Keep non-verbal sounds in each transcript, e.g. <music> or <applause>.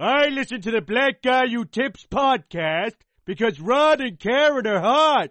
I listen to the Black Guy Who Tips podcast because Rod and Karen are hot.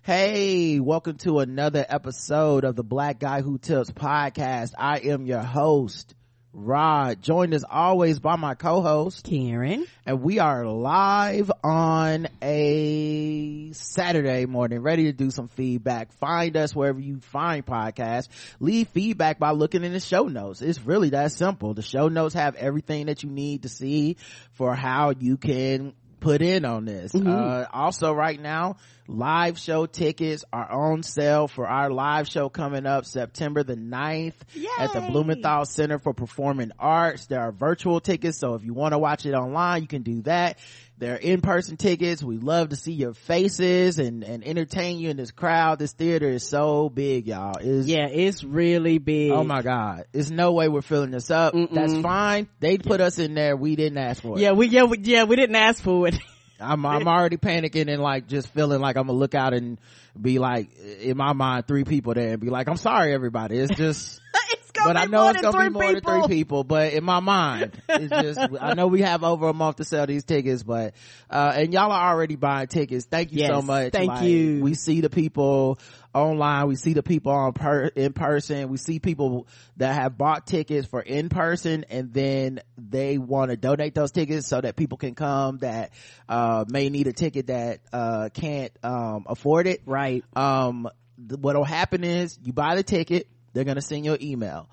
Hey, welcome to another episode of the Black Guy Who Tips podcast. I am your host, Rod, joined as always by my co-host, Karen. And we are live on a Saturday morning, ready to do some feedback. Find us wherever you find podcasts. Leave feedback by looking in the show notes. It's really that simple. The show notes have everything that you need to see for how you can put in on this. Mm-hmm. Uh, also right now, live show tickets are on sale for our live show coming up September the 9th Yay! at the Blumenthal Center for Performing Arts. There are virtual tickets, so if you want to watch it online, you can do that. There are in-person tickets. We love to see your faces and, and entertain you in this crowd. This theater is so big, y'all. It's, yeah, it's really big. Oh my God. There's no way we're filling this up. Mm-mm. That's fine. They put us in there. We didn't ask for it. Yeah, we, yeah, we, yeah, we didn't ask for it. <laughs> I'm, I'm already panicking and like just feeling like I'm gonna look out and be like, in my mind, three people there and be like, I'm sorry everybody. It's just, but I know it's gonna be more people. than three people. But in my mind, it's just <laughs> I know we have over a month to sell these tickets, but uh, and y'all are already buying tickets. Thank you yes, so much. Thank like, you. We see the people online. We see the people on per in person. We see people that have bought tickets for in person and then they want to donate those tickets so that people can come that uh, may need a ticket that uh, can't um, afford it. Right. Um, what'll happen is you buy the ticket they're going to send you an email.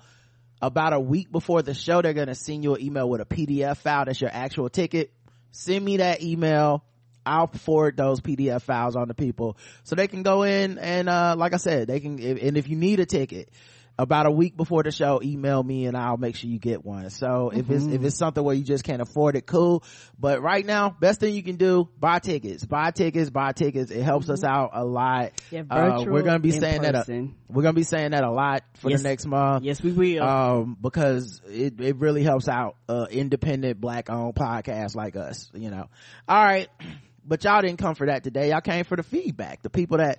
About a week before the show, they're going to send you an email with a PDF file that's your actual ticket. Send me that email. I'll forward those PDF files on to people so they can go in and, uh, like I said, they can, and if you need a ticket, about a week before the show email me and i'll make sure you get one so if mm-hmm. it's if mm-hmm. it's something where you just can't afford it cool but right now best thing you can do buy tickets buy tickets buy tickets it helps mm-hmm. us out a lot yeah, uh, we're gonna be saying person. that a, we're gonna be saying that a lot for yes. the next month yes we will um because it, it really helps out uh independent black owned podcasts like us you know all right <clears throat> but y'all didn't come for that today y'all came for the feedback the people that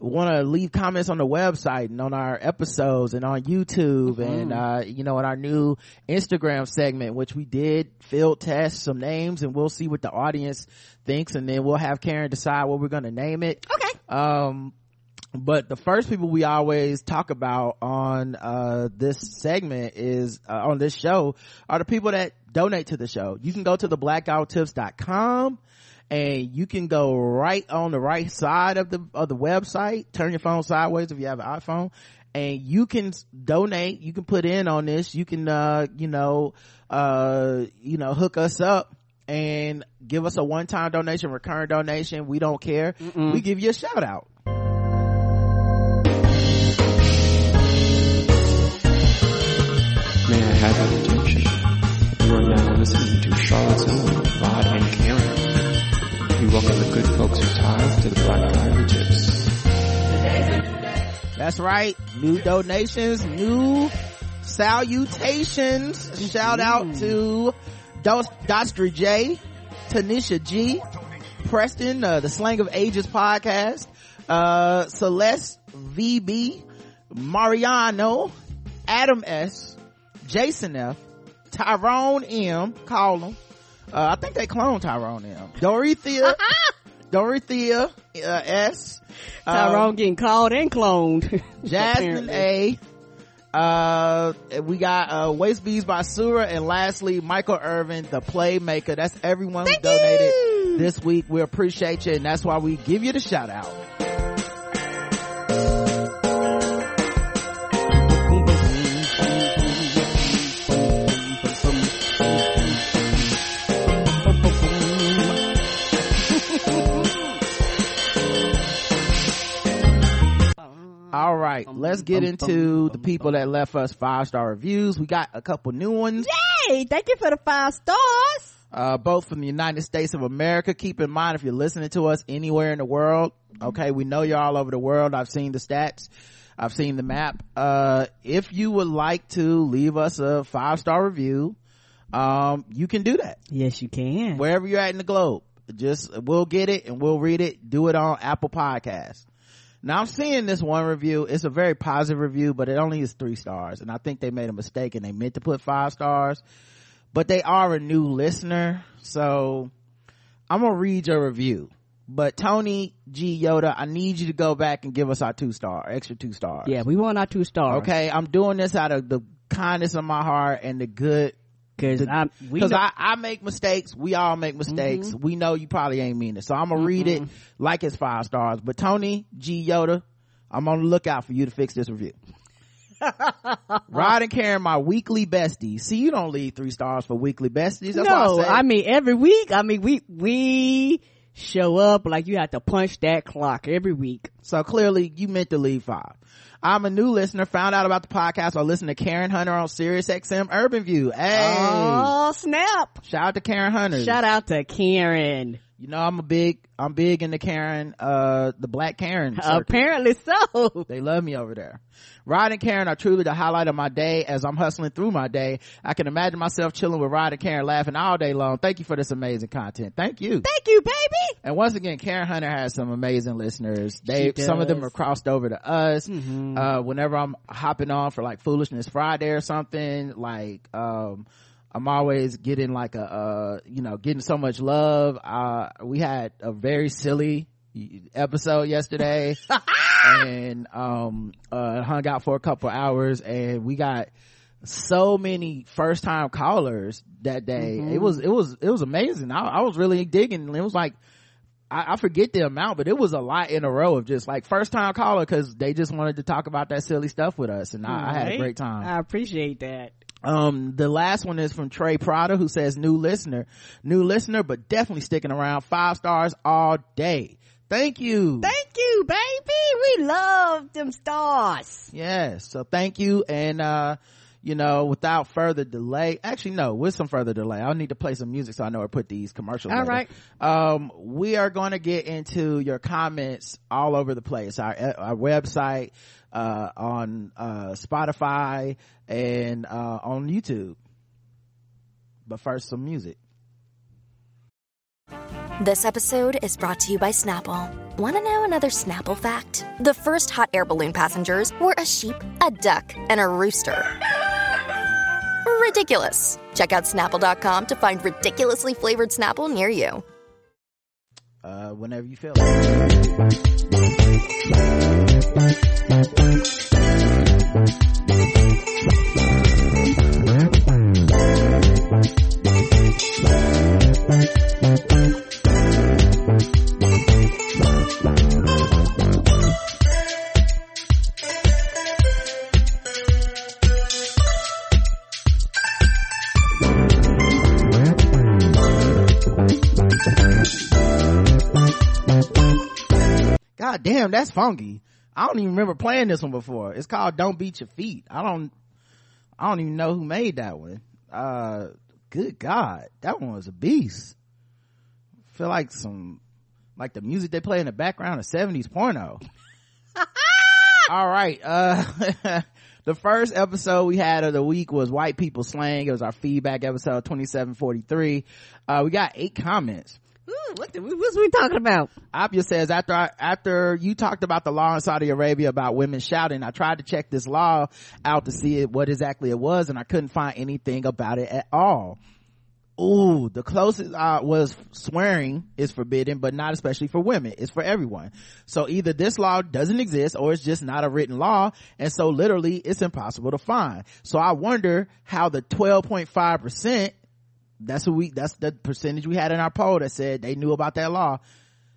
want to leave comments on the website and on our episodes and on YouTube mm-hmm. and, uh, you know, in our new Instagram segment, which we did field test some names and we'll see what the audience thinks and then we'll have Karen decide what we're going to name it. Okay. Um, but the first people we always talk about on uh, this segment is uh, on this show are the people that donate to the show you can go to the blackguywhotips.com and you can go right on the right side of the of the website. Turn your phone sideways if you have an iphone. And you can donate. You can put in on this. You can uh you know uh you know hook us up and give us a one-time donation recurring donation. We don't care. Mm-mm. we give you a shout out. May i have your attention you are now listening to charlotte's own rod and karen we welcome the good folks who tied to the Black Guy Tips. That's right. New donations, new salutations. Shout out to Dostra J, Tanisha G, Preston, uh, the Slang of Ages podcast, uh, Celeste VB, Mariano, Adam S, Jason F, Tyrone M, call him, uh, I think they cloned Tyrone M. Dorothea, Dorothea uh, S. Tyrone um, getting called and cloned. <laughs> Jasmine A. Uh, we got uh, Waste Bees by Sura, and lastly, Michael Irvin, the playmaker. That's everyone who donated you. this week. We appreciate you, and that's why we give you the shout out. All right, let's get into the people that left us five star reviews. We got a couple new ones. Yay! Thank you for the five stars. Uh, both from the United States of America. Keep in mind if you're listening to us anywhere in the world, okay, we know you're all over the world. I've seen the stats. I've seen the map. Uh, if you would like to leave us a five star review, um, you can do that. Yes, you can. Wherever you're at in the globe. Just, we'll get it and we'll read it. Do it on Apple Podcasts. Now I'm seeing this one review. It's a very positive review, but it only is three stars. And I think they made a mistake and they meant to put five stars. but they are a new listener. So I'm going to read your review. But Tony G Yoda, I need you to go back and give us our two star, extra two stars. Yeah, we want our two stars. Okay. I'm doing this out of the kindness of my heart and the good Cause The- I'm, we because know- I, I make mistakes. We all make mm-hmm. mistakes. We know you probably ain't mean it. So I'm gonna read it mm-hmm. like it's five stars. But Tony G Yoda, I'm on the lookout for you to fix this review. <laughs> Rod and Karen, my weekly besties. See, you don't leave three stars for weekly besties. That's no, I, I mean every week. I mean we we show up like you have to punch that clock every week. So clearly you meant to leave five. I'm a new listener, found out about the podcast while listening to Karen Hunter on Sirius XM Urban View. Hey, Oh snap! shout out to Karen Hunter. Shout out to Karen. You know, I'm a big, I'm big into Karen, uh, the black Karen. circuit. Apparently so. <laughs> They love me over there. Rod and Karen are truly the highlight of my day as I'm hustling through my day. I can imagine myself chilling with Rod and Karen laughing all day long. Thank you for this amazing content. Thank you. Thank you, baby. And once again, Karen Hunter has some amazing listeners. They, some of them are crossed over to us. Mm-hmm. Uh, whenever I'm hopping on for like Foolishness Friday or something, like, um, I'm always getting like a, uh, you know, getting so much love. Uh, we had a very silly episode yesterday <laughs> and, um, uh, hung out for a couple hours and we got, so many first time callers that day. It was, it was, it was amazing. I, I was really digging. It was like, I, I forget the amount, but it was a lot in a row of just like first time caller because they just wanted to talk about that silly stuff with us, and I, I had a great time. I appreciate that. Um, the last one is from Trey Prada who says new listener, new listener, but definitely sticking around five stars all day. Thank you. Thank you, baby. We love them stars. Yes. So thank you. And, uh, you know, without further delay, actually, no, with some further delay, I'll need to play some music so I know where to put these commercials. All later. right. Um, we are going to get into your comments all over the place. Our, our website, uh, on, uh, Spotify and, uh, on YouTube. But first, some music. This episode is brought to you by Snapple. Want to know another Snapple fact? The first hot air balloon passengers were a sheep, a duck, and a rooster. Ridiculous. Check out snapple.com to find ridiculously flavored Snapple near you. Uh, whenever you feel it. God damn, that's funky. I don't even remember playing this one before. It's called Don't Beat Your Feet. I don't, I don't even know who made that one. Uh, good God, that one was a beast. feel like some, like the music they play in the background of 70s porno. <laughs> All right, uh, <laughs> the first episode we had of the week was White People Slang. It was our feedback episode 2743. Uh, we got eight comments. Ooh, what the, what's we talking about? Apia says after I, after you talked about the law in Saudi Arabia about women shouting, I tried to check this law out to see it, what exactly it was, and I couldn't find anything about it at all. Ooh, the closest uh, was swearing is forbidden, but not especially for women. It's for everyone. So either this law doesn't exist or it's just not a written law, and so literally it's impossible to find. So I wonder how the 12.5 percent that's what we that's the percentage we had in our poll that said they knew about that law.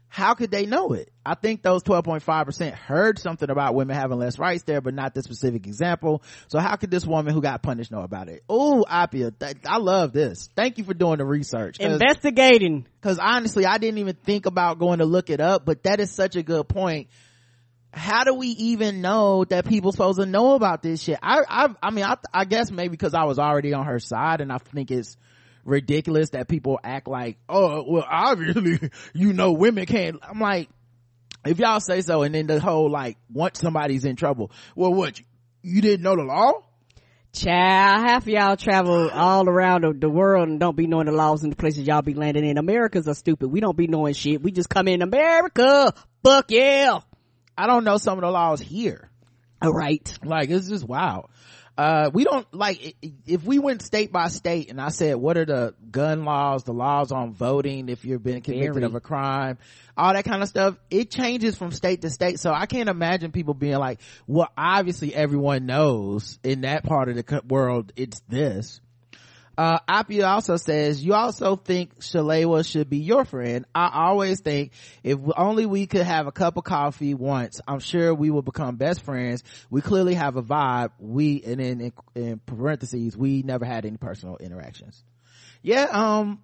How could they know it? I think those 12.5% heard something about women having less rights there but not the specific example. So how could this woman who got punished know about it? Oh apia th- i love this. Thank you for doing the research Investigating. because honestly i didn't even think about going to look it up but that is such a good point. How do we even know that people supposed to know about this shit? I i, I mean I, I guess maybe because i was already on her side and i think it's ridiculous that people act like oh well obviously <laughs> you know women can't i'm like if y'all say so and then the whole like once somebody's in trouble well what you, you didn't know the law Child, half of y'all travel all around the, the world and don't be knowing the laws in the places y'all be landing in. Americans are stupid. We don't be knowing shit. We just come in America. Fuck yeah. i don't know some of the laws here All right. like it's just wild uh we don't like if we went state by state and i said what are the gun laws the laws on voting if you've been convicted Very. of a crime all that kind of stuff it changes from state to state so i can't imagine people being like well obviously everyone knows in that part of the world it's this uh, Apia also says, you also think Shalewa should be your friend. I always think if only we could have a cup of coffee once, I'm sure we will become best friends. We clearly have a vibe. We, and then in, in parentheses, we never had any personal interactions. Yeah, um,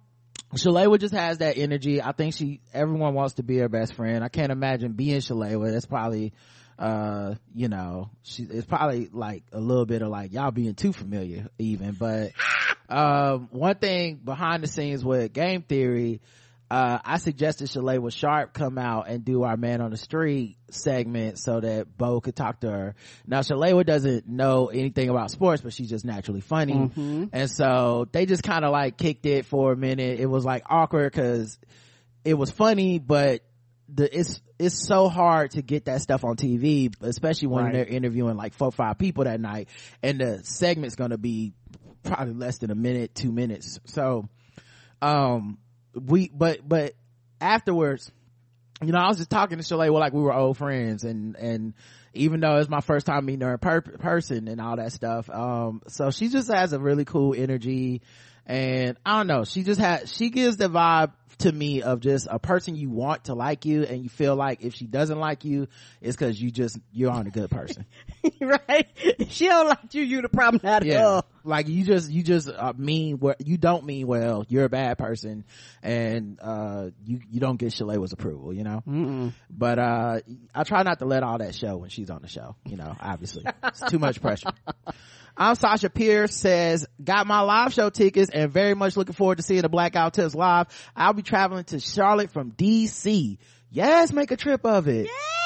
Shalewa just has that energy. I think she, everyone wants to be her best friend. I can't imagine being Shalewa. That's probably, uh, you know, she, it's probably like a little bit of like, y'all being too familiar even, but, um, one thing behind the scenes with game theory, uh, I suggested Shalewa Sharpe come out and do our man on the street segment so that Bo could talk to her. Now Shalewa doesn't know anything about sports, but she's just naturally funny. And so they just kind of like kicked it for a minute. It was like awkward cause it was funny, but the, it's, it's so hard to get that stuff on TV, especially when Right. they're interviewing like four, or five people that night and the segment's going to be probably less than a minute, two minutes. So, um, we, but, but afterwards, you know, I was just talking to Shalay, well, like we were old friends and, and even though it's my first time meeting her in per- person and all that stuff, um, so she just has a really cool energy and I don't know, she just had, she gives the vibe to me of just a person you want to like you and you feel like if she doesn't like you, it's cause you just, you aren't a good person. <laughs> right? If she don't like you, you the problem, not yeah her. like you just you just uh, mean what you don't mean well you're a bad person and uh you you don't get Shalewa's approval you know Mm-mm. but uh i try not to let all that show when she's on the show you know obviously it's too much pressure <laughs> i'm sasha pierce says got my live show tickets and very much looking forward to seeing the blackout tips live i'll be traveling to charlotte from dc yes make a trip of it Yay!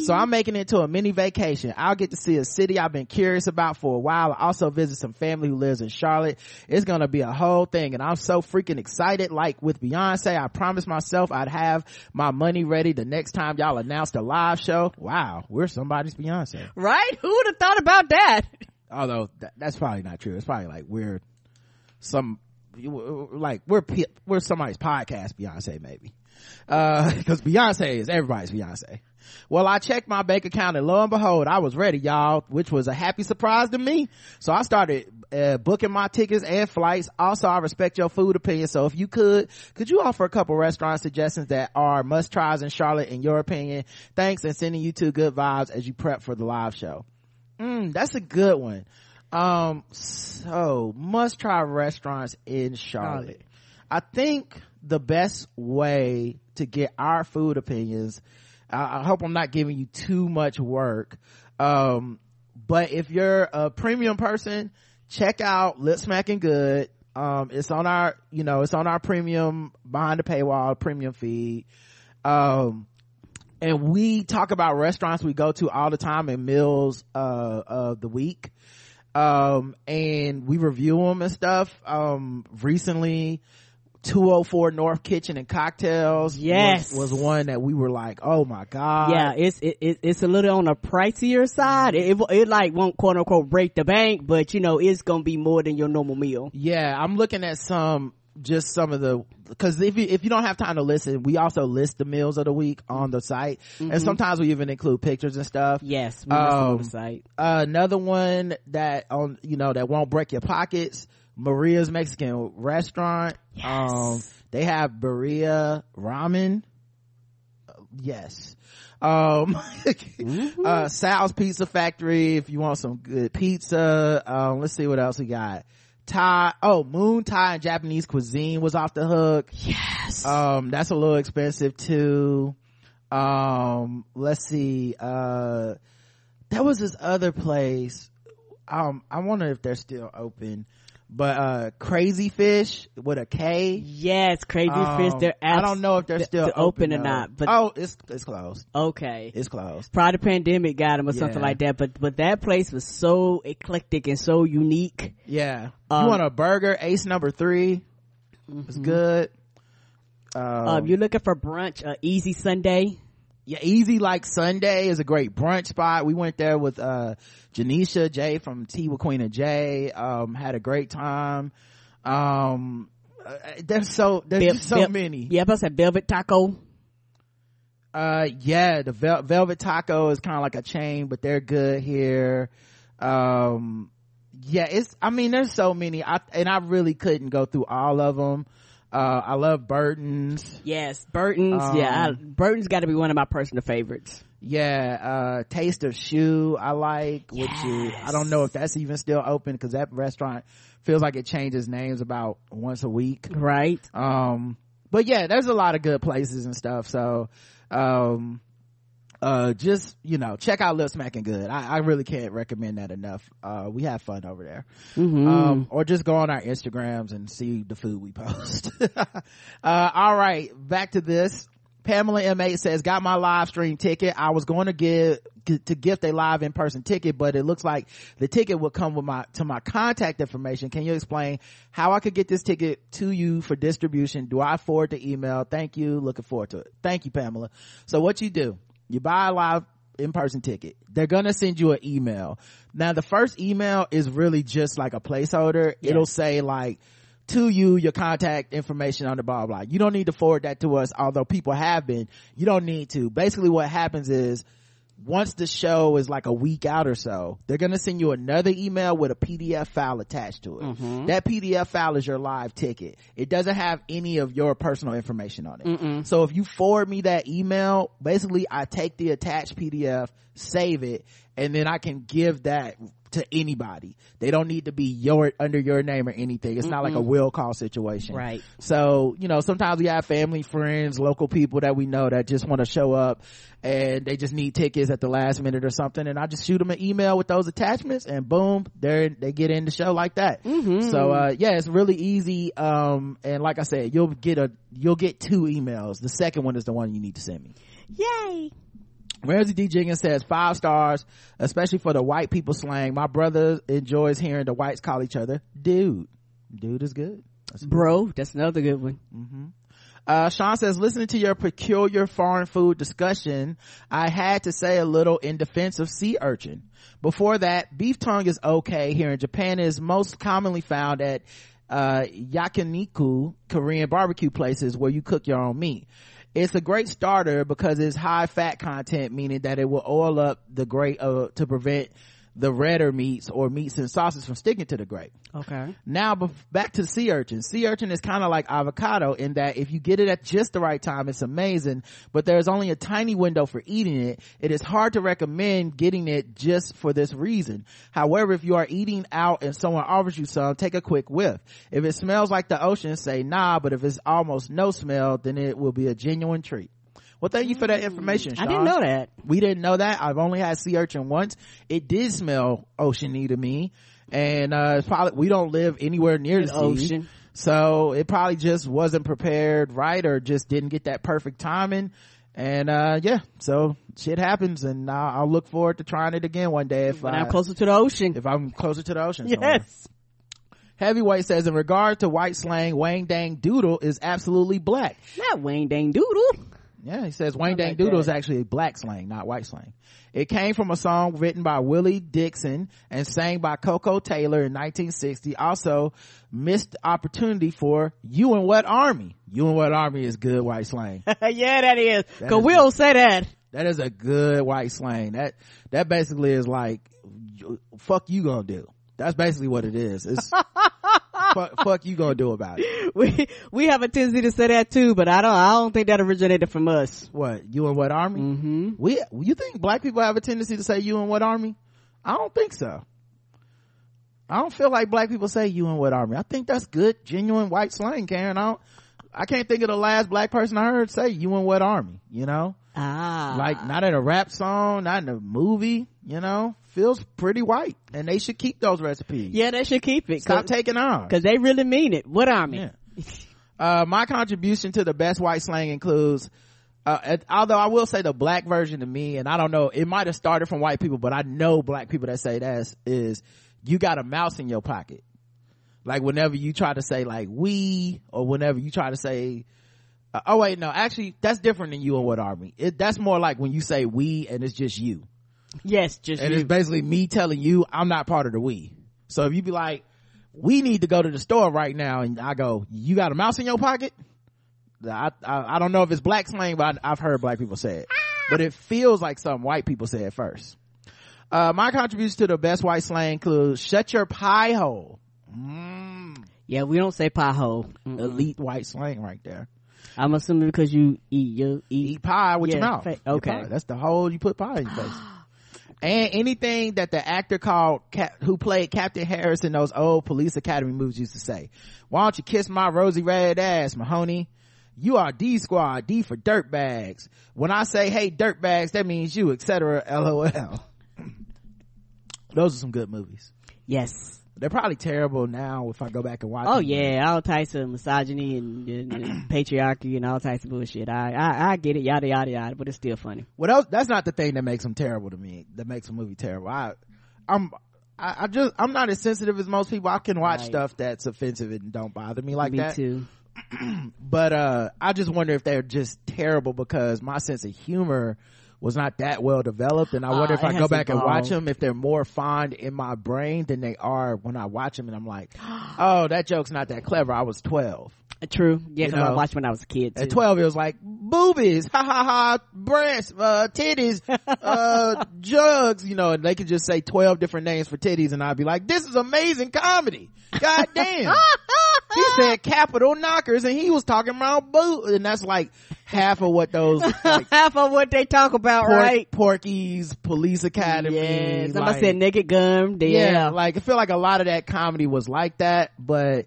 so I'm making it to a mini vacation. I'll get to see a city I've been curious about for a while. I also visit some family who lives in Charlotte. It's gonna be a whole thing and I'm so freaking excited. Like with Beyonce, I promised myself I'd have my money ready the next time y'all announced a live show. Wow, we're somebody's Beyonce. Right? Who would have thought about that? <laughs> Although th- that's probably not true. It's probably like we're some, like we're, we're somebody's podcast Beyonce maybe. Uh, <laughs> cause Beyonce is everybody's Beyonce. Well, I checked my bank account and lo and behold, I was ready, y'all, which was a happy surprise to me. So I started uh, booking my tickets and flights. Also, I respect your food opinion. So if you could, could you offer a couple restaurant suggestions that are must tries in Charlotte in your opinion? Thanks and sending you two good vibes as you prep for the live show. Mm, that's a good one. Um, so must try restaurants in Charlotte. I think the best way to get our food opinions, I, I hope I'm not giving you too much work. Um, but if you're a premium person, check out Lip Smacking Good. Um, it's on our, you know, it's on our premium behind the paywall premium feed. Um, and we talk about restaurants we go to all the time and meals uh of the week um and we review them and stuff um recently 204 north kitchen and cocktails was- Yes. was, one that we were like oh my god yeah, it's it, it, it's a little on the pricier side. It, it it like won't quote unquote break the bank, but you know it's gonna be more than your normal meal. yeah i'm looking at some just some of the because if you if you don't have time to listen we also list the meals of the week on the site. And sometimes we even include pictures and stuff. Yes, we them on Um, the site. another one that on you know that won't break your pockets maria's mexican restaurant. Um they have birria ramen. Uh, yes. Um <laughs> uh sal's pizza factory if you want some good pizza. Um let's see what else we got thai oh moon thai and japanese cuisine was off the hook. Yes. um that's a little expensive too. Um let's see uh there was this other place. Um i wonder if they're still open but uh Krazy Fish with a k yes, Krazy Fish. Um, They're i don't know if they're still they're open or not, but- oh it's it's closed okay. it's closed Probably the pandemic got them or something like that, but but that place was so eclectic and so unique. yeah Um, you want a burger ace number 3 it's good um, Um, you're looking for brunch, uh, easy Sunday. Yeah, easy like Sunday is a great brunch spot. We went there with, uh, Janisha Jay from Tea with Queen and Jay. Um, had a great time. Um, uh, there's so, there's just so vel- many. Yeah, I said Velvet Taco. Uh, yeah, the Vel- Velvet Taco is kind of like a chain, but they're good here. Um, yeah, it's, I mean, there's so many, I, and I really couldn't go through all of them. Uh, I love Burton's. Yes, Burton's. yeah, I, Um, Burton's got to be one of my personal favorites. Yeah, uh, Taste of Shoe I like, which is, I don't know if that's even still open because that restaurant feels like it changes names about once a week. Right. Um, but yeah, there's a lot of good places and stuff. So, um, uh, just, you know, check out Lip Smacking Good. I, I really can't recommend that enough. Uh, we have fun over there. Mm-hmm. Um, or just go on our Instagrams and see the food we post. <laughs> uh, all right, back to this. Pamela M8 says, got my live stream ticket. I was going to give, to gift a live in-person ticket, but it looks like the ticket will come with my, to my contact information. Can you explain how I could get this ticket to you for distribution? Do I forward the email? Thank you. Looking forward to it. Thank you, Pamela. So what you do, you buy a live in-person ticket. They're gonna send you an email. Now the first email is really just like a placeholder. It'll say like, to you your contact information on the blah blah. You don't need to forward that to us, although people have been. You don't need to. Basically what happens is once the show is like a week out or so, they're gonna send you another email with a PDF file attached to it. Mm-hmm. That PDF file is your live ticket. It doesn't have any of your personal information on it. So if you forward me that email, basically I take the attached PDF, save it, and then I can give that to anybody. They don't need to be your under your name or anything. It's not like a will call situation. Right. So, you know, sometimes we have family, friends, local people that we know that just want to show up and they just need tickets at the last minute or something. And I just shoot them an email with those attachments and boom, they're, they get in the show like that. So, uh, yeah, it's really easy. Um, and like I said, you'll get a, you'll get two emails. The second one is the one you need to send me. Yay. Ramsey D. Jenkins says five stars, especially for the white people slang. My brother enjoys hearing the whites call each other dude. Dude is good. That's good. Bro, that's another good one. Uh, Sean says, listening to your peculiar foreign food discussion, I had to say a little in defense of sea urchin. Before that, beef tongue is okay here in Japan is most commonly found at, uh, yakiniku, Korean barbecue places where you cook your own meat. It's a great starter because it's high fat content, meaning that it will oil up the grate, uh, to prevent the redder meats or meats and sauces from sticking to the grape. Okay. Now, back to sea urchin. Sea urchin is kind of like avocado in that if you get it at just the right time, it's amazing, but there's only a tiny window for eating it. It is hard to recommend getting it just for this reason. However, if you are eating out and someone offers you some, take a quick whiff. If it smells like the ocean, say nah, but if it's almost no smell, then it will be a genuine treat. Well, thank you for that information, I didn't know that. We didn't know that. I've only had sea urchin once. It did smell oceany to me. And, uh, it's probably, we don't live anywhere near the sea. ocean. So it probably just wasn't prepared right or just didn't get that perfect timing. And, uh, yeah, so shit happens and I'll, I'll look forward to trying it again one day if, When I, I'm closer to the ocean. if I'm closer to the ocean. somewhere. Yes. Heavyweight says in regard to white slang, Wang Dang Doodle is absolutely black. Not Wayne Dang Doodle. Yeah, he says Wayne Dang like Doodle is actually a black slang, not white slang. It came from a song written by Willie Dixon and sang by Koko Taylor in 1960. Also, missed opportunity for You and What Army. You and What Army is good white slang. <laughs> yeah, that is. That Cause is we don't say that. that is a good white slang. That, that basically is like, fuck you gonna do. That's basically what it is. It's, <laughs> fuck, fuck you gonna do about it. <laughs> We, we have a tendency to say that too, but I don't, I don't think that originated from us. What? You and What Army? Mm-hmm. We, you think black people have a tendency to say you and what army? I don't think so. I don't feel like black people say you and what army. I think that's good, genuine white slang, Karen. I don't, I can't think of the last black person I heard say you and what army, you know? Ah. Like not in a rap song, not in a movie, you know? Feels pretty white. And they should keep those recipes. yeah, they should keep it. Stop taking on. cause they really mean it. What army? Yeah. Uh, my contribution to the best white slang includes, uh, although I will say the black version to me, and I don't know, it might have started from white people, but I know black people that say that is, you got a mouse in your pocket. Like whenever you try to say like we, or whenever you try to say, Uh, oh wait, no, actually, that's different than you and what army. It, that's more like when you say we and it's just you. Yes, just and you. it's basically me telling you I'm not part of the we. So if you be like, we need to go to the store right now, and I go, you got a mouse in your pocket? I I, I don't know if it's black slang, but I, have heard black people say it. But it feels like something white people say it first. Uh, my contributions to the best white slang include "shut your pie hole." Mm, yeah, we don't say pie hole. Mm-mm. Elite white slang right there. I'm assuming because you eat you eat, eat pie with yeah, your mouth. Fa- okay, that's the hole you put pie in your face. <gasps> <gasps> and anything that the actor called who played Captain Harris in those old Police Academy movies used to say. Why don't you kiss my rosy red ass, Mahoney? You are D squad, D for dirt bags. When I say hey dirt bags, that means you, etc. LOL. <laughs> Those are some good movies. Yes. They're probably terrible now if I go back and watch. Oh them. yeah, all types of misogyny and, and, and <clears throat> patriarchy and all types of bullshit. I, I I get it, yada yada yada, but it's still funny. What else? That's not the thing that makes them terrible to me. That makes a movie terrible. I, I'm. I, I just I'm not as sensitive as most people. I can watch Right. stuff that's offensive and don't bother me like that. Me that. too. <clears throat> But uh I just wonder if they're just terrible because my sense of humor was not that well developed and I wonder Ah, if I go back and watch them if they're more fond in my brain than they are when I watch them and I'm like, <gasps> oh, that joke's not that clever. I was 12. True. Yeah, because I watched when I was a kid. Too. At 12, it was like, boobies, ha ha ha, breasts, uh, titties, uh, <laughs> jugs, you know, and they could just say 12 different names for titties and I'd be like, this is amazing comedy. God damn. <laughs> he said capital knockers and he was talking about boo, and that's like half of what those, <laughs> like, Half of what they talk about, Pork- right? Porky's, Police Academy. Yeah. Somebody like- said naked gun. yeah, Yeah. like I feel like a lot of that comedy was like that, but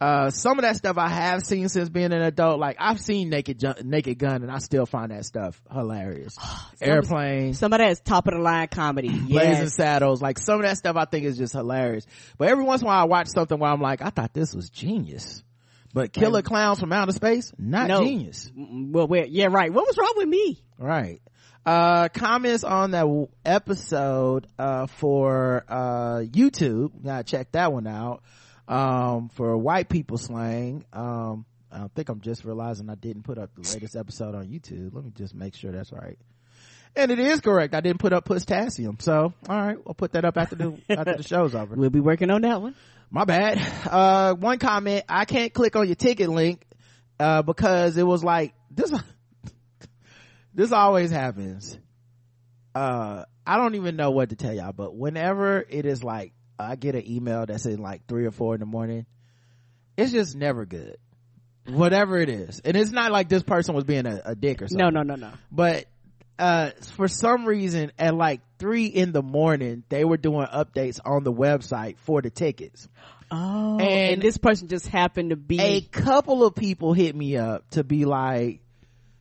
uh some of that stuff I have seen since being an adult. Like I've seen Naked Ju- Naked Gun, and I still find that stuff hilarious. <gasps> Airplane, Some of that is top of the line comedy. Blazing Yes. Saddles, like some of that stuff I think is just hilarious. But every once in a while I watch something where I'm like, I thought this was genius. But Killer Clowns from Outer Space, not No. genius. Well, yeah, right. What was wrong with me? Right. Uh, comments on that episode, uh, for, uh, YouTube. Gotta check that one out. Um, for white people slang. Um, I think I'm just realizing I didn't put up the latest episode on YouTube. Let me just make sure that's right. And it is correct. I didn't put up potassium. So, alright, I'll put that up after the, <laughs> after the show's over. We'll be working on that one. My bad. Uh, one comment, I can't click on your ticket link, uh, because it was like, this, <laughs> this always happens. Uh, I don't even know what to tell y'all, but whenever it is like, I get an email that's in like three or four in the morning, it's just never good. Whatever it is. And it's not like this person was being a, a dick or something No, no, no, no. but uh for some reason at like three in the morning they were doing updates on the website for the tickets Oh, And- and, this person just happened to be. a couple of people hit me up to be like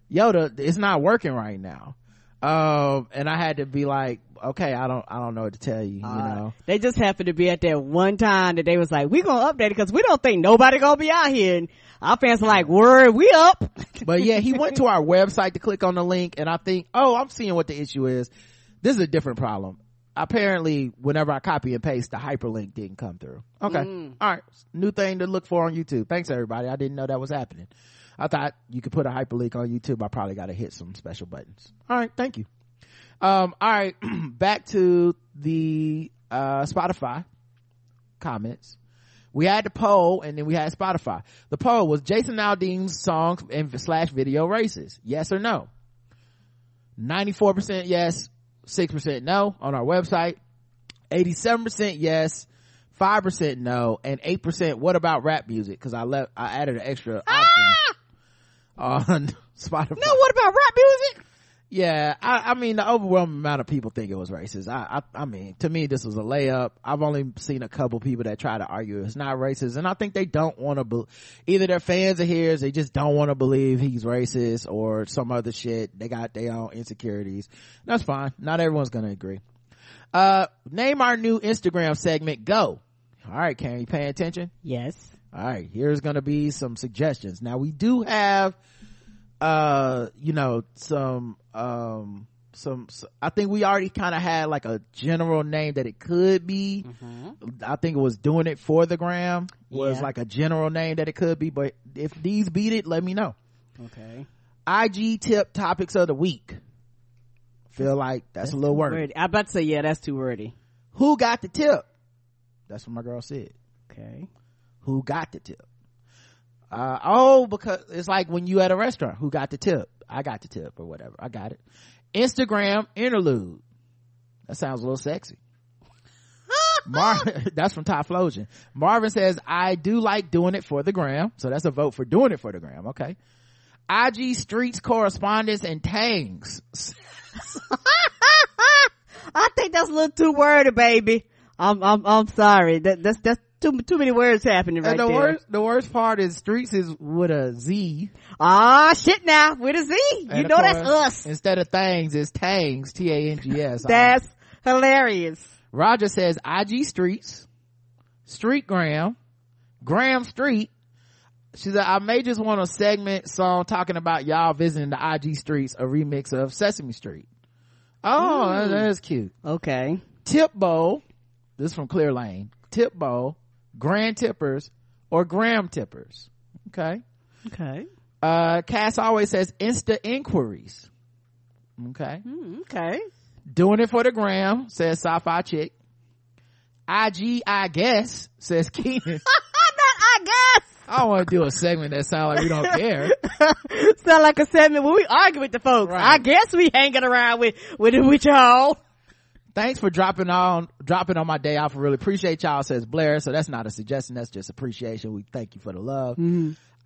yo the, it's not working right now um and i had to be like okay i don't i don't know what to tell you you Uh, know. They just happened to be at that one time that they was like, we gonna update it because we don't think nobody gonna be out here. And our fans are like, word, we up. <laughs> but yeah he went to our website to click on the link and i think oh i'm seeing what the issue is. This is a different problem. Apparently whenever i copy and paste the hyperlink didn't come through. Okay. All right. New thing to look for on youtube. Thanks everybody. I didn't know that was happening. I thought you could put a hyperlink on youtube. I probably got to hit some special buttons. All right. Thank you um all right <clears throat> back to the uh spotify comments we had the poll and then we had Spotify. The poll was Jason Aldean's songs and slash video racist. Yes or no? 94% yes, 6% no on our website. 87% yes, 5% no, and 8% what about rap music? Cause I left, I added an extra option on <laughs> Spotify. no, what about rap music? Yeah, I, I mean, the overwhelming amount of people think it was racist. I, I, I mean, to me, this was a layup. I've only seen a couple people that try to argue it's not racist, and I think they don't want to. Be- either they're fans of his, they just don't want to believe he's racist, or some other shit. They got their own insecurities. That's fine. Not everyone's gonna agree. Uh, name our new Instagram segment. Go. All right, Karen, you paying attention? Yes. all right here's gonna be some suggestions now we do have uh you know some um some I think we already kind of had like a general name that it could be i think it was doing it for the gram was Yeah. like a general name that it could be but if these beat it let me know Okay. IG tip topics of the week. Feel like that's, a little wordy. Wordy. I about to say, yeah, that's too wordy. Who got the tip? That's what my girl said. Okay. Who got the tip? Uh, oh, because it's like when you at a restaurant, who got the tip? I got the tip or whatever. I got it. Instagram interlude. That sounds a little sexy. <laughs> Mar- <laughs> that's from Top Flosion. Marvin says, I do like doing it for the gram. So that's a vote for doing it for the gram. Okay. IG streets correspondence and tangs. <laughs> I think that's a little too wordy, baby. I'm, I'm, I'm sorry. That, that's, that's too, too many words happening right and the there. worst, the worst part is streets is with a Z. Ah, shit now, with a Z. You And of know that's us. Instead of things, it's tangs. T-A-N-G-S. That's hilarious. Roger says IG streets, street gram, gram street. She said, I may just want a segment song talking about y'all visiting the IG streets, a remix of Sesame Street. Oh, that- that is cute. Okay. Tip bowl. This is from Clear Lane. Tip bowl, grand tippers, or gram tippers. Okay. Okay. Uh, Cass always says Insta inquiries. Okay. Hmm, okay. Doing it for the gram, says sci-fi chick. IG, I guess, says Keenan. <laughs> I guess. I don't want to do a segment that sounds like we don't care. <laughs> Sound like a segment when we argue with the folks. Right. I guess we hanging around with, with, with y'all. Thanks for dropping on, dropping on my day off. I really appreciate y'all, says Blair. So that's not a suggestion. That's just appreciation. We thank you for the love.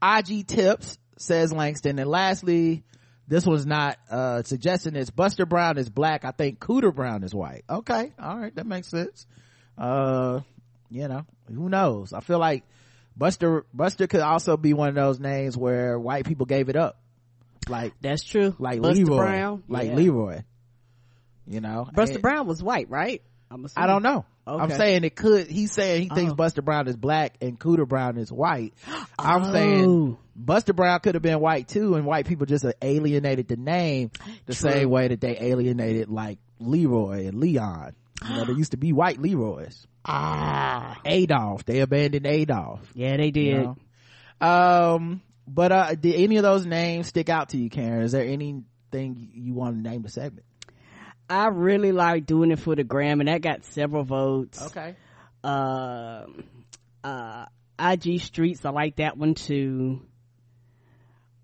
IG tips, says Langston. And lastly, this was not, uh, suggesting it's Buster Brown is black. I think Cooter Brown is white. Okay. All right. That makes sense. Uh, you know, who knows? I feel like Buster, Buster could also be one of those names where white people gave it up. Like, That's true. like Buster Leroy. Brown. Like Yeah. Leroy. You know? Buster And- Brown was white, right? I'm I don't know. Okay. I'm saying it could. He's saying he thinks Oh. Buster Brown is black and Cooter Brown is white. <gasps> I'm Oh. saying Buster Brown could have been white too, and white people just alienated the name the True. same way that they alienated like Leroy and Leon. You know, there used to be white Leroys. Ah. Adolf, they abandoned Adolf. Yeah, they you did. know? Um, but uh, did any of those names stick out to you, Karen? Is there anything you want to name the segment? I really like doing it for the gram, and that got several votes. Okay. Uh, uh, IG Streets, I like that one too.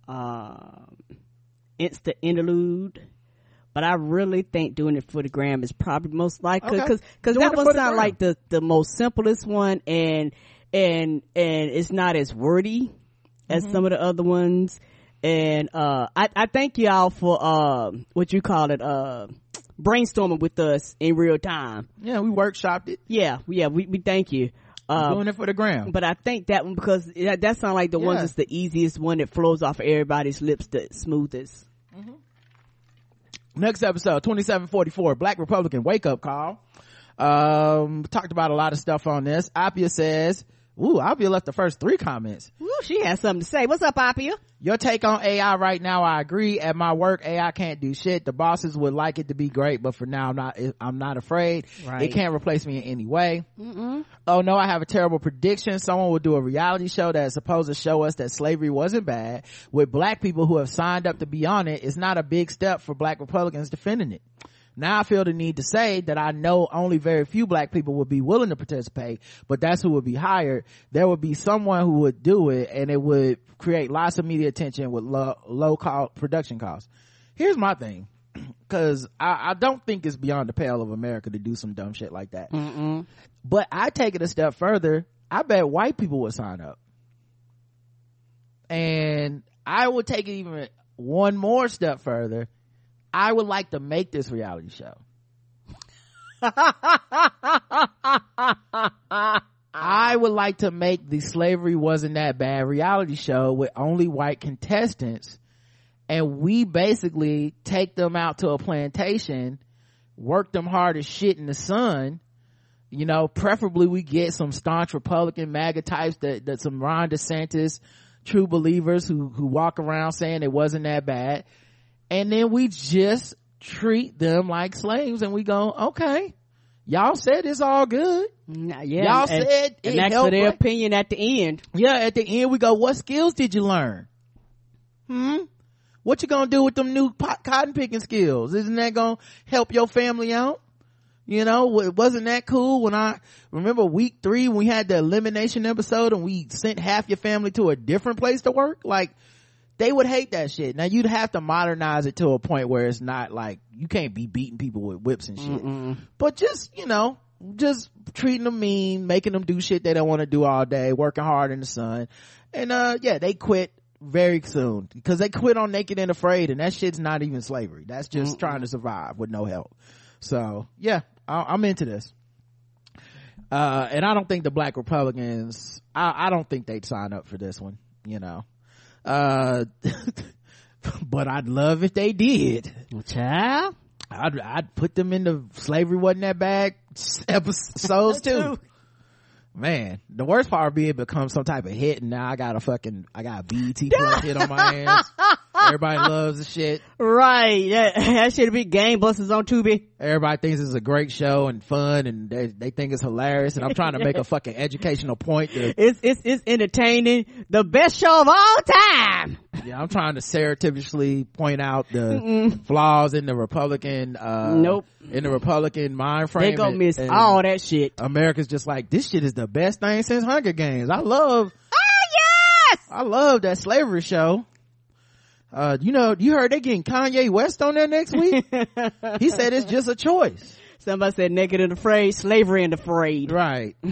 Um, Insta Interlude. But I really think doing it for the gram is probably most likely Okay. because because that one the like the the most simplest one and and and it's not as wordy as Mm-hmm. some of the other ones. And uh, I I thank y'all for uh, what you call it uh brainstorming with us in real time. Yeah, we workshopped it. Yeah, yeah, we we thank you. Uh, doing it for the gram. but I think that one because that, that sounds like the one that's the easiest one that flows off of everybody's lips the smoothest. next episode 2744 black republican wake up call um talked about a lot of stuff on this apia says ooh apia left the first three comments. Woo, she has something to say. What's up, Apia? your take on ai right now i agree. At my work ai can't do shit. The bosses would like it to be great but for now i'm not i'm not afraid. Right. it can't replace me in any way. Oh no i have a terrible prediction. Someone will do a reality show that is supposed to show us that slavery wasn't bad. With black people who have signed up to be on it it's not a big step for black republicans defending it now I feel the need to say that I know only very few black people would be willing to participate, but that's who would be hired. There would be someone who would do it and it would create lots of media attention with low, low cost production costs. Here's my thing. <clears throat> Cause I, I don't think it's beyond the pale of America to do some dumb shit like that. But I take it a step further. I bet white people would sign up. And I would take it even one more step further. I would like to make this reality show. I would like to make the slavery wasn't that bad reality show with only white contestants and we basically take them out to a plantation, work them hard as shit in the sun. You know, preferably we get some staunch Republican MAGA types that, that some Ron DeSantis true believers who, who walk around saying it wasn't that bad. And then we just treat them like slaves and we go, okay, y'all said it's all good. Yeah, Y'all and, said and that's for their opinion at the end. Yeah, at the end we go, what skills did you learn? Hmm? What you gonna do with them new pot, cotton picking skills? Isn't that gonna help your family out? You know, wasn't that cool when I remember week three when we had the elimination episode and we sent half your family to a different place to work? Like, they would hate that shit. Now you'd have to modernize it to a point where it's not like you can't be beating people with whips and shit. Mm-mm. But just, you know, just treating them mean, making them do shit they don't want to do all day, working hard in the sun. And uh yeah, they quit very soon because they quit on naked and afraid and that shit's not even slavery. That's just Mm-mm. trying to survive with no help. So yeah, I, I'm into this. Uh, and I don't think the black Republicans, I, I don't think they'd sign up for this one, you know. Uh, <laughs> but I'd love if they did. Child. I'd, I'd put them into slavery wasn't that bad episodes too. Man, the worst part would be it becomes some type of hit and now I got a fucking, I got a BET plus hit on my <laughs> hands. Everybody loves the shit. <laughs> Right. That, that should be Game Busters on Tubi. Everybody thinks it's a great show and fun and they, they think it's hilarious and I'm trying to make a <laughs> fucking educational point It's, it's, it's entertaining. The best show of all time. yeah, I'm trying to surreptitiously point out the flaws in the Republican, uh, Nope. in the Republican mind frame. They gonna and- miss and all that shit. America's just like, this shit is the best thing since Hunger Games. I love, Oh, yes! I love that slavery show. Uh, you know, you heard they getting Kanye West on there next week? <laughs> he said it's just a choice. Somebody said naked and afraid, slavery and afraid. Right. <laughs>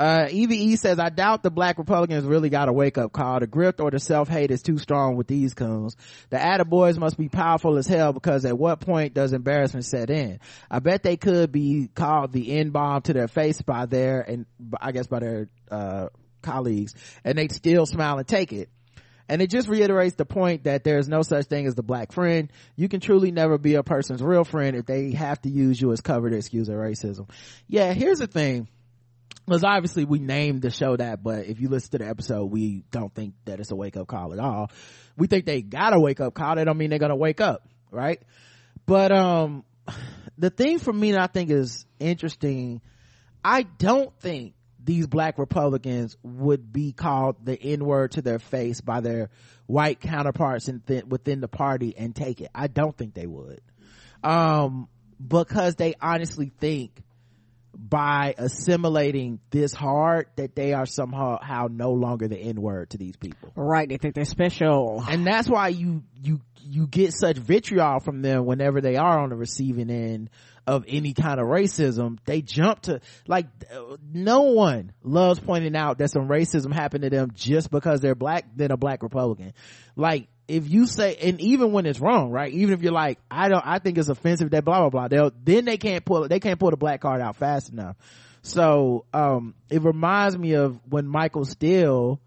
Uh, EVE says, I doubt the black Republicans really got a wake up call. The grift or the self hate is too strong with these coons. The attaboys must be powerful as hell because at what point does embarrassment set in? I bet they could be called the N bomb to their face by their, and I guess by their, uh, colleagues and they'd still smile and take it. And it just reiterates the point that there's no such thing as the black friend. You can truly never be a person's real friend if they have to use you as cover to excuse their racism. Yeah, here's the thing. Because obviously we named the show that, but if you listen to the episode, we don't think that it's a wake up call at all. We think they got a wake up call. That don't mean they're gonna wake up, right? But, um, <sighs> the thing for me that I think is interesting, I don't think these black Republicans would be called the N word to their face by their white counterparts in th- within the party and take it. I don't think they would. Um, because they honestly think by assimilating this hard that they are somehow how no longer the N word to these people. Right. They think they're special. And that's why you, you, you get such vitriol from them whenever they are on the receiving end of any kind of racism. They jump to, like, no one loves pointing out that some racism happened to them just because they're black than a black Republican. Like, if you say, and even when it's wrong, right? Even if you're like, I don't, I think it's offensive that blah, blah, blah. They'll, then they can't pull, they can't pull the black card out fast enough. So, um, it reminds me of when Michael Steele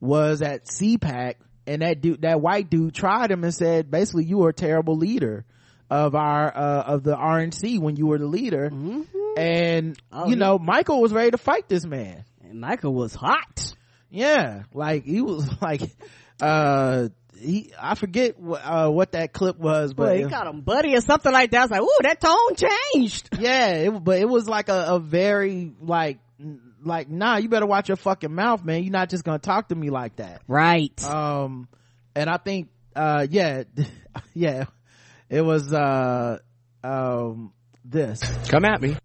was at CPAC and that dude, that white dude tried him and said, basically, you are a terrible leader of our, uh, of the RNC when you were the leader. And, Oh, you know, Michael was ready to fight this man. And Michael was hot. Yeah, like he was <laughs> like, uh, he, I forget what, uh, what that clip was, but But he got him buddy or something like that. I was like, ooh, that tone changed. <laughs> yeah, it, but it was like a, a very like, like, nah, you better watch your fucking mouth, man. You're not just gonna talk to me like that. Right. um and i think uh yeah <laughs> yeah it was uh um this. Come at me.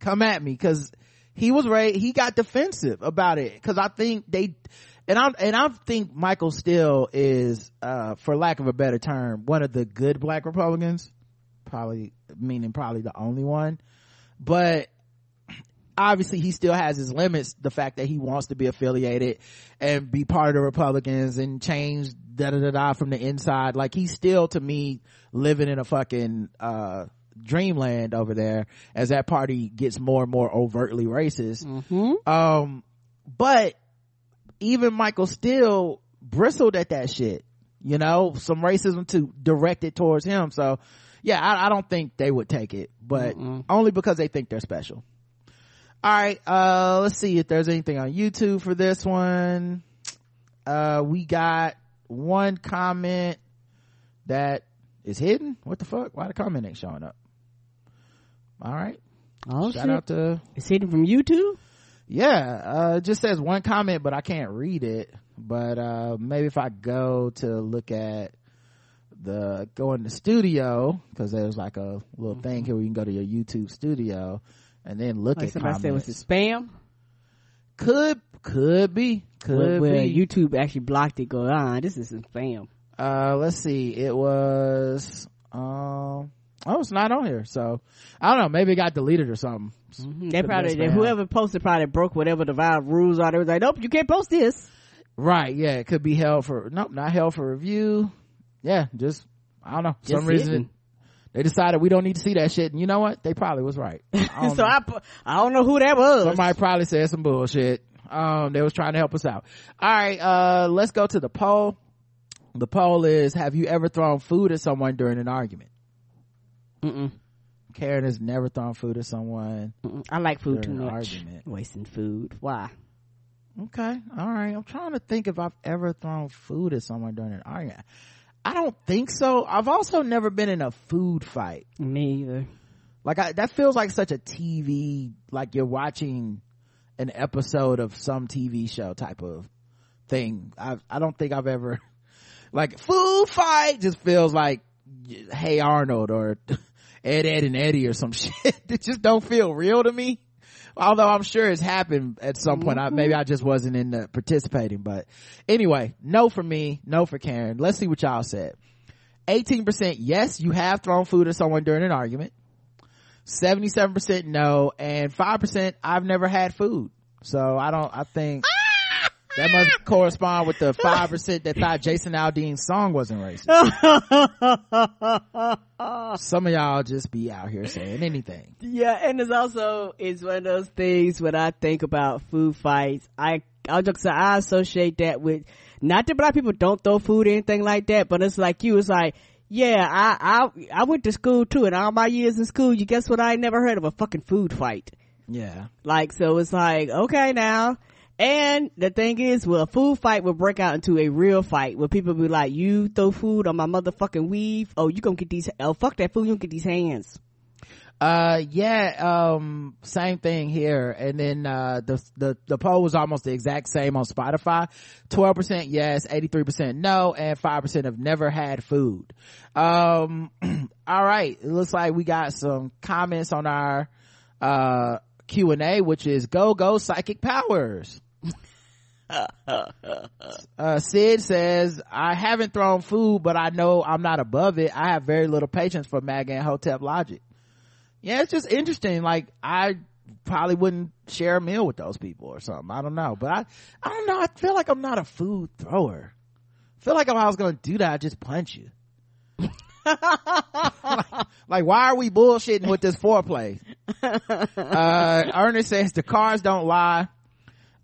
come at me because he was right. He got defensive about it because i think they and i and i think michael steele is uh for lack of a better term one of the good black republicans. Probably meaning probably the only one. But obviously he still has his limits the fact that he wants to be affiliated and be part of the republicans and change da da da da from the inside. Like he's still to me living in a fucking uh dreamland over there as that party gets more and more overtly racist. Mm-hmm. um but even michael steele bristled at that shit you know? Some racism to direct it towards him. So yeah i, I don't think they would take it but Mm-mm. only because they think they're special. All right uh let's see if there's anything on youtube for this one. Uh we got one comment that is hidden what the fuck why the comment ain't showing up all right Oh, shout shit. out to It's hidden from YouTube? yeah uh it just says one comment but i can't read it but uh maybe if i go to look at the go in the studio because there's like a little thing here where you can go to your youtube studio and then look Like at somebody said, was comments. it spam? could could be could Where, where be YouTube actually blocked it. Go, ah, this is some spam. uh let's see it was um oh it's not on here so i don't know maybe it got deleted or something They Could've been probably spam. whoever posted probably broke whatever the Vibe rules are. They was like, nope, you can't post this. right yeah it could be held for nope not held for review yeah just i don't know some Just reason they decided we don't need to see that shit and you know what they probably was right <laughs> I so know. I, I don't know who that was. somebody probably said some bullshit um they was trying to help us out all right uh let's go to the poll the poll is have you ever thrown food at someone during an argument Mm-mm. karen has never thrown food at someone Mm-mm. I like food too much. argument. Wasting food. Why? okay all right i'm trying to think if i've ever thrown food at someone during an argument i don't think so i've also never been in a food fight Me either. like I, that feels like such a tv like you're watching an episode of some tv show type of thing. I i don't think i've ever <laughs> like food fight just feels like hey arnold or <laughs> ed ed and eddie or some <laughs> shit. It just don't feel real to me. Although i'm sure it's happened at some point. I, maybe mm-hmm. i just wasn't in the participating but anyway no for me no for karen. Let's see what y'all said. 18% yes you have thrown food at someone during an argument 77% no and 5% i've never had food so i don't i think <laughs> that must correspond with the 5% that thought jason aldean's song wasn't racist <laughs> some of y'all just be out here saying anything Yeah, and it's also it's one of those things when I think about food fights. I I'll just I associate that with not that black people don't throw food or anything like that, but it's like you. It's like yeah, I I I went to school too, and all my years in school, you guess what? I ain't never heard of a fucking food fight. yeah Like so, it's like okay now. And the thing is, well, a food fight will break out into a real fight where people be like, "You throw food on my motherfucking weave? Oh, you gonna get these? Oh, fuck that food! You gonna get these hands?" Uh yeah um same thing here. And then uh the the the poll was almost the exact same on spotify. 12% yes 83% no and 5% have never had food. Um <clears throat> all right. It looks like we got some comments on our uh q&a which is go go psychic powers. <laughs> Uh sid says i haven't thrown food but i know i'm not above it. I have very little patience for maga and hotep logic yeah it's just interesting. Like i probably wouldn't share a meal with those people or something. I don't know. But i i don't know. I feel like i'm not a food thrower. I feel like if i was gonna do that i'd just punch you. Like, <laughs> like, why are we bullshitting with this foreplay? <laughs> Uh ernest says the cars don't lie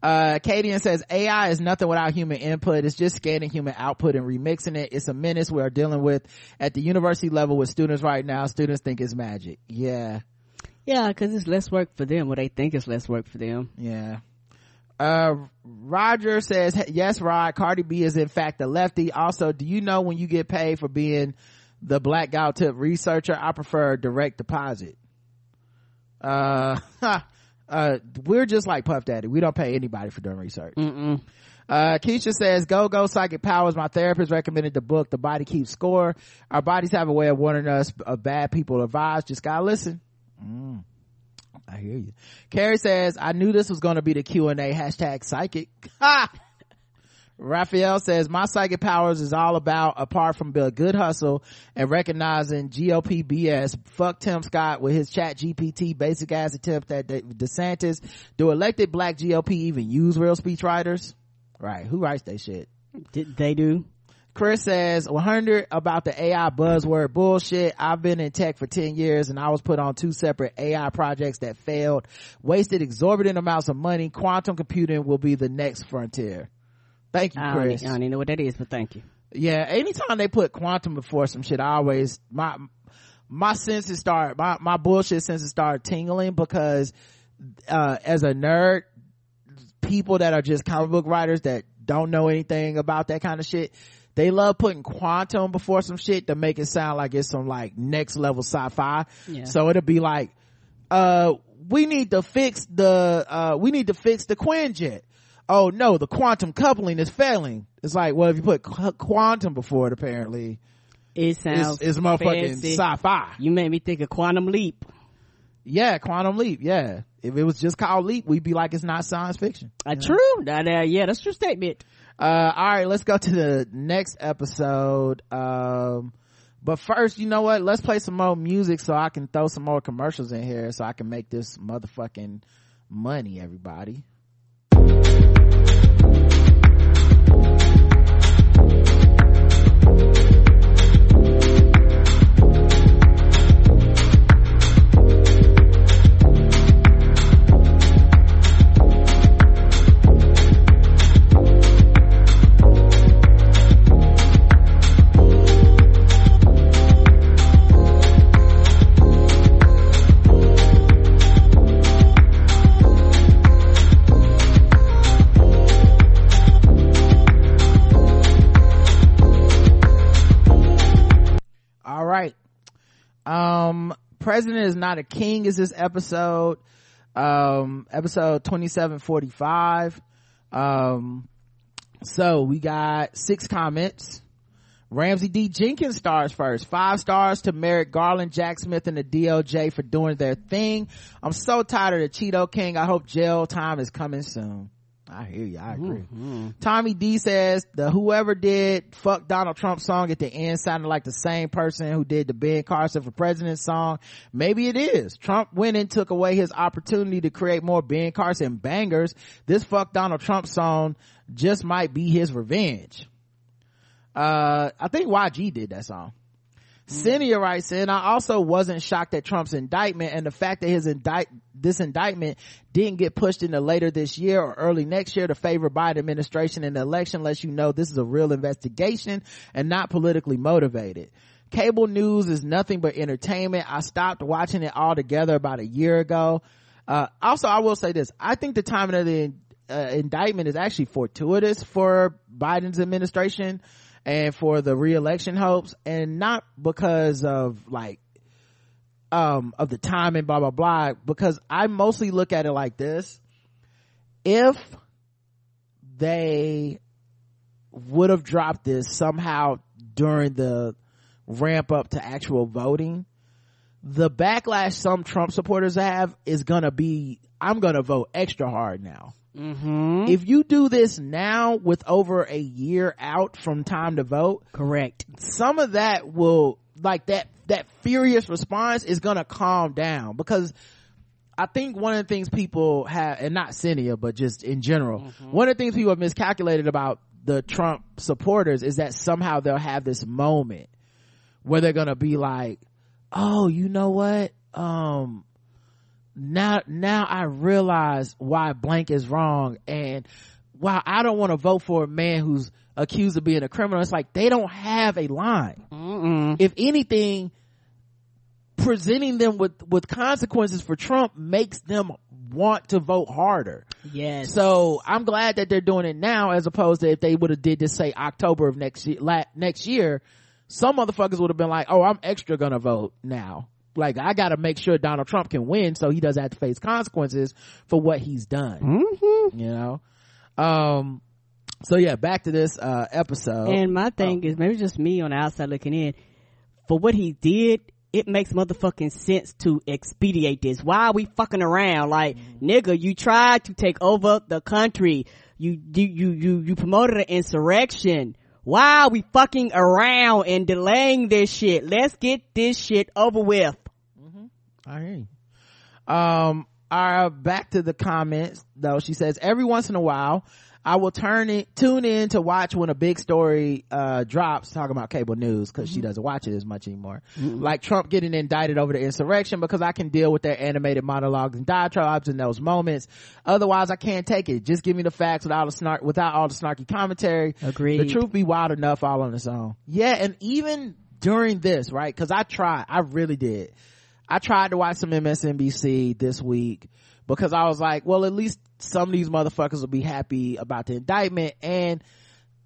uh Cadian says AI is nothing without human input. It's just scanning human output and remixing it. It's a menace we are dealing with at the university level with students right now. Students think it's magic. Yeah. Yeah, because it's less work for them, What they think is less work for them. Yeah. Uh, Roger says, yes, Rod, Cardi B is in fact a lefty. Also, do you know when you get paid for being the black gal tip researcher? I prefer direct deposit. Uh, <laughs> uh, we're just like Puff Daddy. We don't pay anybody for doing research. Mm-mm. Uh, Keisha says, go, go, psychic powers. My therapist recommended the book, The Body Keeps Score. Our bodies have a way of warning us of bad people or vibes. Just gotta listen. Mm, I hear you. Carrie says, I knew this was gonna be the Q&A hashtag psychic. Ha! Raphael says, my psychic powers is all about, apart from the good hustle and recognizing GOP BS, fuck Tim Scott with his chat GPT basic ass attempt at De- DeSantis. Do elected black GOP even use real speech writers? Right. Who writes that shit? Did they do? Chris says 100 about the AI buzzword bullshit. I've been in tech for 10 years and I was put on two separate AI projects that failed, wasted exorbitant amounts of money. Quantum computing will be the next frontier. Thank you, I don't, Chris. I don't even know what that is, but thank you. Yeah, anytime they put quantum before some shit, I always my my senses start my my bullshit senses start tingling because uh as a nerd, people that are just comic book writers that don't know anything about that kind of shit, they love putting quantum before some shit to make it sound like it's some like next level sci-fi. Yeah. So it'll be like, uh, we need to fix the, uh, we need to fix the Quinjet. Oh no, the quantum coupling is failing. It's like, well, if you put qu- quantum before it, apparently, It sounds it's, it's motherfucking sci-fi. You made me think of Quantum Leap. Yeah, quantum leap. Yeah. If it was just called leap, we'd be like, it's not science fiction. Uh, True. That, uh, yeah, that's a true statement. Uh, all right, let's go to the next episode. Um, but first, you know what? Let's play some more music so I can throw some more commercials in here so I can make this motherfucking money, everybody. Um, President is not a king is this episode. Um, episode 2745. Um, so we got six comments. Ramsey D. Jenkins stars first. Five stars to Merrick Garland, Jack Smith, and the DOJ for doing their thing. I'm so tired of the Cheeto King. I hope jail time is coming soon. I hear you. I agree. Tommy D says the whoever did fuck Donald Trump song at the end sounded like the same person who did the Ben Carson for President song. Maybe it is. Trump went and took away his opportunity to create more Ben Carson bangers. This fuck Donald Trump song just might be his revenge. Uh, I think YG did that song. Cynthia writes in, I also wasn't shocked at Trump's indictment and the fact that his indict, this indictment didn't get pushed into later this year or early next year to favor Biden administration in the election lets you know this is a real investigation and not politically motivated. Cable news is nothing but entertainment. I stopped watching it altogether about a year ago. Uh, also, I will say this. I think the timing of the uh, indictment is actually fortuitous for Biden's administration and for the reelection hopes and not because of like um of the time and blah blah blah because i mostly look at it like this. If they would have dropped this somehow during the ramp up to actual voting the backlash some trump supporters have is gonna be i'm gonna vote extra hard now Mm-hmm. if you do this now with over a year out from time to vote Correct. some of that will like that that furious response is gonna calm down because I think one of the things people have, and not Cynthia, but just in general, one of the things people have miscalculated about the Trump supporters is that somehow they'll have this moment where they're gonna be like, oh, you know what? Um, now, now I realize why blank is wrong and while I don't want to vote for a man who's accused of being a criminal, it's like they don't have a line. Mm-mm. If anything, presenting them with, with consequences for Trump makes them want to vote harder. Yes. So I'm glad that they're doing it now as opposed to if they would have did this say October of next year, la- next year, some motherfuckers would have been like, oh, I'm extra gonna vote now. Like I gotta make sure Donald Trump can win so he doesn't have to face consequences for what he's done. Mm-hmm. You know? Um, so yeah, back to this, uh, episode. And my thing is maybe just me on the outside looking in. For what he did, it makes motherfucking sense to expedite this. Why are we fucking around? Like, nigga, you tried to take over the country. You, you, you, you, you promoted an insurrection. Why are we fucking around and delaying this shit? Let's get this shit over with. I hear you. Um, our back to the comments though. She says every once in a while, I will turn it, tune in to watch when a big story, uh, drops talking about cable news because she doesn't watch it as much anymore. Like Trump getting indicted over the insurrection because I can deal with their animated monologues and diatribes in those moments. Otherwise, I can't take it. Just give me the facts without the snark, without all the snarky commentary. Agreed. The truth be wild enough all on its own. Yeah. And even during this, right? Cause I tried, I really did. I tried to watch some MSNBC this week because I was like, well, at least some of these motherfuckers will be happy about the indictment. And,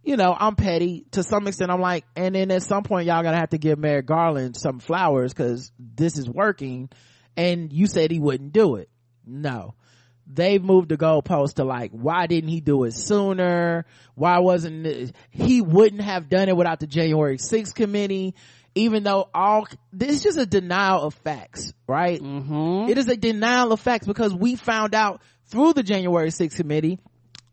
you know, I'm petty to some extent. I'm like, and then at some point y'all gonna have to give Merrick Garland some flowers because this is working. And you said he wouldn't do it. No. they've moved the goalpost to like, why didn't he do it sooner? Why wasn't it, he wouldn't have done it without the January 6th committee? Even though all, this is just a denial of facts, right? Mm-hmm. It is a denial of facts because we found out through the January 6th committee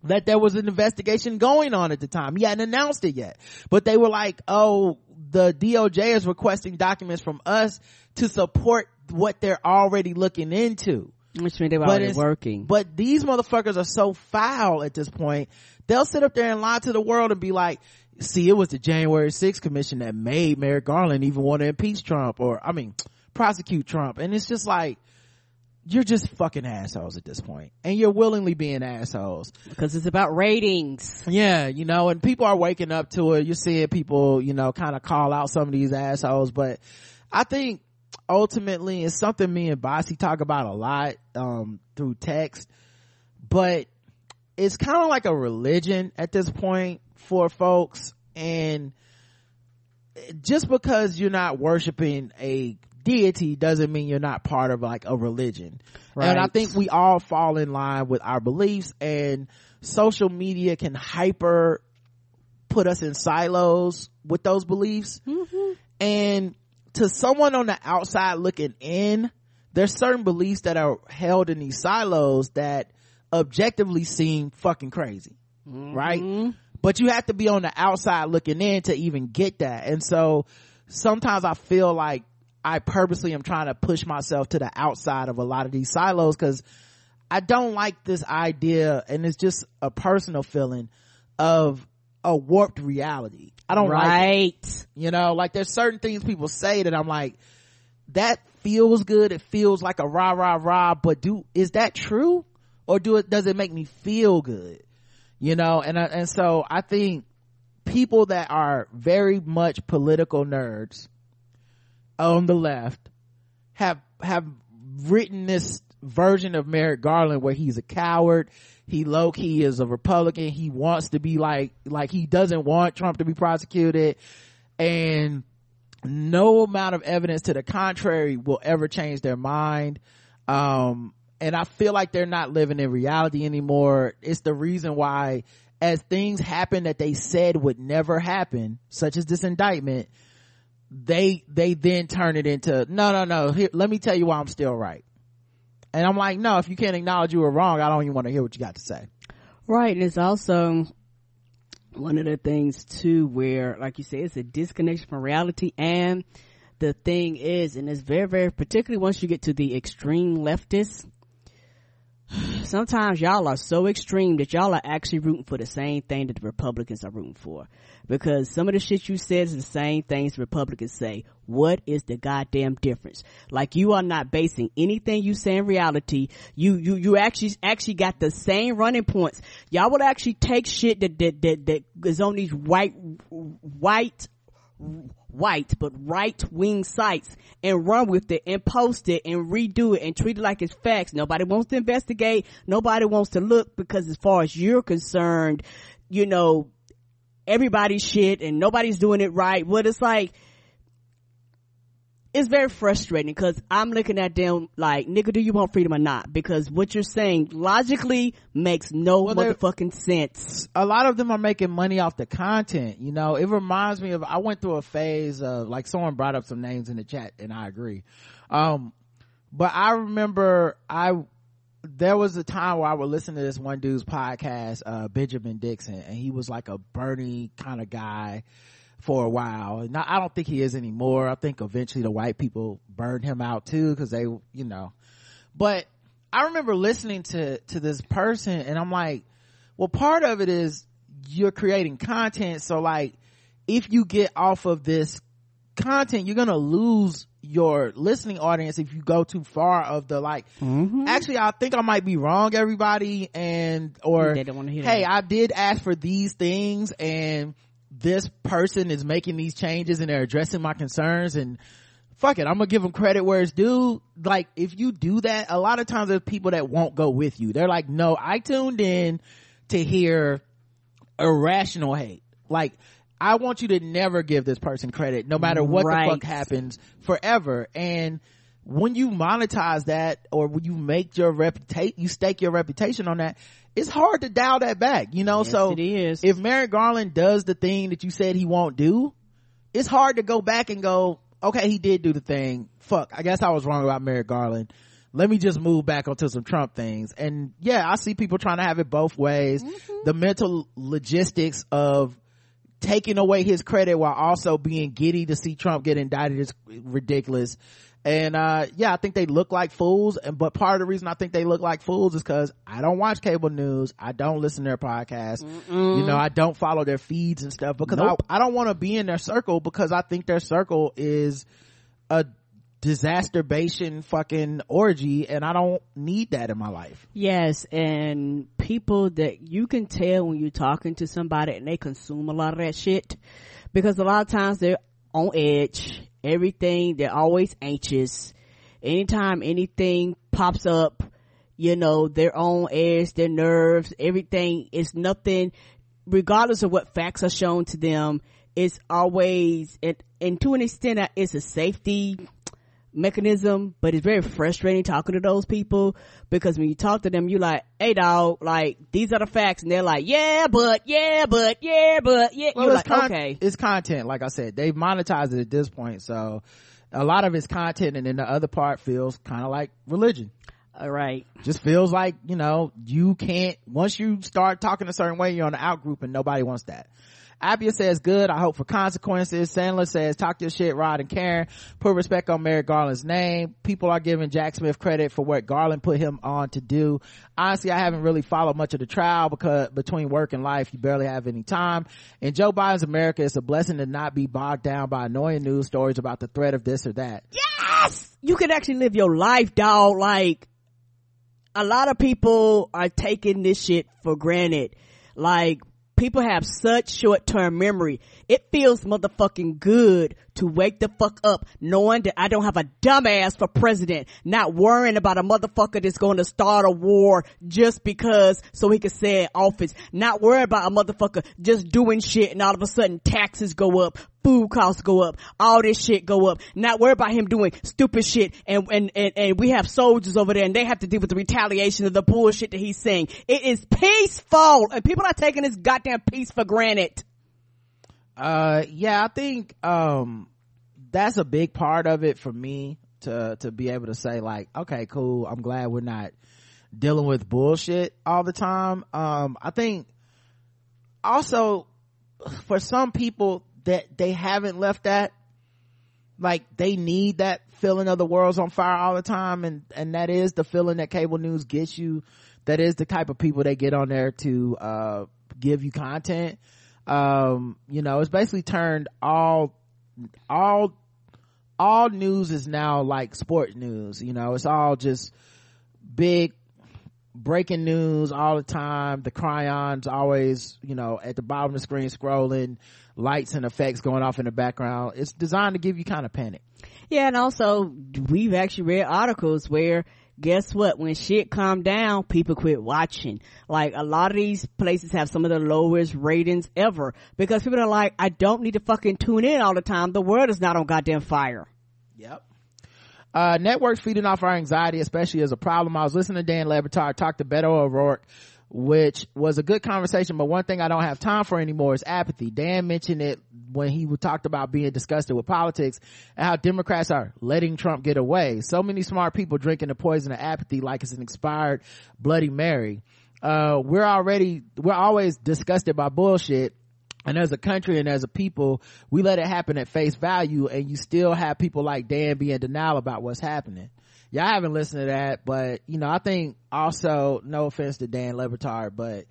that there was an investigation going on at the time. He hadn't announced it yet, but they were like, oh, the DOJ is requesting documents from us to support what they're already looking into. Which means they were But already working. But these motherfuckers are so foul at this point. They'll sit up there and lie to the world and be like, see, it was the January 6th commission that made Merrick Garland even want to impeach Trump or, I mean, prosecute Trump. And it's just like, you're just fucking assholes at this. And you're willingly being assholes. because it's about ratings. Yeah, you know, and people are waking up to it. You're seeing people, you know, kind of call out some of these assholes, but I think ultimately it's something me and Bossy talk about a lot, um, through text, but it's kind of like a religion at this point for folks. And just because you're not worshiping a deity doesn't mean you're not part of like a religion. And I think we all fall in line with our beliefs and social media can hyper put us in silos with those beliefs. Mm-hmm. And to someone on the outside looking in, there's certain beliefs that are held in these silos that objectively seem fucking crazy. Right? Mm-hmm. But you have to be on the outside looking in to even get that. And so sometimes I feel like I purposely am trying to push myself to the outside of a lot of these silos because I don't like this idea and it's just a personal feeling of a warped reality. I don't like it. You know, like there's certain things people say that I'm like, that feels good. It feels like a rah rah rah, but do, is that true? Or do it, does it make me feel good? You know, and, and so I think people that are very much political nerds on the left have, have written this version of Merrick Garland where he's a coward. He low key is a Republican. He wants to be like, like he doesn't want Trump to be prosecuted and no amount of evidence to the contrary will ever change their mind. Um, and I feel like they're not living in reality anymore. It's the reason why as things happen that they said would never happen, such as this indictment, they, they then turn it into, no, no, no, here, let me tell you why I'm still right. And I'm like, no, if you can't acknowledge you were wrong, I don't even want to hear what you got to say. Right. And it's also one of the things too where, like you say, it's a disconnection from reality. And the thing is, and it's very, very, particularly once you get to the extreme leftists, sometimes y'all are so extreme that y'all are actually rooting for the same thing that the Republicans are rooting for. Because some of the shit you said is the same things Republicans say. What is the goddamn difference? Like you are not basing anything you say in reality. You, you, you actually, actually got the same running points. Y'all would actually take shit that, that, that, that is on these white, white, white but right wing sites and run with it and post it and redo it and treat it like it's facts. Nobody wants to investigate. Nobody wants to look because as far as you're concerned, you know, everybody's shit and nobody's doing it right. What it's like, it's very frustrating because I'm looking at them like, nigga, do you want freedom or not? Because what you're saying logically makes no Well, motherfucking sense. a lot of them are making money off the content you know it reminds me of i went through a phase of like someone brought up some names in the chat and i agree um but i remember i there was a time where i would listen to this one dude's podcast uh benjamin dixon and he was like a bernie kind of guy for a while. Now i don't think he is anymore. I think eventually the white people burned him out too because they you know. But i remember listening to to this person and i'm like well part of it is you're creating content. So like if you get off of this content you're gonna lose your listening audience if you go too far of the like mm-hmm. actually i think i might be wrong everybody and or They don't hear hey that. i did ask for these things and this person is making these changes and they're addressing my concerns and fuck it i'm gonna give them credit where it's due. Like if you do that a lot of times there's people that won't go with you. They're like no i tuned in to hear irrational hate. Like i want you to never give this person credit no matter what the fuck happens forever. And when you monetize that or when you make your reputation, you stake your reputation on that, it's hard to dial that back, you know? Yes, so it is. if Merrick Garland does the thing that you said he won't do, it's hard to go back and go, okay, he did do the thing. Fuck, I guess I was wrong about Merrick Garland. Let me just move back onto some Trump things. And yeah, I see people trying to have it both ways. Mm-hmm. The mental logistics of taking away his credit while also being giddy to see Trump get indicted is ridiculous. And, uh, yeah, I think they look like fools. And, but part of the reason I think they look like fools is cause I don't watch cable news. I don't listen to their podcasts. You know, I don't follow their feeds and stuff because Nope. I, I don't want to be in their circle because I think their circle is a disasterbation fucking orgy and I don't need that in my life. Yes, and people that you can tell when you're talking to somebody and they consume a lot of that shit because a lot of times they're on edge. Everything, they're always anxious. Anytime anything pops up, you know, they're on edge, their nerves, everything is nothing, regardless of what facts are shown to them, it's always, and, and to an extent, it's a safety mechanism, but it's very frustrating talking to those people because when you talk to them, you're like, hey dog, like, these are the facts. And they're like, yeah, but, yeah, but, yeah, but, yeah. Well, you're it's like, con- okay. It's content, like I said. They've monetized it at this point, so a lot of it's content and then the other part feels kind of like religion. All right. Just feels like, you know, you can't, once you start talking a certain way, you're on the out group and nobody wants that. Apia says good. I hope for consequences. Sandler says talk your shit, Rod and Karen. Put respect on Merrick Garland's name. People are giving Jack Smith credit for what Garland put him on to do. Honestly, I haven't really followed much of the trial because between work and life, you barely have any time. In Joe Biden's America, it's a blessing to not be bogged down by annoying news stories about the threat of this or that. Yes! You can actually live your life, dog. Like, a lot of people are taking this shit for granted. Like, people have such short-term memory. It feels motherfucking good to wake the fuck up knowing that I don't have a dumbass for president, not worrying about a motherfucker that's going to start a war just because so he can stay in office, not worrying about a motherfucker just doing shit and all of a sudden taxes go up, food costs go up, all this shit go up, not worry about him doing stupid shit. And, and, and, and we have soldiers over there and they have to deal with the retaliation of the bullshit that he's saying. It is peaceful. And people are taking this goddamn peace for granted. uh yeah i think um that's a big part of it for me to to be able to say like okay cool. I'm glad we're not dealing with bullshit all the time. Um i think also for some people that they haven't left that like they need that feeling of the world's on fire all the time and and that is the feeling that cable news gets you. That is the type of people they get on there to uh give you content. Um you know it's basically turned all all all news is now like sport news you know. It's all just big breaking news all the time. The chyrons always you know at the bottom of the screen scrolling lights and effects going off in the background it's designed to give you kind of panic Yeah, and also we've actually read articles where guess what? When shit calmed down, people quit watching. Like a lot of these places have some of the lowest ratings ever because people are like, I don't need to fucking tune in all the time. The world is not on goddamn fire. Yep. Uh, networks feeding off our anxiety, especially as a problem. I was listening to Dan Le Batard talk to Beto O'Rourke, which was a good conversation, but one thing I don't have time for anymore is apathy. Dan mentioned it when he talked about being disgusted with politics and how Democrats are letting Trump get away. So many smart people drinking the poison of apathy like it's an expired Bloody Mary. Uh, we're already, we're always disgusted by bullshit and as a country and as a people, we let it happen at face value and you still have people like Dan be in denial about what's happening. Y'all haven't listened to that, but you know, I think also, no offense to Dan Le Batard, but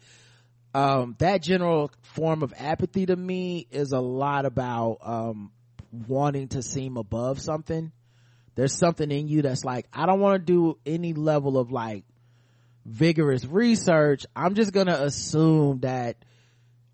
um, that general form of apathy to me is a lot about um, wanting to seem above something. There's something in you that's like, I don't want to do any level of like vigorous research. I'm just gonna assume that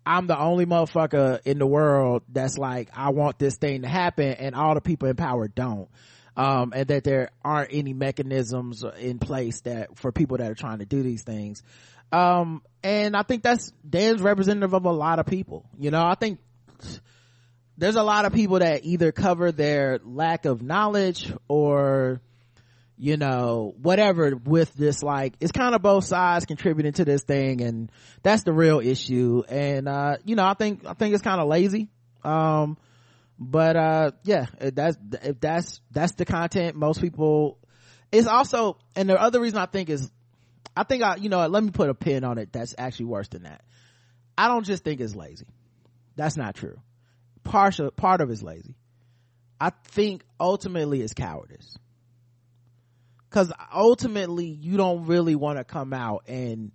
I'm the only motherfucker in the world that's like, I want this thing to happen and all the people in power don't. Um, and that there aren't any mechanisms in place that for people that are trying to do these things. Um, and I think that's Dan's representative of a lot of people. You know, I think there's a lot of people that either cover their lack of knowledge or you know, whatever with this, like, it's kind of both sides contributing to this thing and that's the real issue. And, uh, you know, I think, I think it's kind of lazy. Um, but, uh, yeah, that's, if that's, that's the content most people, it's also, and the other reason I think is, I think I, you know, let me put a pin on it that's actually worse than that. I don't just think it's lazy. That's not true. Partial, part of it's lazy. I think ultimately it's cowardice because ultimately you don't really want to come out and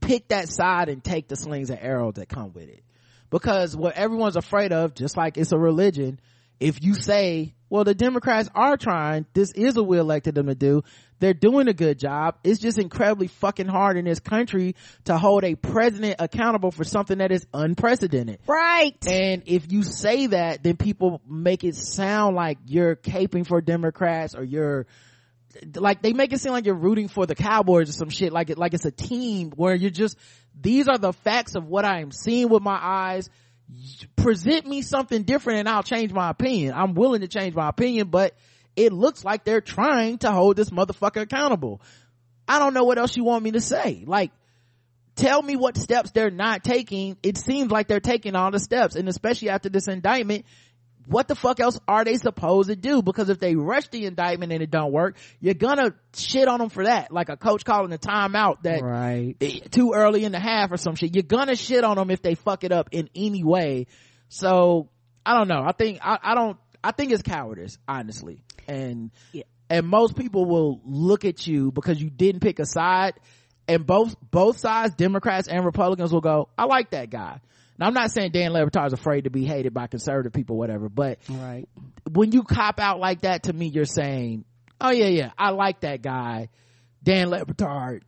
pick that side and take the slings and arrows that come with it because what everyone's afraid of just like it's a religion if you say well the democrats are trying this is what we elected them to do they're doing a good job it's just incredibly fucking hard in this country to hold a president accountable for something that is unprecedented. Right. And if you say that then people make it sound like you're caping for democrats or you're like they make it seem like you're rooting for the Cowboys or some shit like it like it's a team where you're just these are the facts of what I am seeing with my eyes. Present me something different and I'll change my opinion. I'm willing to change my opinion, but it looks like they're trying to hold this motherfucker accountable. I don't know what else you want me to say. Like tell me what steps they're not taking. It seems like they're taking all the steps and especially after this indictment, what the fuck else are they supposed to do? Because if they rush the indictment and it don't work, you're gonna shit on them for that. Like a coach calling a timeout that right eh, too early in the half or some shit. You're gonna shit on them if they fuck it up in any way. So I don't know. I think I, I don't. I think it's cowardice, honestly. And Yeah. and most people will look at you because you didn't pick a side. And both both sides, Democrats and Republicans, will go, "I like that guy." Now I'm not saying Dan Le is afraid to be hated by conservative people, whatever. But right when you cop out like that, to me, you're saying, "Oh yeah, yeah, I like that guy." Dan Le Batard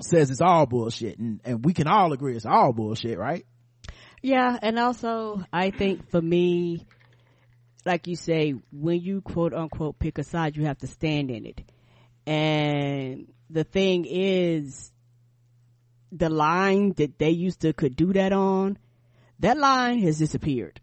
says it's all bullshit, and, and we can all agree it's all bullshit, right? Yeah, and also I think for me, like you say, when you quote unquote pick a side, you have to stand in it. And the thing is, the line that they used to could do that on, that line has disappeared.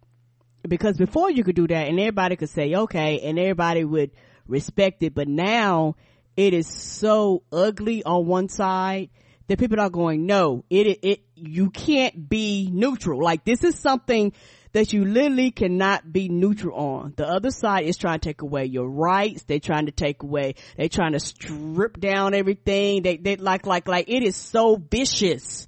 Because before you could do that and everybody could say, okay, and everybody would respect it, but now it is so ugly on one side that people are going, no, it, it, you can't be neutral. Like this is something that you literally cannot be neutral on. The other side is trying to take away your rights. They're trying to take away, they're trying to strip down everything. They, they like, like, like it is so vicious.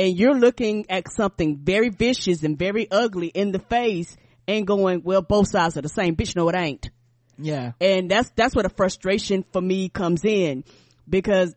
And you're looking at something very vicious and very ugly in the face and going, well, both sides are the same. Bitch, no, it ain't Yeah. and that's that's where the frustration for me comes in because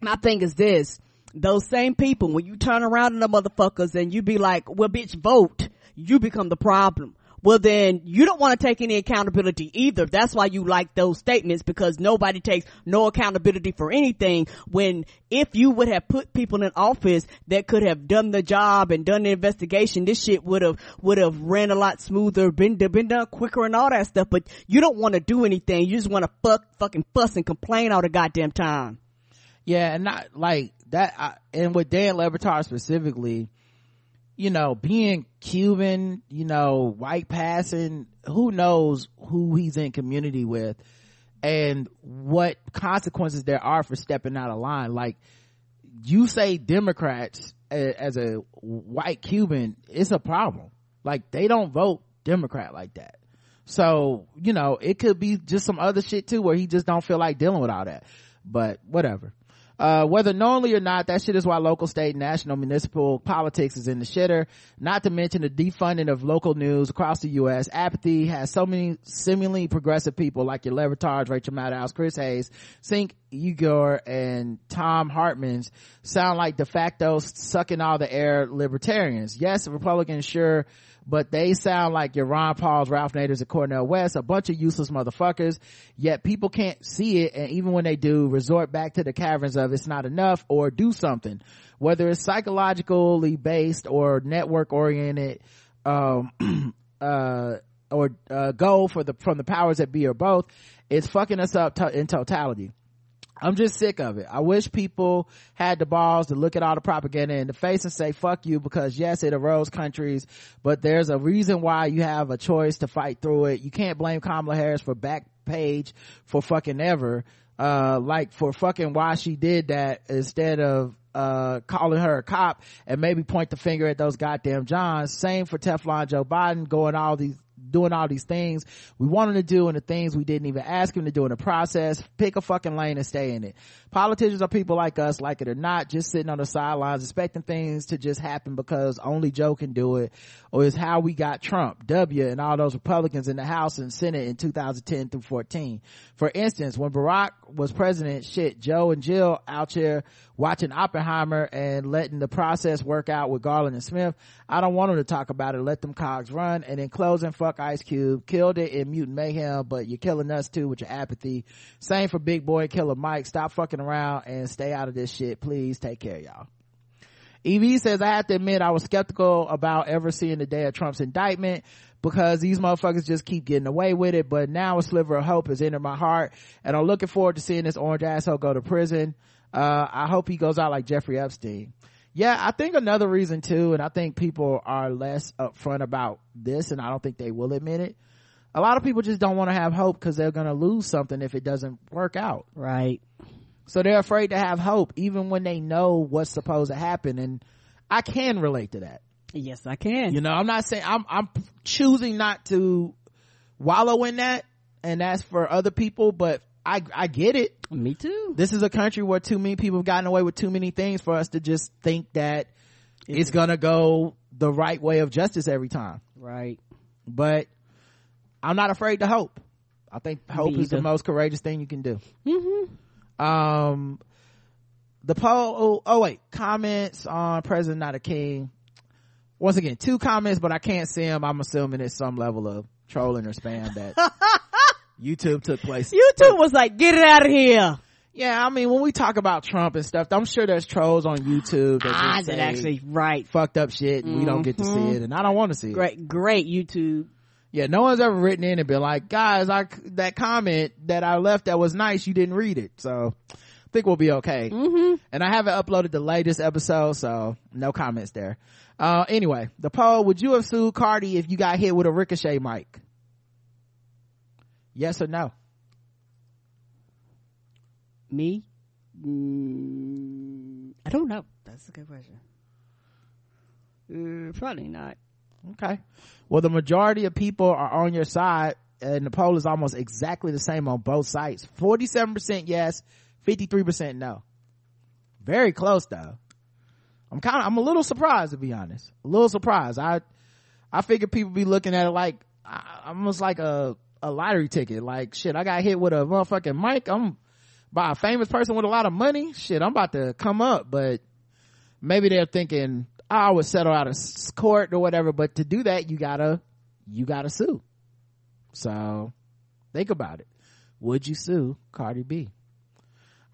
my thing is this those same people when you turn around to the motherfuckers and you be like well bitch vote you become the problem well then you don't want to take any accountability either. That's why you like those statements because nobody takes no accountability for anything when if you would have put people in office that could have done the job and done the investigation this shit would have would have ran a lot smoother been been done quicker and all that stuff. But you don't want to do anything. You just want to fuck fucking fuss and complain all the goddamn time. Yeah, and not like that. I, and with Dan Le Batard specifically, you know, being Cuban, you know, white passing, who knows who he's in community with and what consequences there are for stepping out of line. Like, you say Democrats as a white Cuban, it's a problem. Like, they don't vote Democrat like that. So, you know, it could be just some other shit too where he just don't feel like dealing with all that. But whatever. Uh, whether knowingly or not, that shit is why local, state, national, municipal politics is in the shitter. Not to mention the defunding of local news across the U.S. Apathy has so many seemingly progressive people like your Le Batards, Rachel Maddow, Chris Hayes, Cenk Uygur, and Thom Hartmann's sound like de facto sucking all the air libertarians. Yes, Republicans sure but they sound like your Ron Pauls, Ralph Naders, and Cornel West, a bunch of useless motherfuckers. Yet people can't see it, and even when they do, resort back to the caverns of it's not enough or do something. Whether it's psychologically based or network oriented, um, <clears throat> uh, or uh, goal for the from the powers that be or both, it's fucking us up to, in totality. I'm just sick of it. I wish people had the balls to look at all the propaganda in the face and say, fuck you, because yes, it erodes countries, but there's a reason why you have a choice to fight through it. You can't blame Kamala Harris for back page for fucking ever. Uh, like for fucking why she did that instead of uh, calling her a cop and maybe point the finger at those goddamn Johns. Same for Teflon Joe Biden going all these doing all these things we wanted to do and the things we didn't even ask him to do in the process. Pick a fucking lane and stay in it. Politicians are people like us, like it or not, just sitting on the sidelines expecting things to just happen because only Joe can do it or is how we got Trump, W, and all those Republicans in the House and Senate in 2010 through 14. For instance, when Barack was president, shit, Joe and Jill out here watching Oppenheimer and letting the process work out with Garland and Smith. I don't want them to talk about it. Let them cogs run. And in closing, fuck Ice Cube. Killed it in Mutant Mayhem, but you're killing us too with your apathy. Same for Big Boy Killer Mike. Stop fucking around and stay out of this shit. Please take care, y'all. EV says, I have to admit I was skeptical about ever seeing the day of Trump's indictment because these motherfuckers just keep getting away with it. But now a sliver of hope has entered my heart and I'm looking forward to seeing this orange asshole go to prison. Uh, I hope he goes out like Jeffrey Epstein. Yeah, I think another reason too, and I think people are less upfront about this and I don't think they will admit it. A lot of people just don't want to have hope because they're going to lose something if it doesn't work out. Right. So they're afraid to have hope even when they know what's supposed to happen. And I can relate to that. Yes, I can. You know, I'm not saying I'm, I'm choosing not to wallow in that and that's for other people, but I, I get it. Me too. This is a country where too many people have gotten away with too many things for us to just think that it's gonna go the right way of justice every time. Right. But I'm not afraid to hope. I think hope is the most courageous thing you can do. Mm-hmm. Um, the poll, oh, oh wait, comments on President Not a King. Once again, two comments, but I can't see them. I'm assuming it's some level of trolling or spam that <laughs> YouTube took place. YouTube was like, get it out of here. Yeah, I mean, when we talk about Trump and stuff, I'm sure there's trolls on YouTube that Ah, that actually, right. fucked up shit and we don't get to see it and I don't want to see it. Great, great YouTube. Yeah, no one's ever written in and been like, guys, I, that comment that I left that was nice, you didn't read it. So I think we'll be okay. Mm-hmm. And I haven't uploaded the latest episode, so no comments there. Uh, anyway, the poll, would you have sued Cardi if you got hit with a ricochet mic? Yes or no? Me? Mm, I don't know. That's a good question. Uh, probably not. Okay. Well, the majority of people are on your side and the poll is almost exactly the same on both sites. 47% yes, 53% no. Very close though. I'm kind of, I'm a little surprised to be honest. A little surprised. I, I figured people be looking at it like, almost like a, a lottery ticket. Like shit, I got hit with a motherfucking mic. I'm by a famous person with a lot of money. Shit, I'm about to come up, but maybe they're thinking oh, I would settle out of court or whatever. But to do that, you gotta, you gotta sue. So think about it. Would you sue Cardi B?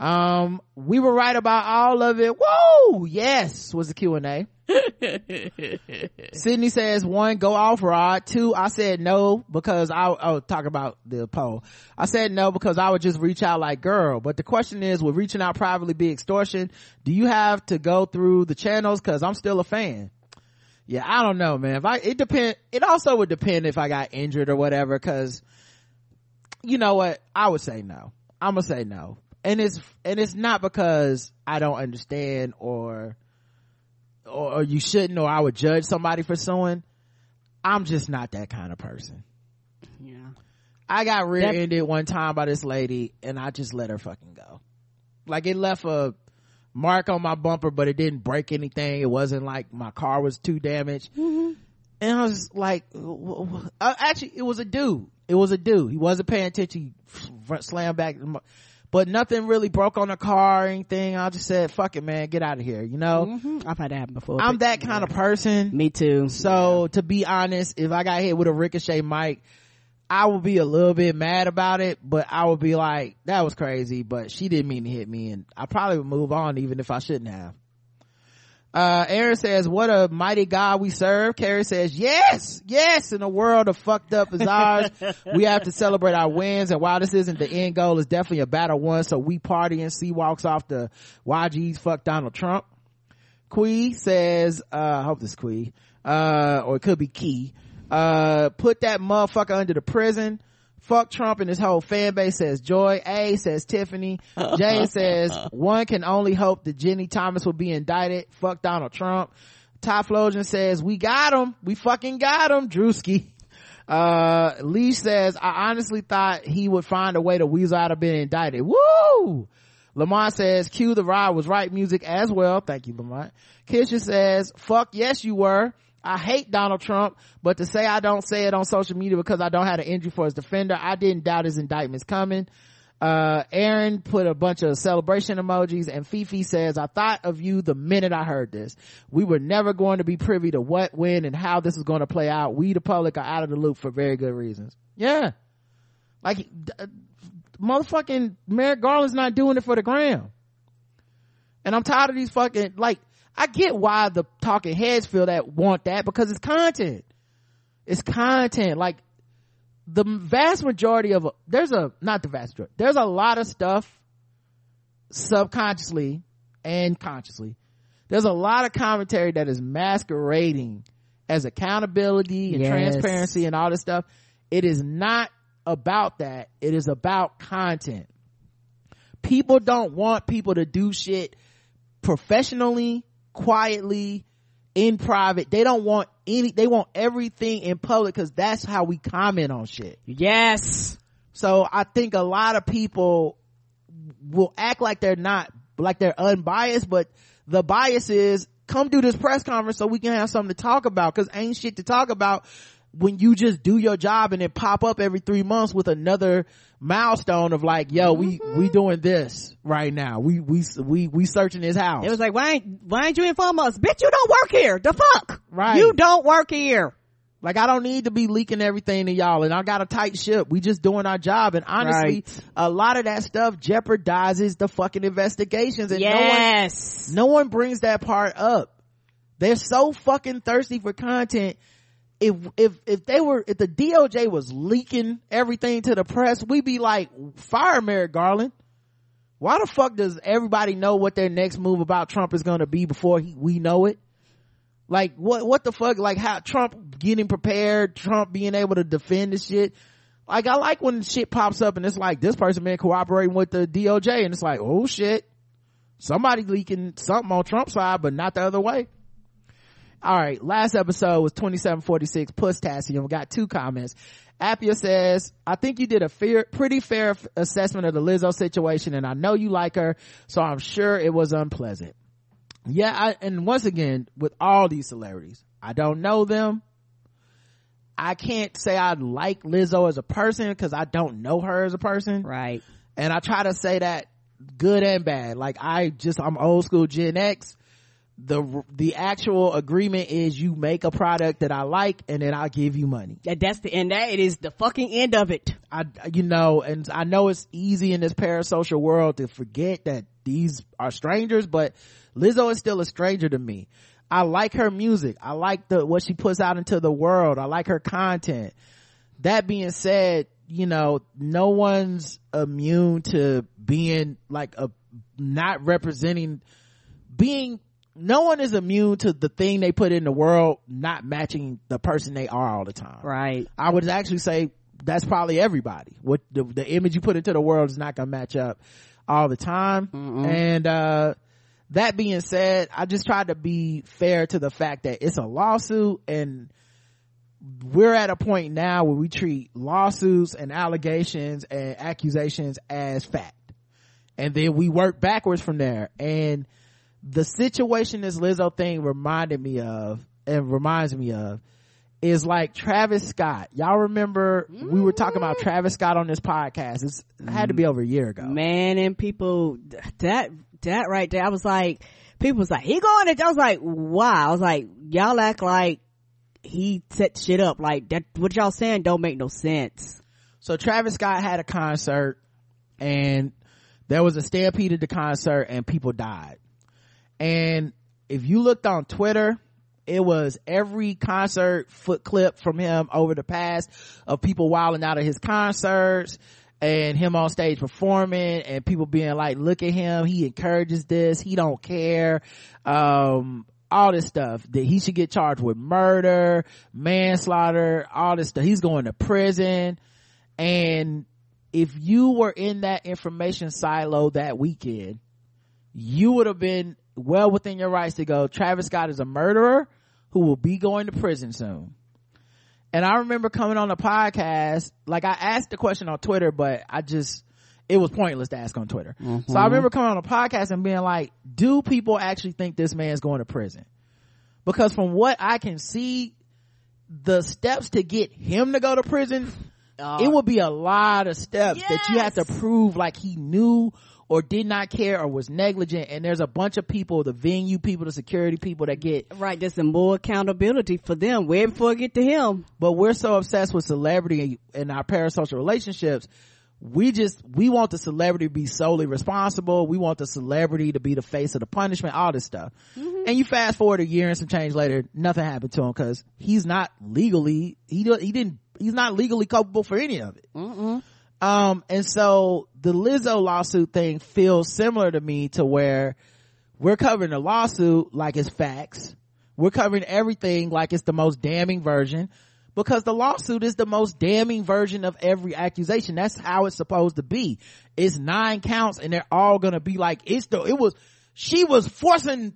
Um, we were right about all of it. Whoa! Yes, was the Q and A. <laughs> Sydney says one, go off rod. Two, I said no because I, oh, talk about the poll. I said no because I would just reach out like girl. But the question is, would reaching out privately be extortion? Do you have to go through the channels? Cause I'm still a fan. Yeah, I don't know, man. If I, it depend, it also would depend if I got injured or whatever. Cause you know what? I would say no. I'm gonna say no. And it's, and it's not because I don't understand or, or, or you shouldn't or I would judge somebody for suing. I'm just not that kind of person. Yeah. I got rear-ended one time by this lady and I just let her fucking go. Like it left a mark on my bumper, but it didn't break anything. It wasn't like my car was too damaged. And I was like, uh, actually, it was a dude. It was a dude. He wasn't paying attention. He slammed back, but nothing really broke on the car or anything. I just said, fuck it, man. Get out of here. You know, hmm I've had that happen before. I'm that kind of person. Me too. So to be honest, if I got hit with a ricochet mic, I would be a little bit mad about it, but I would be like, that was crazy, but she didn't mean to hit me and I probably would move on even if I shouldn't have. Uh, Aaron says, what a mighty God we serve. Carrie says, yes, yes, in a world of fucked up as ours, <laughs> we have to celebrate our wins. And while this isn't the end goal, it's definitely a battle won. So we party and see walks off the YG's fuck Donald Trump. Quee says, uh, I hope this is Quee, uh, or it could be Key, uh, put that motherfucker under the prison. Fuck Trump and his whole fan base says Joy. A says Tiffany. Jane <laughs> says one can only hope that Ginni Thomas will be indicted. Fuck Donald Trump. Typhlosion says we got him. We fucking got him. Drewski. Uh, Lee says, I honestly thought he would find a way to weasel out of being indicted. Woo! Lamont says, cue the Rod was right music as well. Thank you, Lamont. Kisha says, fuck yes you were. I hate Donald Trump, but to say I don't say it on social media because I don't have an injury for his defender, I didn't doubt his indictment's coming. Uh, Aaron put a bunch of celebration emojis and Fifi says, I thought of you the minute I heard this. We were never going to be privy to what, when, and how this is going to play out. We, the public, are out of the loop for very good reasons. Yeah. Like, uh, motherfucking Merrick Garland's not doing it for the gram. And I'm tired of these fucking, like, I get why the talking heads feel that want that because it's content. It's content. Like, the vast majority of there's a not the vast majority there's a lot of stuff subconsciously and consciously there's a lot of commentary that is masquerading as accountability and Yes. transparency and all this stuff it is not about that it is about content people don't want people to do shit professionally quietly in private. They don't want any they want everything in public because that's how we comment on shit. Yes. so i think a lot of people will act like they're not like they're unbiased but the bias is come do this press conference so we can have something to talk about because ain't shit to talk about when you just do your job and then pop up every three months with another milestone of like yo we mm-hmm. we doing this right now we we we we searching his house It was like, why ain't, why ain't you inform us? Bitch, you don't work here. The fuck? Right. You don't work here. Like I don't need to be leaking everything to y'all and I got a tight ship. We just doing our job. And honestly, Right. a lot of that stuff jeopardizes the fucking investigations and yes. no one, no one brings that part up. They're so fucking thirsty for content. If, if, if they were, if the DOJ was leaking everything to the press, we'd be like, fire Merrick Garland. Why the fuck does everybody know what their next move about Trump is gonna be before he, we know it? Like what what the fuck? Like how Trump getting prepared, Trump being able to defend the shit. Like I like when shit pops up and it's like this person been cooperating with the DOJ and it's like, oh shit. Somebody leaking something on Trump's side, but not the other way. All right, last episode was 2746 Pustassium. We got two comments. Apia says, I think you did a fair, pretty fair assessment of the Lizzo situation and I know you like her, so I'm sure it was unpleasant yeah I, and once again with all these celebrities i don't know them i can't say i like lizzo as a person because i don't know her as a person Right. and i try to say that good and bad like i just i'm old school gen x the the actual agreement is you make a product that i like and then i'll give you money That, that's the end. That it is the fucking end of it. I, you know, and I know it's easy in this parasocial world to forget that these are strangers, but Lizzo is still a stranger to me. I like her music. I like the, what she puts out into the world. I like her content. That being said, you know, no one's immune to being like a, not representing, being, no one is immune to the thing they put in the world not matching the person they are all the time. Right. I would actually say that's probably everybody. What the, the image you put into the world is not gonna match up all the time. And, uh, that being said, I just tried to be fair to the fact that it's a lawsuit and we're at a point now where we treat lawsuits and allegations and accusations as fact. And then we work backwards from there. And the situation this Lizzo thing reminded me of and reminds me of is like Travis Scott. Y'all remember we were talking about mm. Travis Scott on this podcast. It's, it had to be mm. over a year ago. Man and people, that, that right there, I was like, people was like, he going it. I was like, wow. I was like, y'all act like he set shit up. Like that, what y'all saying don't make no sense. So Travis Scott had a concert and there was a stampede at the concert and people died. And if you looked on Twitter, it was every concert foot clip from him over the past of people wilding out of his concerts and him on stage performing and people being like, look at him. He encourages this. He don't care. Um, all this stuff that he should get charged with murder, manslaughter, all this stuff. He's going to prison and if you were in that information silo that weekend you would have been well within your rights to go. Travis scott is a murderer who will be going to prison soon. And i remember coming on the podcast like i asked the question on twitter but i just it was pointless to ask on twitter. So i mm-hmm. remember coming on the podcast and being like do people actually think this man's going to prison? Because from what i can see the steps to get him to go to prison it uh, would be a lot of steps that you have to prove like he knew or did not care or was negligent and there's a bunch of people the venue people the security people that get Right, there's some more accountability for them. Way before it get to him. but we're so obsessed with celebrity and our parasocial relationships we just we want the celebrity to be solely responsible. We want the celebrity to be the face of the punishment all this stuff. Mm-hmm. And you fast forward a year and some change later nothing happened to him because he's not legally he he didn't he's not legally culpable for any of it um and so the lizzo lawsuit thing feels similar to me to where we're covering the lawsuit like it's facts. We're covering everything like it's the most damning version because the lawsuit is the most damning version of every accusation. That's how it's supposed to be. It's nine counts and they're all gonna be like it's the it was she was forcing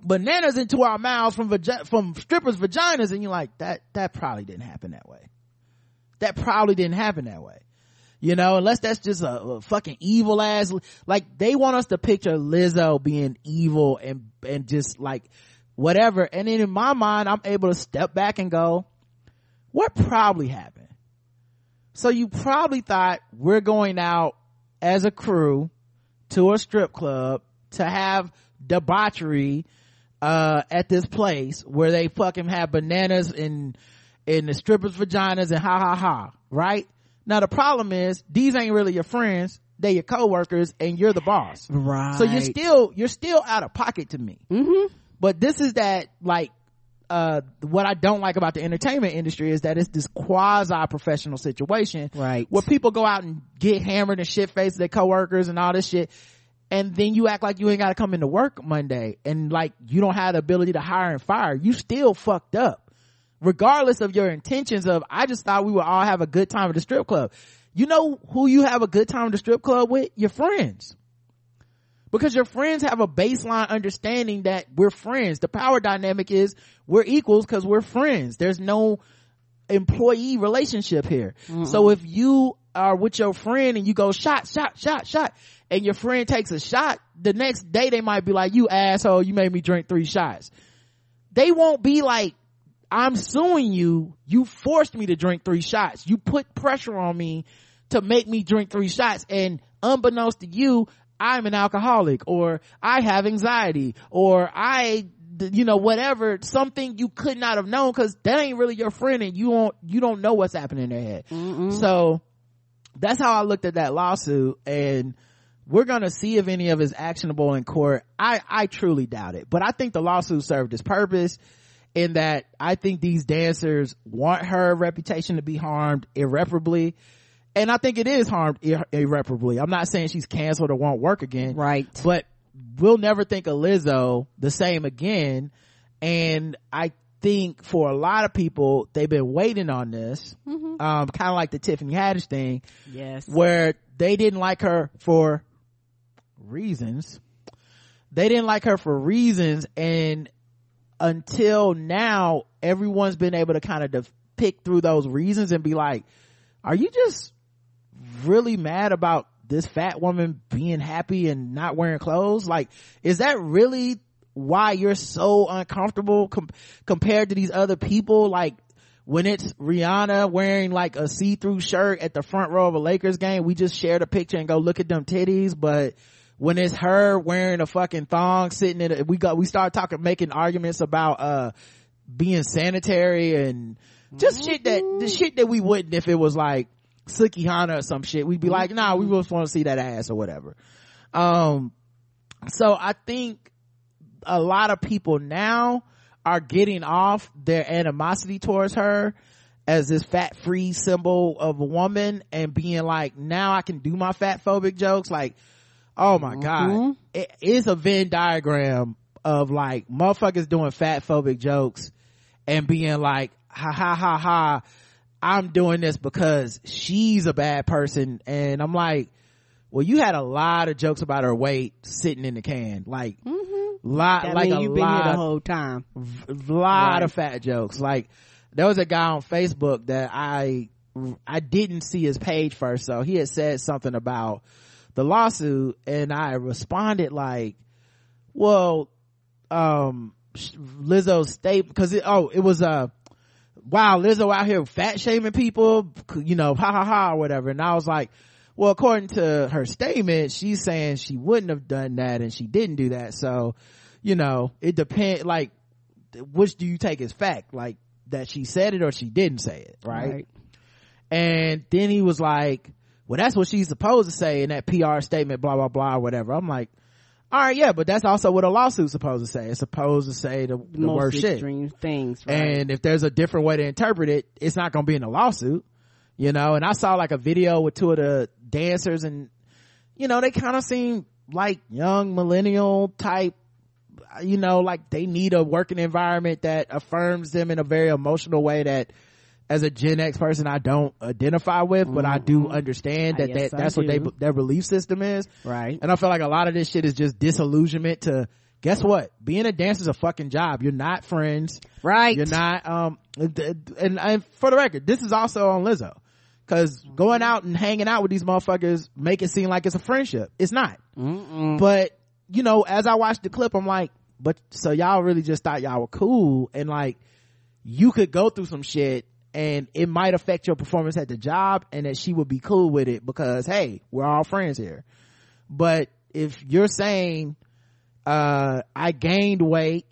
bananas into our mouths from from strippers vaginas and you're like that that probably didn't happen that way that probably didn't happen that way. You know unless that's just a, a fucking evil ass like they want us to picture lizzo being evil and and just like whatever. And then in my mind i'm able to step back and go what probably happened? So you probably thought we're going out as a crew to a strip club to have debauchery uh at this place where they fucking have bananas in in the strippers vaginas and ha ha ha right now the problem is these ain't really your friends they your coworkers and you're the boss Right. so you're still you're still out of pocket to me Mm-hmm. but this is that like uh what i don't like about the entertainment industry is that it's this quasi professional situation Right. where people go out and get hammered and shit faced their coworkers and all this shit and then you act like you ain't got to come into work monday and like you don't have the ability to hire and fire you still fucked up regardless of your intentions of i just thought we would all have a good time at the strip club. You know who you have a good time at the strip club with? Your friends. Because your friends have a baseline understanding that we're friends. The power dynamic is we're equals because we're friends. There's no employee relationship here. So if you are with your friend and you go shot shot shot shot and your friend takes a shot the next day they might be like you asshole you made me drink three shots. They won't be like i'm suing you. You forced me to drink three shots. You put pressure on me to make me drink three shots. And unbeknownst to you i'm an alcoholic or i have anxiety or i you know whatever something you could not have known because that ain't really your friend and you don't you don't know what's happening in their head. So that's how i looked at that lawsuit and we're gonna see if any of it's actionable in court. I i truly doubt it but i think the lawsuit served its purpose in that i think these dancers want her reputation to be harmed irreparably and i think it is harmed ir- irreparably i'm not saying she's canceled or won't work again Right. but we'll never think of Lizzo the same again. And I think for a lot of people, they've been waiting on this, um, kind of like the Tiffany Haddish thing, Yes. where they didn't like her for reasons. They didn't like her for reasons, and until now, everyone's been able to kind of def- pick through those reasons and be like, "Are you just really mad about this fat woman being happy and not wearing clothes? Like, is that really why you're so uncomfortable com- compared to these other people? Like, when it's Rihanna wearing like a see-through shirt at the front row of a Lakers game, we just shared a picture and go look at them titties, but when it's her wearing a fucking thong sitting in a, we got, we start talking, making arguments about, uh, being sanitary and just shit that, the shit that we wouldn't if it was like Sukihana or some shit. We'd be like, nah, we just want to see that ass or whatever. Um, so I think a lot of people now are getting off their animosity towards her as this fat free symbol of a woman and being like, now I can do my fat phobic jokes. Like, oh my mm-hmm. God. It is a Venn diagram of like motherfuckers doing fat phobic jokes and being like, ha ha ha ha. I'm doing this because she's a bad person. And I'm like, well, you had a lot of jokes about her weight sitting in the can. Like, mm-hmm. lot, That like a you've been here the whole time. v- lot of fat jokes. Like, there was a guy on Facebook that I, I didn't see his page first. So he had said something about the lawsuit and I responded like, well, um, Lizzo's state, cause it, oh, it was, uh, wow, Lizzo out here fat shaming people, you know, ha ha ha, or whatever. And I was like, well, according to her statement, she's saying she wouldn't have done that and she didn't do that. So, you know, it depends, like, which do you take as fact? Like, that she said it or she didn't say it, right? And then he was like, well, that's what she's supposed to say in that PR statement, blah, blah, blah, whatever. I'm like, all right, yeah, but that's also what a lawsuit's supposed to say. It's supposed to say the, the Most worst shit. things, right? And if there's a different way to interpret it, it's not going to be in a lawsuit, you know? And I saw like a video with two of the dancers and, you know, they kind of seem like young millennial type, you know, like they need a working environment that affirms them in a very emotional way that as a Gen X person, I don't identify with, but I do understand that, Mm-hmm. That I that's what they, their belief system is. right. And I feel like a lot of this shit is just disillusionment to, guess what? Being a dancer is a fucking job. You're not friends. Right. You're not, um, and, and for the record, this is also on Lizzo. Cause going out and hanging out with these motherfuckers make it seem like it's a friendship. It's not. But, you know, as I watched the clip, I'm like, but so y'all really just thought y'all were cool and like, you could go through some shit and it might affect your performance at the job and that she would be cool with it because hey, we're all friends here. But if you're saying, uh, I gained weight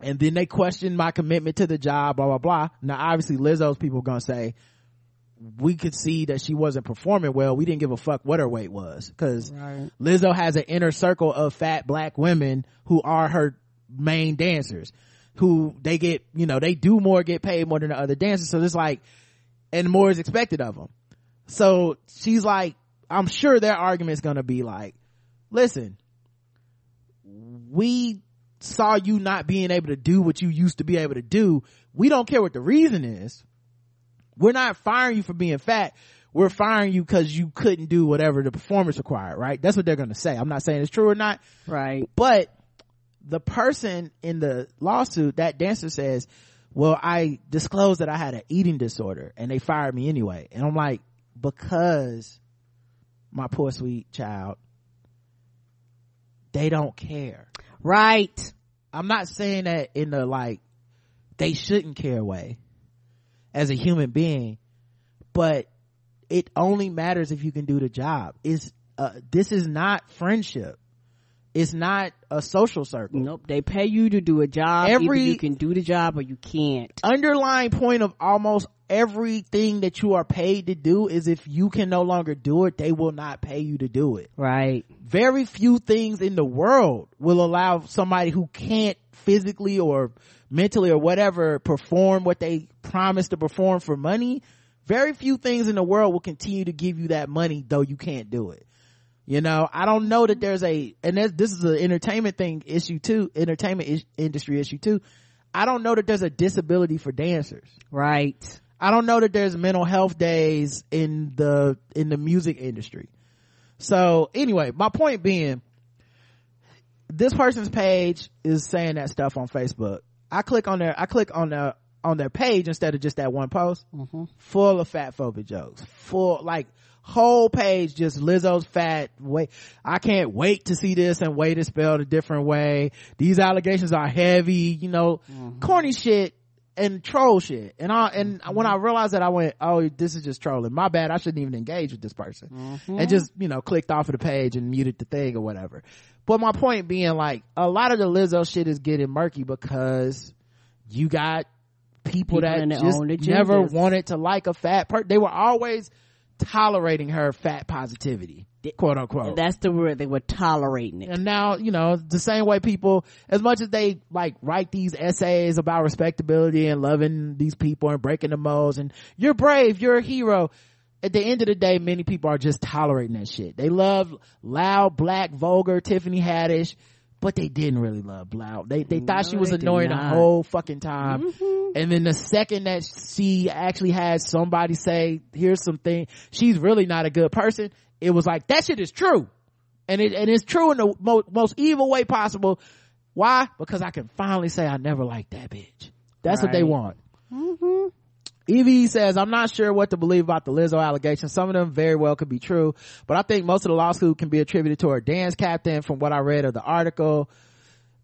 and then they question my commitment to the job, blah, blah, blah. Now, obviously Lizzo's people are going to say, we could see that she wasn't performing well. We didn't give a fuck what her weight was. Cause Right. Lizzo has an inner circle of fat black women who are her main dancers who they get, you know, they do more, get paid more than the other dancers. So it's like, and more is expected of them. So she's like, I'm sure their argument's gonna be like, listen, we saw you not being able to do what you used to be able to do. We don't care what the reason is. We're not firing you for being fat. We're firing you because you couldn't do whatever the performance required, right? That's what they're gonna say. I'm not saying it's true or not, Right. but the person in the lawsuit, that dancer says, well, I disclosed that I had an eating disorder and they fired me anyway. And I'm like, because my poor sweet child, they don't care. Right. I'm not saying that in the like, they shouldn't care way as a human being, but it only matters if you can do the job. Is uh, this is not friendship. It's not a social circle. Nope. They pay you to do a job. Every- Either you can do the job or you can't. underlying point of almost everything that you are paid to do is if you can no longer do it, they will not pay you to do it. Right. Very few things in the world will allow somebody who can't physically or mentally or whatever perform what they promised to perform for money. Very few things in the world will continue to give you that money though you can't do it. You know, I don't know that there's a, and this is an entertainment thing issue too, entertainment is, industry issue too. I don't know that there's a disability for dancers. Right. I don't know that there's mental health days in the, in the music industry. So anyway, my point being, this person's page is saying that stuff on Facebook. I click on their, I click on their, on their page instead of just that one post. Mm-hmm. Full of fat phobic jokes. Full, like, whole page just Lizzo's fat. Wait, I can't wait to see this and wait is spelled a different way. These allegations are heavy, you know, corny shit and troll shit. And I, and when I realized that I went, oh, this is just trolling. My bad. I shouldn't even engage with this person. And just, you know, clicked off of the page and muted the thing or whatever. But my point being like, a lot of the Lizzo shit is getting murky because you got people, People that just never wanted to like a fat person. They were always tolerating her fat positivity, quote unquote. That's the word. They were tolerating it. And now, you know, the same way people, as much as they like write these essays about respectability and loving these people and breaking the molds and you're brave, you're a hero. At the end of the day, many people are just tolerating that shit. They love loud, black, vulgar Tiffany Haddish but they didn't really love Blau. They they thought she was annoying the whole fucking time. Mm-hmm. And then the second that she actually had somebody say, "Here's something," she's really not a good person. It was like that shit is true, and it and it's true in the mo- most evil way possible. Why? Because I can finally say I never liked that bitch. That's what they Right. want. Evie says, I'm not sure what to believe about the Lizzo allegations. Some of them very well could be true, but I think most of the lawsuit can be attributed to her dance captain from what I read of the article.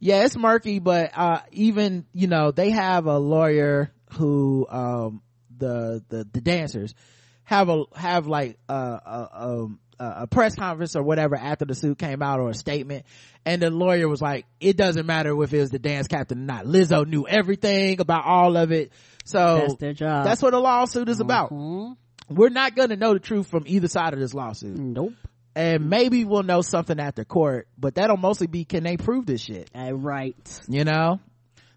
Yeah, it's murky, but, uh, even, you know, they have a lawyer who, um, the, the, the dancers have a, have like, a, a, um, a, a press conference or whatever after the suit came out or a statement. And the lawyer was like, it doesn't matter if it was the dance captain or not. Lizzo knew everything about all of it. So That's their job. that's what a lawsuit is about. Mhm. We're not going to know the truth from either side of this lawsuit. Nope. And maybe we'll know something after court, but that'll mostly be can they prove this shit? Uh, right. You know?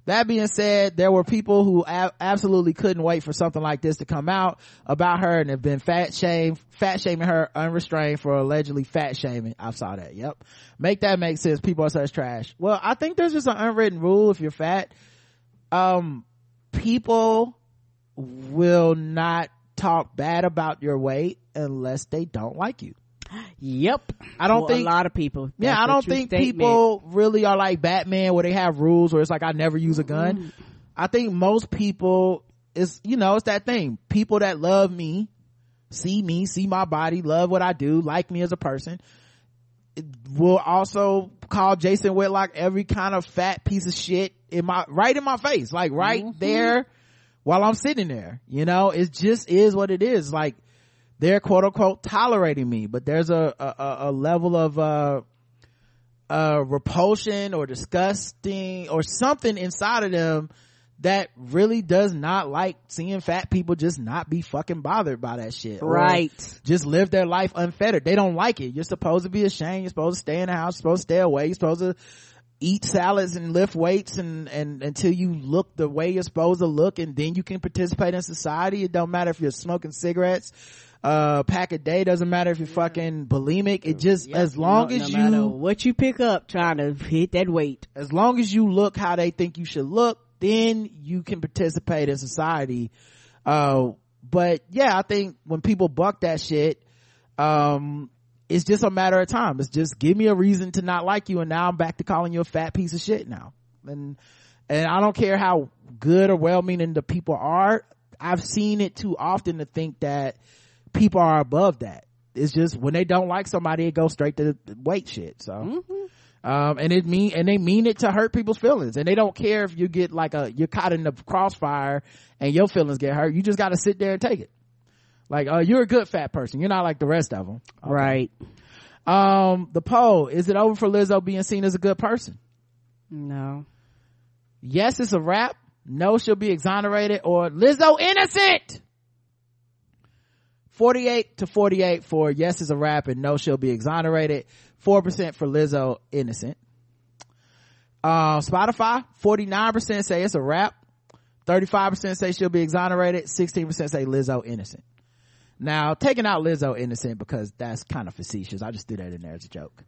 That being said, there were people who absolutely couldn't wait for something like this to come out about her and have been fat shame, fat shaming her unrestrained for allegedly fat shaming. I saw that. Yep. Make that make sense. People are such trash. Well, I think there's just an unwritten rule if you're fat. Um, people will not talk bad about your weight unless they don't like you. Yep. I don't think a lot of people. yeah, I don't think statement. people really are like Batman where they have rules where it's like I never use a gun. Mm. I think most people is you know, it's that thing. People that love me, see me, see my body, love what I do, like me as a person, will also call Jason Whitlock every kind of fat piece of shit in my right in my face. Like right Mm-hmm. there while I'm sitting there. You know, it just is what it is. Like they're quote unquote tolerating me, but there's a, a, a- level of, uh, uh, repulsion or disgusting or something inside of them that really does not like seeing fat people just not be fucking bothered by that shit. Right. Just live their life unfettered. They don't like it. You're supposed to be ashamed. You're supposed to stay in the house. You're supposed to stay away. You're supposed to eat salads and lift weights and, and until you look the way you're supposed to look and then you can participate in society. It don't matter if you're smoking cigarettes, uh, pack a day. Doesn't matter if you're fucking bulimic. It just, Yep. as long no, as no you, what you pick up trying to hit that weight. as long as you look how they think you should look, then you can participate in society. Uh, but yeah, I think when people buck that shit, um, it's just a matter of time. It's just give me a reason to not like you, and now I'm back to calling you a fat piece of shit now. And and I don't care how good or well-meaning the people are. I've seen it too often to think that people are above that. It's just when they don't like somebody, it goes straight to the weight shit. So. Um and it mean and they mean it to hurt people's feelings. And they don't care if you get like a you're caught in the crossfire and your feelings get hurt. You just got to sit there and take it. Like uh you're a good fat person. You're not like the rest of them Right. um the poll is it over for lizzo being seen as a good person? No. yes it's a wrap. No she'll be exonerated or lizzo innocent 48 to 48 for yes is a wrap and no she'll be exonerated. 4% for lizzo innocent. Uh spotify 49% say it's a wrap 35% say she'll be exonerated. 16% say lizzo innocent. Now taking out lizzo innocent because that's kind of facetious. I just threw that in there as a joke.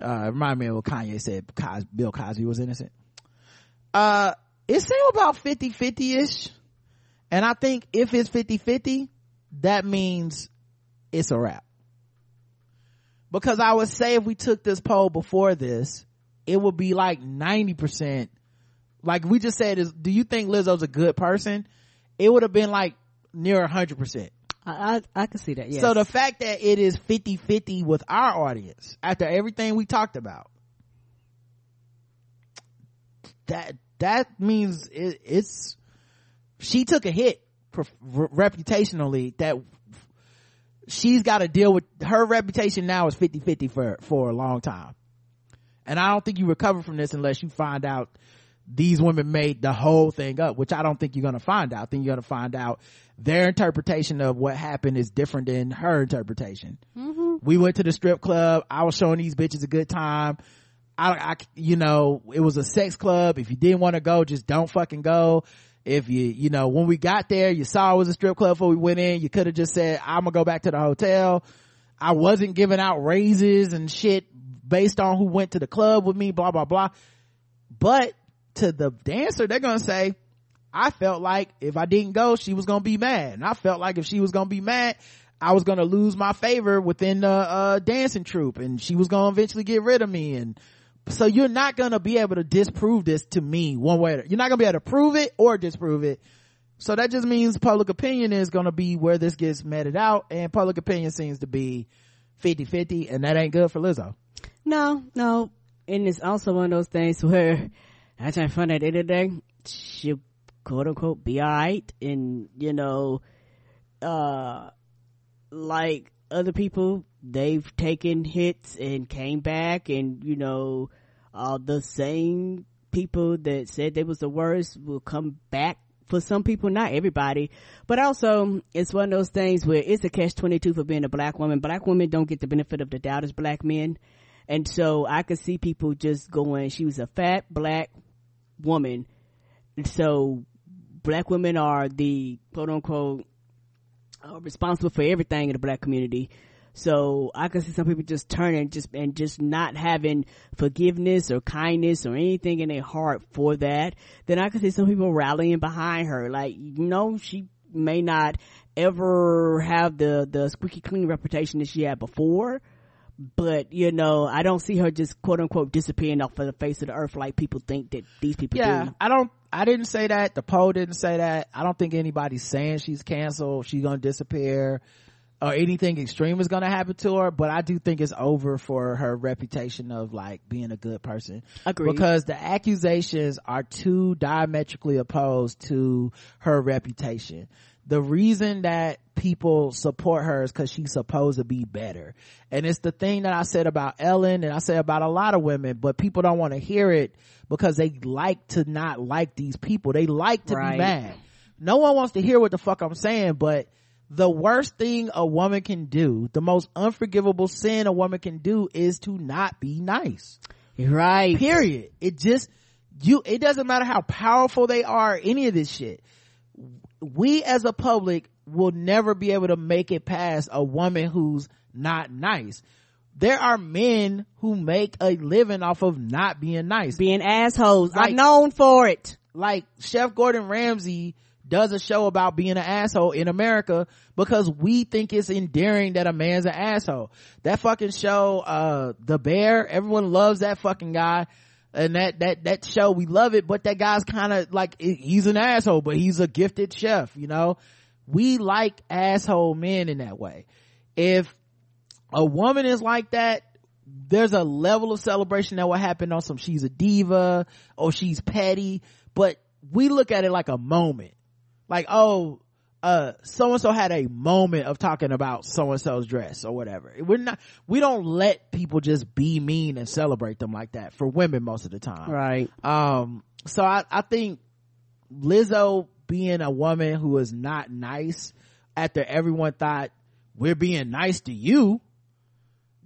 Uh remind me of what kanye said Cos- bill cosby was innocent. Uh it seemed about 50-50ish and i think if it's 50-50 that means it's a wrap because i would say if we took this poll before this it would be like 90% like we just said is do you think lizzo's a good person it would have been like near 100% I, I, I can see that. Yes. so the fact that it is 50-50 with our audience after everything we talked about that that means it, it's she took a hit reputationally that she's got to deal with her reputation now is 50-50 for for a long time. And i don't think you recover from this unless you find out these women made the whole thing up which i don't think you're gonna find out. I think you're gonna find out their interpretation of what happened is different than her interpretation. Mm-hmm. We went to the strip club. I was showing these bitches a good time. I, I, you know, it was a sex club. If you didn't want to go, just don't fucking go. If you, you know, when we got there, you saw it was a strip club before we went in, you could have just said, I'm gonna go back to the hotel. I wasn't giving out raises and shit based on who went to the club with me, blah, blah, blah. But to the dancer, they're to say, I felt like if I didn't go, she was to be mad. And I felt like if she was to be mad, I was to lose my favor within the uh, dancing troupe and she was to eventually get rid of me. And so you're not to be able to disprove this to me one way. Or, you're not to be able to prove it or disprove it. So that just means public opinion is to be where this gets meted out and public opinion seems to be 50-50 and that ain't good for Lizzo. No, no. And it's also one of those things where I try to find at the end of the day, she'll quote unquote be alright and, you know, uh, like other people, they've taken hits and came back and, you know, uh, the same people that said they was the worst will come back for some people, not everybody, but also it's one of those things where it's a catch 22 for being a black woman. Black women don't get the benefit of the doubt as black men. And so I could see people just going, she was a fat black woman. And so black women are the quote unquote uh, responsible for everything in the black community. So I can see some people just turning just and just not having forgiveness or kindness or anything in their heart for that. Then I can see some people rallying behind her. Like, you know, she may not ever have the, the squeaky clean reputation that she had before. But, you know, I don't see her just quote unquote disappearing off of the face of the earth like people think that these people Yeah, do. I don't, I didn't say that. The poll didn't say that. I don't think anybody's saying she's canceled. She's going to disappear or anything extreme is going to happen to her. But I do think it's over for her reputation of like being a good person. Agreed. Because the accusations are too diametrically opposed to her reputation. The reason that people support her is because she's supposed to be better. And it's the thing that I said about Ellen and I say about a lot of women, but people don't want to hear it because they like to not like these people. They like to Right. be mad. No one wants to hear what the fuck I'm saying, but the worst thing a woman can do, the most unforgivable sin a woman can do is to not be nice. Right. Period. It just, you, it doesn't matter how powerful they are, any of this shit. We as a public will never be able to make it past a woman who's not nice. There are men who make a living off of not being nice. Being assholes. Like- I'm known for it. like Chef Gordon Ramsay does a show about being an asshole in America because we think it's endearing that a man's an asshole. That fucking show, uh, The Bear, everyone loves that fucking guy. And that, that, that show, we love it, but that guy's kind of like, he's an asshole, but he's a gifted chef, you know? We like asshole men in that way. If a woman is like that, there's a level of celebration that will happen on some she's a diva or she's petty, but we look at it like a moment. Like, oh, uh, so and so had a moment of talking about so and so's dress or whatever. We're not, we don't let people just be mean and celebrate them like that for women most of the time. Right. Um, so I, I think Lizzo being a woman who is not nice after everyone thought we're being nice to you,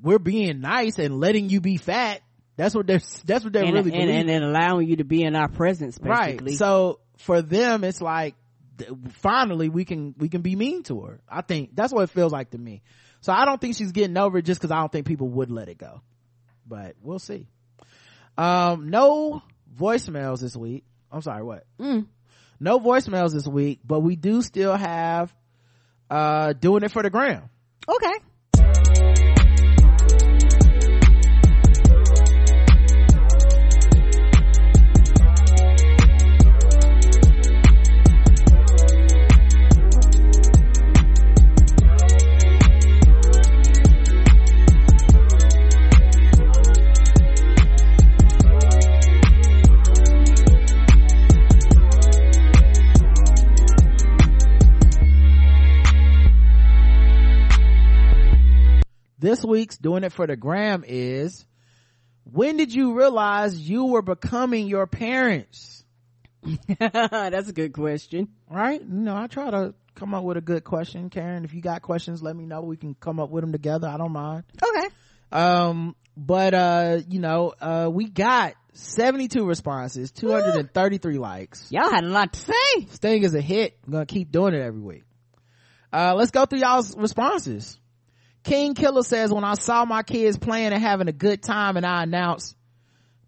we're being nice and letting you be fat. That's what they're, that's what they're And, really and, and, and allowing you to be in our presence, basically. Right. So for them, it's like, finally we can, we can be mean to her. I think that's what it feels like to me. So I don't think she's getting over it just cause I don't think people would let it go, but we'll see. Um, no voicemails this week. I'm sorry, what? Mm. No voicemails this week, but we do still have, uh, doing it for the gram. Okay. This week's doing it for the gram is, when did you realize you were becoming your parents? <laughs> That's a good question. right? You know, I try to come up with a good question. Karen, if you got questions, let me know. We can come up with them together. I don't mind. Okay. Um, but, uh, you know, uh, we got 72 responses, 233 likes. Y'all had a lot to say. This thing is a hit. I'm gonna keep doing it every week. Uh, let's go through y'all's responses. King Killer says, when I saw my kids playing and having a good time and I announced,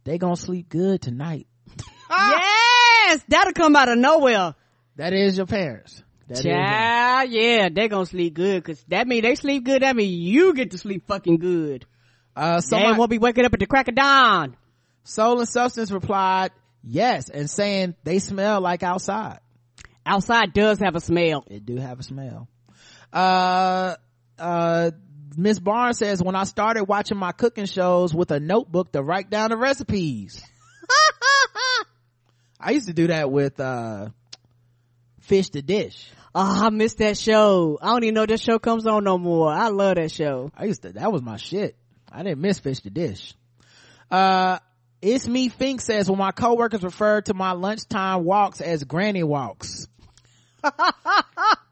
they gonna sleep good tonight. <laughs> yes that'll come out of nowhere That is your parents. That is your- Child, yeah, they gonna sleep good, cause that mean they sleep good, that mean you get to sleep fucking good. Uh, They won't be waking up at the crack of dawn. Soul and Substance replied, yes, and saying they smell like outside. Outside does have a smell. It do have a smell. Uh, uh, Miss Barnes says, when I started watching my cooking shows with a notebook to write down the recipes. <laughs> I used to do that with, uh, Fish to Dish. Oh, I missed that show. I don't even know that show comes on no more. I love that show. I used to, that was my shit. I didn't miss Fish to Dish. Uh, it's me Fink says when my coworkers refer to my lunchtime walks as granny walks. <laughs>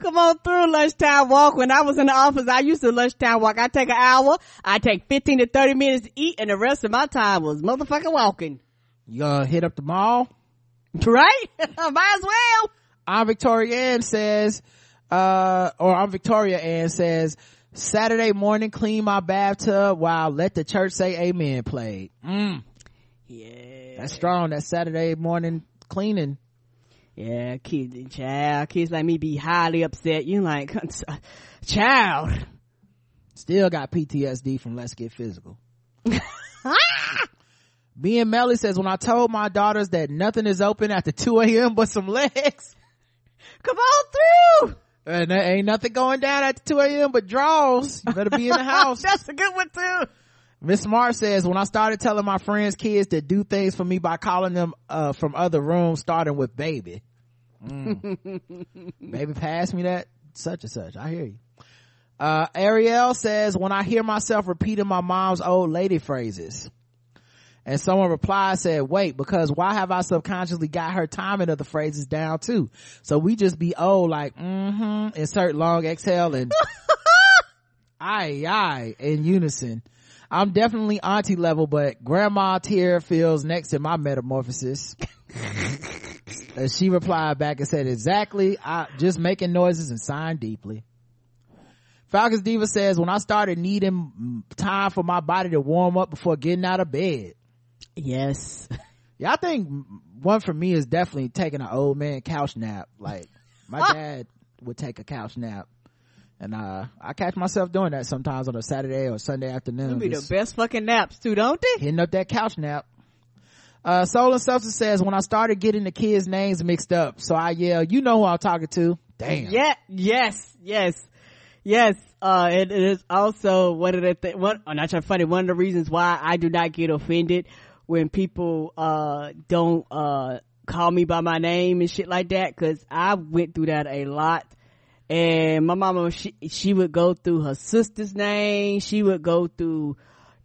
Come on through lunchtime walk. When I was in the office, I used to lunchtime walk. I take an hour. I take 15 to 30 minutes to eat and the rest of my time was motherfucking walking. You gonna hit up the mall? Right? <laughs> Might as well. I'm Victoria Ann says, uh, or I'm Victoria Ann says, Saturday morning clean my bathtub while let the church say amen played. Mm, Yeah. that's strong. That Saturday morning cleaning. Yeah, kids, child, kids like me be highly upset. You like, <laughs> child. Still got PTSD from Let's Get Physical. <laughs> B and Melly says, when I told my daughters that nothing is open after 2 a.m. but some legs, Come on through. and there ain't nothing going down at 2 a.m. but draws, you better be in the house. <laughs> That's a good one too. Miss Smart says, when I started telling my friends' kids to do things for me by calling them, uh, from other rooms, starting with baby. Mm. <laughs> baby, pass me that such and such. I hear you. Uh, Ariel says, when I hear myself repeating my mom's old lady phrases. And someone replied, said, wait, because why have I subconsciously got her timing of the phrases down too? So we just be old, like, mm-hmm, insert long exhale and <laughs> aye, aye, in unison. I'm definitely auntie level, but grandma tier feels next in my metamorphosis. <laughs> and she replied back and said, exactly, I just making noises and sighing deeply. Falcons Diva says, when I started needing time for my body to warm up before getting out of bed. Yes. <laughs> Yeah, I think one for me is definitely taking an old man couch nap. Like my <laughs> dad would take a couch nap. And uh I catch myself doing that sometimes on a Saturday or Sunday afternoon. Them be the best fucking naps too, don't they? hitting up that couch nap. Uh Soul and Substance says when I started getting the kids' names mixed up, so I yell, you know who I'm talking to. Damn. Yeah, yes, yes, yes. Uh, it, it is also one of the th- one. I'm not trying to funny. One of the reasons why I do not get offended when people uh don't uh call me by my name and shit like that, because I went through that a lot. And my mama, she she would go through her sister's name. She would go through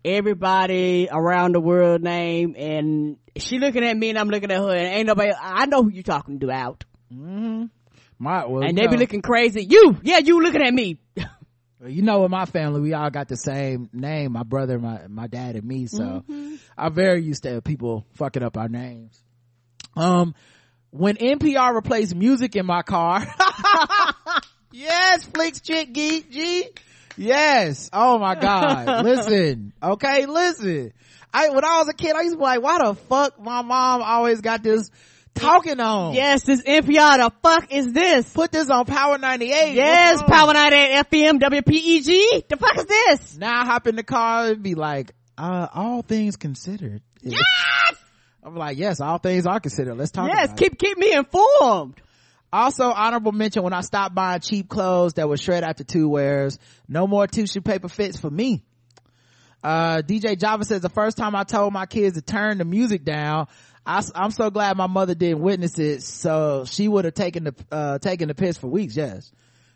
everybody around the world name, and she looking at me and I'm looking at her, and ain't nobody. I know who you talking to out. My, well, and they be looking crazy. You, yeah, you looking at me. <laughs> you know in my family we all got the same name my brother my my dad and me so i'm very used to people fucking up our names um when npr replaced music in my car <laughs> yes flicks chick geek g yes oh my god <laughs> listen okay listen i when i was a kid i used to be like why the fuck my mom always got this talking on Yes, this NPR. The fuck is this? put this on power 98 Yes, Power 98 FM WPEG. The fuck is this? now I hop in the car and be like, uh, all things considered. Yes! I'm like, yes, all things are considered. Let's talk Yes, keep keep me informed. Also, honorable mention when I stopped buying cheap clothes that were shred after two wears. No more tissue paper fits for me. Uh, DJ Java says the first time I told my kids to turn the music down, I, am so glad my mother didn't witness it. So she would have taken the, uh, taken the piss for weeks. Yes.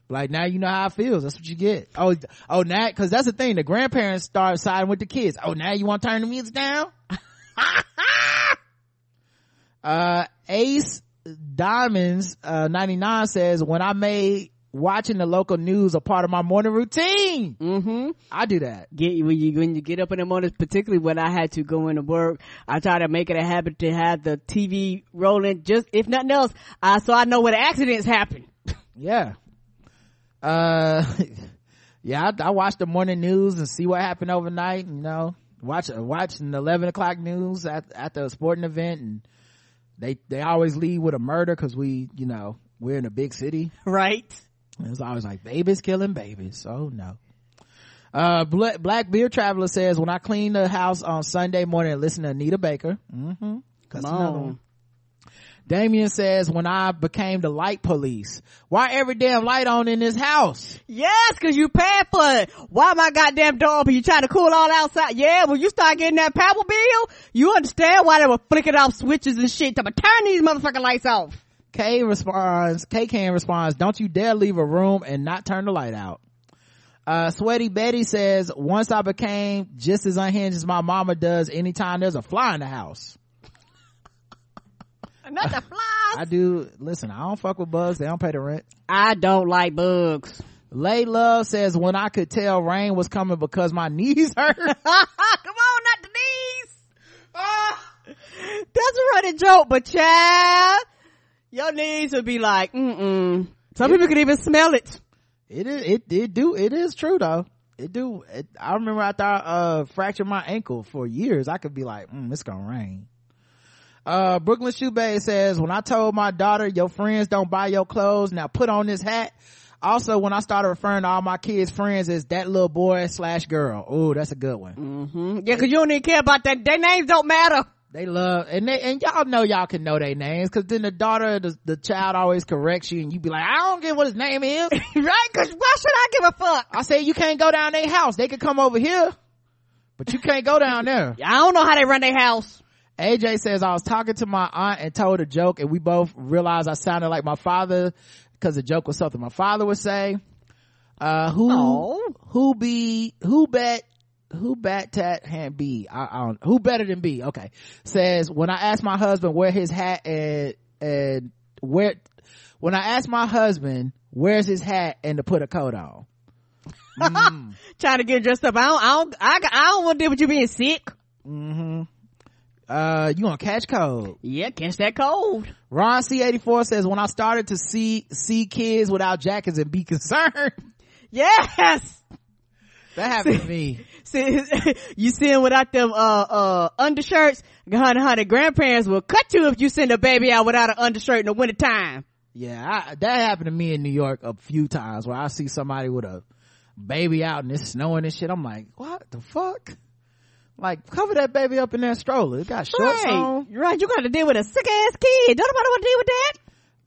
Like now you know how it feels. That's what you get. Oh, oh, now, cause that's the thing. The grandparents start siding with the kids. Oh, now you want to turn the music down? <laughs> uh, Ace Diamonds, uh, 99 says, when I made watching the local news a part of my morning routine. Mm-hmm. I do that. Get when you when you get up in the morning, particularly when I had to go into work, I try to make it a habit to have the TV rolling. Just if nothing else, uh, so I know when accidents happen. <laughs> Yeah. Uh, <laughs> yeah I, I watch the morning news and see what happened overnight you know watch watching the 11 o'clock news at, at the sporting event and they they always lead with a murder because we you know we're in a big city <laughs> Right. and it's always like babies killing babies oh no uh Bla- black beer traveler says when i clean the house on sunday morning and listen to anita baker mm-hmm Come another on. Damien says, when I became the light police, why every damn light on in this house? Yes, cause you paid for it. Why my goddamn door open? You trying to cool all outside? Yeah, when you start getting that power bill, you understand why they were flicking off switches and shit. To turn these motherfucking lights off. Kay responds, K Can responds, don't you dare leave a room and not turn the light out. Uh, Sweaty Betty says, once I became just as unhinged as my mama does anytime there's a fly in the house. Not the flies. I do, listen, I don't fuck with bugs. They don't pay the rent. I don't like bugs. Lay Love says, when I could tell rain was coming because my knees hurt. <laughs> Come on, not the knees. Ah, that's a running joke, but child, your knees would be like, mm-mm. Some people could even smell it. It is it it do it is true though. It do. It, I remember after I uh fractured my ankle for years, I could be like, mm, "It's gonna rain." Uh, Brooklyn Shoebay says, "When I told my daughter, your friends don't buy your clothes, now put on this hat." Also, when I started referring to all my kids' friends as that little boy slash girl, oh, that's a good one. Mm-hmm. Yeah, cause you don't even care about that. Their names don't matter. They love and they and y'all know y'all can know their names because then the daughter, the, the child always corrects you, and you be like, "I don't get what his name is." <laughs> right? Cause why should I give a fuck? I say you can't go down their house. They could come over here, but you can't go down there. <laughs> I don't know how they run their house. AJ says I was talking to my aunt and told a joke, and we both realized I sounded like my father because the joke was something my father would say. Uh, who Oh. who be who bet who bat tat hand B? I, I don't who better than B? Okay, says when I asked my husband where his hat and and where when I asked my husband where's his hat and to put a coat on. <laughs> Mm. Trying to get dressed up. I don't, I don't, I, I don't want to deal with you being sick. hmm Uh, you gonna catch cold. Yeah, catch that cold. Ron C84 says, when I started to see, see kids without jackets and be <laughs> concerned, Yes. that happened to me. See, <laughs> you see him without them, uh, uh, undershirts. Honey, honey, grandparents will cut you if you send a baby out without an undershirt in the wintertime. Yeah, I, that happened to me in New York a few times where I see somebody with a baby out and it's snowing and shit. I'm like, what the fuck? Like, cover that baby up in that stroller. It got shorts right. on. Right. You got to deal with a sick ass kid. Don't nobody want to deal with that.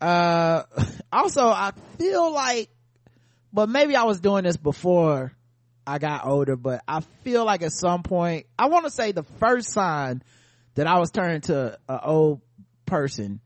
Uh, <laughs> also, I feel like, but maybe I was doing this before I got older, but I feel like at some point, I want to say the first sign that I was turning to an old person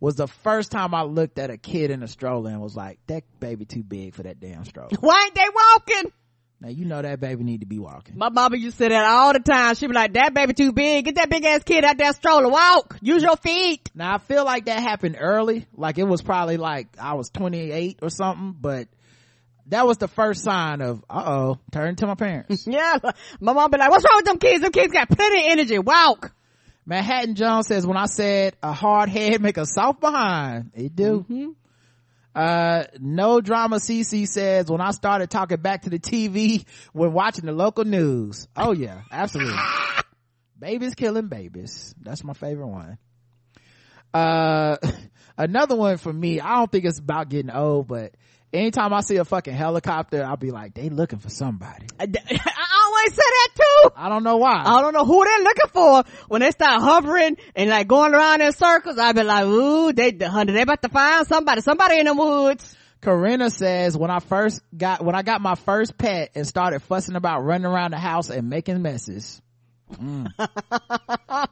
was the first time I looked at a kid in a stroller and was like, that baby too big for that damn stroller. Why ain't they walking? Now you know that baby need to be walking. My mama used to say that all the time. She be like, that baby too big. Get that big ass kid out that stroller. Walk. Use your feet. Now I feel like that happened early, like it was probably like I was 28 or something, but that was the first sign of, uh-oh, turn to my parents. <laughs> Yeah. My mom be like, what's wrong with them kids? Them kids got plenty of energy. Walk. Manhattan Jones says, when I said a hard head make a soft behind, it do. Mm-hmm. Uh, no drama CC says, when I started talking back to the TV when watching the local news. Oh yeah, absolutely. babies killing babies. That's my favorite one. Uh, <laughs> another one for me, I don't think it's about getting old, but anytime I see a fucking helicopter, I'll be like, they looking for somebody. I, <laughs> I always say that too. I don't know why. I don't know who they're looking for when they start hovering and like going around in circles. I be like, ooh, they, honey, they about to find somebody, somebody in the woods. Corinna says, when I first got, when I got my first pet and started fussing about running around the house and making messes. Mm.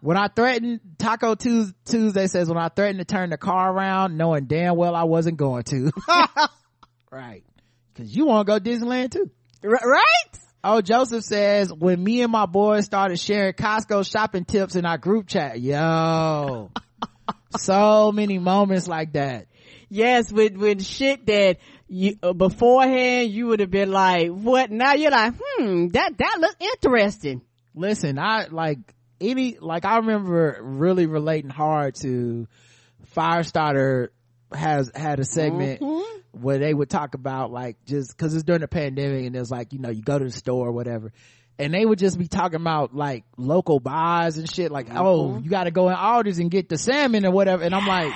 when I threatened, Taco Tues- Tuesday says, when I threatened to turn the car around, knowing damn well I wasn't going to. <laughs> right. Cause you want to go Disneyland too. R- right? Oh, Joseph says, when me and my boys started sharing Costco shopping tips in our group chat, yo, <laughs> so many moments like that. Yes, with, with shit that you, uh, beforehand you would have been like, what? Now you're like, hmm, that, that look interesting. Listen i like any like i remember really relating hard to firestarter has had a segment Mhm. where they would talk about like just cause it's during the pandemic and it's like, you know, you go to the store or whatever. And they would just be talking about like local buys and shit, like, oh, you gotta go in Aldi's and get the salmon or whatever. And I'm like,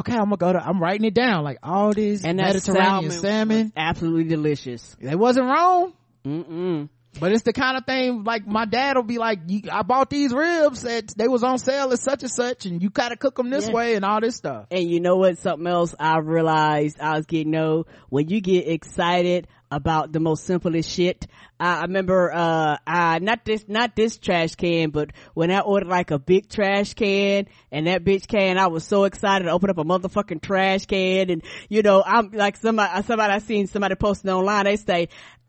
okay, I'm gonna go to, I'm writing it down, like Aldi's, And that Mediterranean salmon, salmon. absolutely delicious. They wasn't wrong. Mm-mm. But it's the kind of thing like my dad will be like, you, I bought these ribs that they was on sale at such and such and you gotta cook them this Yeah. way and all this stuff. And you know what? Something else I realized I was getting no when you get excited about the most simplest shit. I, I remember, uh, I, not this, not this trash can, but when I ordered like a big trash can and that bitch can, I was so excited to open up a motherfucking trash can. And, you know, I'm like somebody, somebody I seen somebody posting online, they say,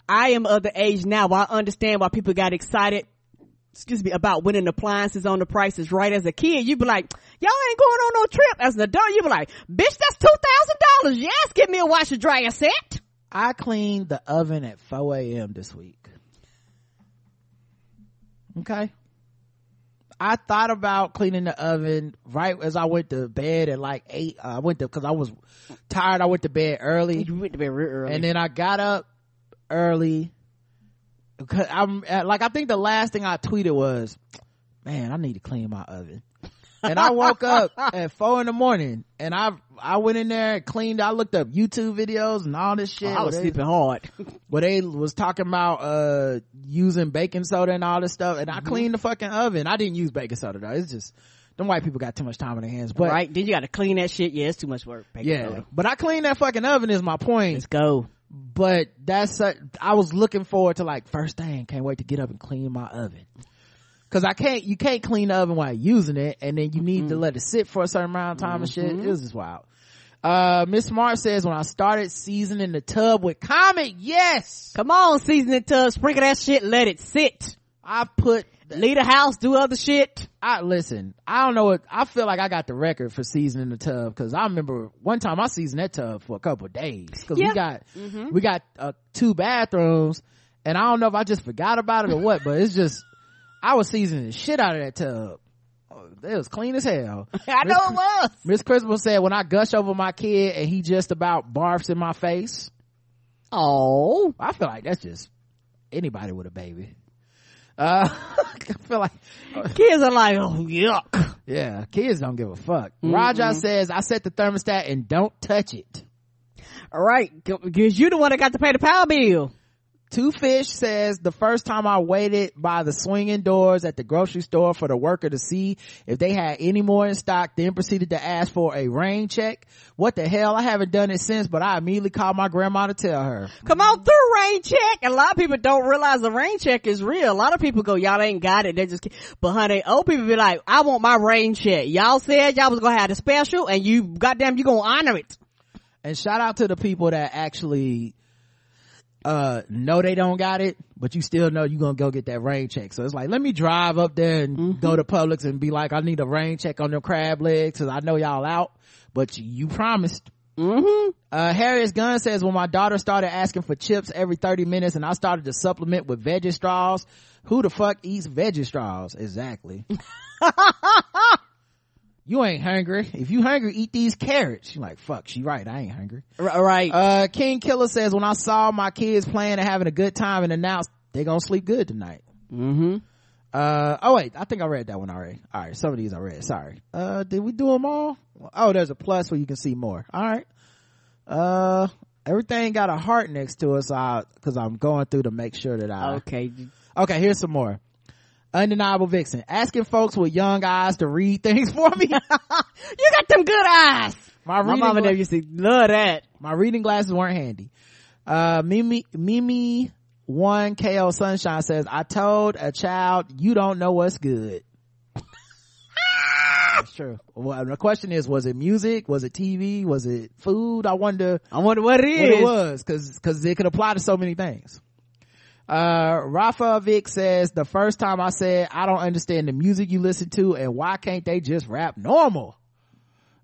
I am of the age now where I understand why people got excited excuse me, about winning appliances on the prices right as a kid, you'd be like, y'all ain't going on no trip. As an adult, you'd be like, bitch, that's $2,000. Yes, give me a washer dryer set. I cleaned the oven at 4 a.m. this week. Okay. I thought about cleaning the oven right as I went to bed at like eight. Uh, I went to, cause I was tired. I went to bed early. You went to bed real early. and then I got up early. Cause I'm like, I think the last thing I tweeted was, man, I need to clean my oven. And I woke up <laughs> at four in the morning and I, I went in there and cleaned. I looked up YouTube videos and all this shit. I was they- sleeping hard. <laughs> where they was talking about, uh, using baking soda and all this stuff. And Mm-hmm. I cleaned the fucking oven. I didn't use baking soda though. It's just, them white people got too much time on their hands. But right? Then you got to clean that shit. Yeah, it's too much work. Yeah, soda. but I cleaned that fucking oven is my point Let's go. But that's uh, i was looking forward to like first thing can't wait to get up and clean my oven. Because i can't you can't clean the oven while using it and then you need to let it sit for a certain amount of time and shit. It was just wild. Uh miss smart says when i started seasoning the tub with comet yes! Come on, seasoning the tub, sprinkle that shit, let it sit. i put Leave the house, do other shit. I listen. I don't know what I feel like. I got the record for seasoning the tub because I remember one time I seasoned that tub for a couple of days because we Yeah. got we got uh, two bathrooms and I don't know if I just forgot about it or what, but it's just I was seasoning the shit out of that tub. Oh, It was clean as hell. <laughs> I know it was. Miss Christmas said when I gush over my kid and he just about barfs in my face, Oh. I feel like that's just anybody with a baby. Uh, <laughs> I feel like Kids are like, oh, yuck. Yeah, kids don't give a fuck. Raja says, I set the thermostat and don't touch it. All right. Because you the one that got to pay the power bill. Two Fish says, the first time I waited by the swinging doors at the grocery store for the worker to see if they had any more in stock, then proceeded to ask for a rain check. What the hell? I haven't done it since, but I immediately called my grandma to tell her. Come on through rain check. And a lot of people don't realize the rain check is real. A lot of people go, y'all ain't got it. They just, but honey, old people be like, I want my rain check. Y'all said y'all was gonna have the special and you, goddamn, you gonna honor it. And shout out to the people that actually uh no they don't got it but you still know you're gonna go get that rain check. So it's like let me drive up there and go to publix and be like i need a rain check on them crab legs because i know y'all out but you, you promised. Mm-hmm. uh harriet's gun says when my daughter started asking for chips every 30 minutes and i started to supplement with veggie straws who the fuck eats veggie straws? Exactly <laughs> you ain't hungry if you hungry eat these carrots you like fuck she right i ain't hungry Right. uh, King Killer says, when I saw my kids playing and having a good time and announced they gonna sleep good tonight. mm-hmm. Uh, oh wait, I think I read that one already. Alright, some of these I read, sorry. Uh, did we do them all? Oh, there's a plus where you can see more. Alright. Uh, everything got a heart next to us, uh, cause I'm going through to make sure that I, Okay. okay, here's some more. Undeniable Vixen, asking folks with young eyes to read things <laughs> for me. <laughs> You got them good eyes. My My reading mama never used to love that. my reading glasses weren't handy. Uh, Mimi, Mimi one KO Sunshine says, I told a child, you don't know what's good. <laughs> That's true. Well, the question is, was it music? Was it TV? Was it food? I wonder I wonder what it what is. it was cause, cause it could apply to so many things. Uh, Rafa Vic says, the first time I said, I don't understand the music you listen to and why can't they just rap normal?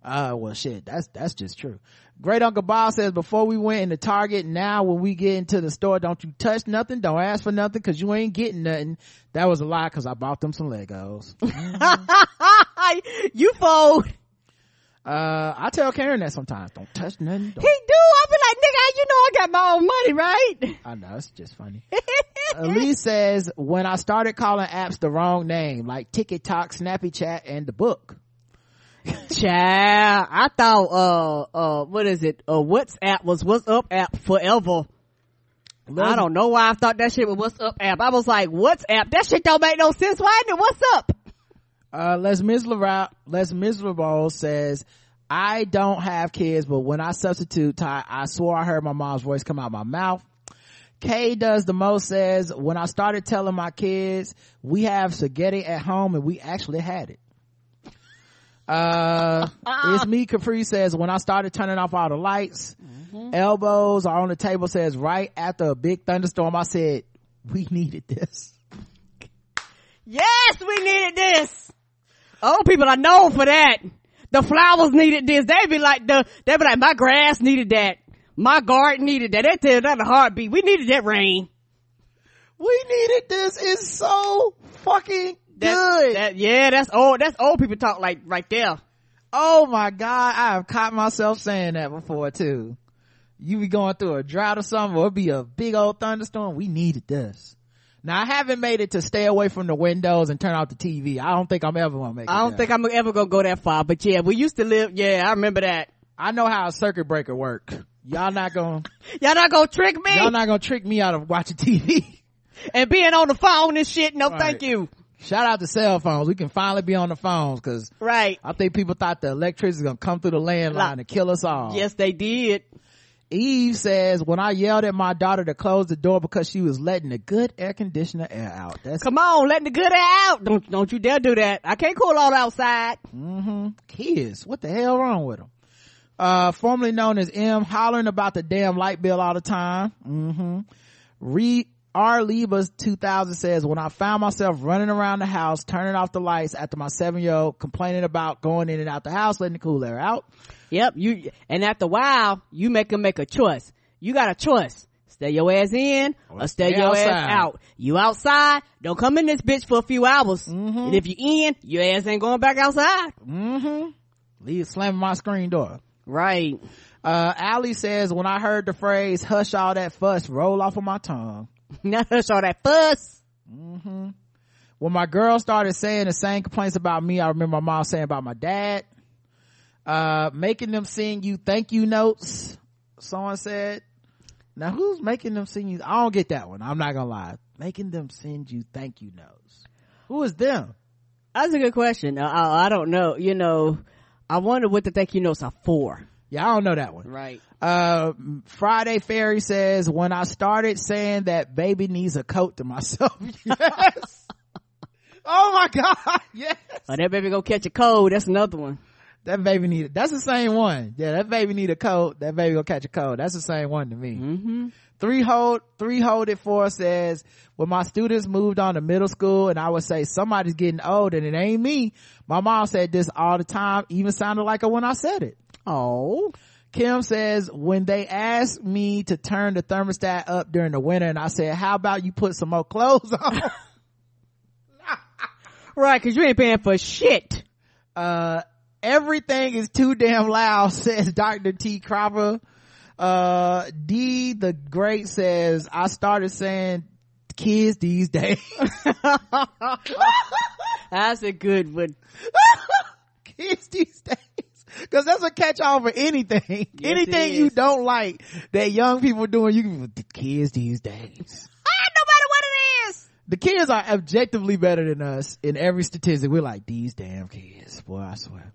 Uh, well shit, that's, that's just true. Great Uncle Bob says, before we went into Target, now when we get into the store, don't you touch nothing, don't ask for nothing, cause you ain't getting nothing. That was a lie, cause I bought them some Legos. <laughs> you fold. Uh, I tell Karen that sometimes. Don't touch nothing. Don't. He do. I be like, nigga, you know I got my own money, right? I know it's just funny. <laughs> Elise says when I started calling apps the wrong name, like TikTok, Snappy Chat, and the book. <laughs> Child, I thought, uh, uh, what is it? Uh, WhatsApp was What's Up app forever. I don't know why I thought that shit was What's Up app. I was like, WhatsApp? That shit don't make no sense. Why isn't it What's Up? Uh, Les Miserable, Les Miserable says, I don't have kids, but when I substitute Ty, I swore I heard my mom's voice come out my mouth. Kay does the most says, when I started telling my kids, we have spaghetti at home and we actually had it. Uh, <laughs> it's me, Capri says, when I started turning off all the lights, elbows are on the table says, right after a big thunderstorm, I said, we needed this. Yes, we needed this. Old people are known for that. The flowers needed this. They be like the, they be like, my grass needed that. My garden needed that. That's tell that a heartbeat. We needed that rain. We needed this. It's so fucking That, good. that, yeah, that's old, that's old people talk like right there. oh my god, I have caught myself saying that before too. You be going through a drought or something, or it'd be a big old thunderstorm. We needed this. Now I haven't made it to stay away from the windows and turn off the TV. I don't think I'm ever gonna make it. I don't think I'm ever gonna go that far, but yeah, we used to live, yeah, I remember that. I know how a circuit breaker work. Y'all not gonna, <laughs> Y'all not gonna trick me y'all not gonna trick me out of watching TV. <laughs> and being on the phone and shit. No, Right. thank you. Shout out to cell phones. We can finally be on the phones cause Right. I think people thought the electricity was gonna come through the landline and kill us all. Yes, they did. Eve says, when I yelled at my daughter to close the door because she was letting the good air conditioner air out. That's Come on, letting the good air out. Don't, don't you dare do that. I can't cool all outside. hmm kids. What the hell wrong with them? Uh, formerly known as M, hollering about the damn light bill all the time. hmm Re, R. Libas 2000 says, when I found myself running around the house, turning off the lights after my seven year old complaining about going in and out the house, letting the cool air out. Yep. You, and after a while, you make them make a choice. You got a choice. Stay your ass in or, stay, stay your ass out. You outside, don't come in this bitch for a few hours. And if you in, your ass ain't going back outside. hmm Leave slamming my screen door. Right. Uh, Allie says, when I heard the phrase, hush all that fuss, roll off of my tongue. <laughs> Not hush all that fuss. mhm When my girl started saying the same complaints about me, I remember my mom saying about my dad. Uh, making them sing you thank you notes. Someone said. Now who's making them sing you? I don't get that one. I'm not gonna lie. Making them send you thank you notes. Who is them? That's a good question. I, I, I don't know. You know, I wonder what the thank you notes are for. Yeah, I don't know that one. Right. Uh, Friday Fairy says, when I started saying that baby needs a coat to myself. <laughs> yes. oh my God. Yes. Oh, that baby gonna catch a cold. That's another one. That baby need, that's the same one. Yeah, that baby need a coat. That baby gonna catch a cold. That's the same one to me. Mm-hmm. Three hold, three hold it four says, when my students moved on to middle school and I would say somebody's getting old and it ain't me. My mom said this all the time, even sounded like her when I said it. Oh. Kim says, when they asked me to turn the thermostat up during the winter and I said, how about you put some more clothes on? <laughs> Right, cause you ain't paying for shit. uh, everything is too damn loud, <laughs> says Dr. T. Cropper. Uh, D the Great says, I started saying kids these days. <laughs> That's a good one. <laughs> kids these days. Cause that's a catch all for anything. Yes, anything you don't like that young people doing, you can, the kids these days. Ah, no matter what it is. The kids are objectively better than us in every statistic. We're like, these damn kids. Boy, I swear.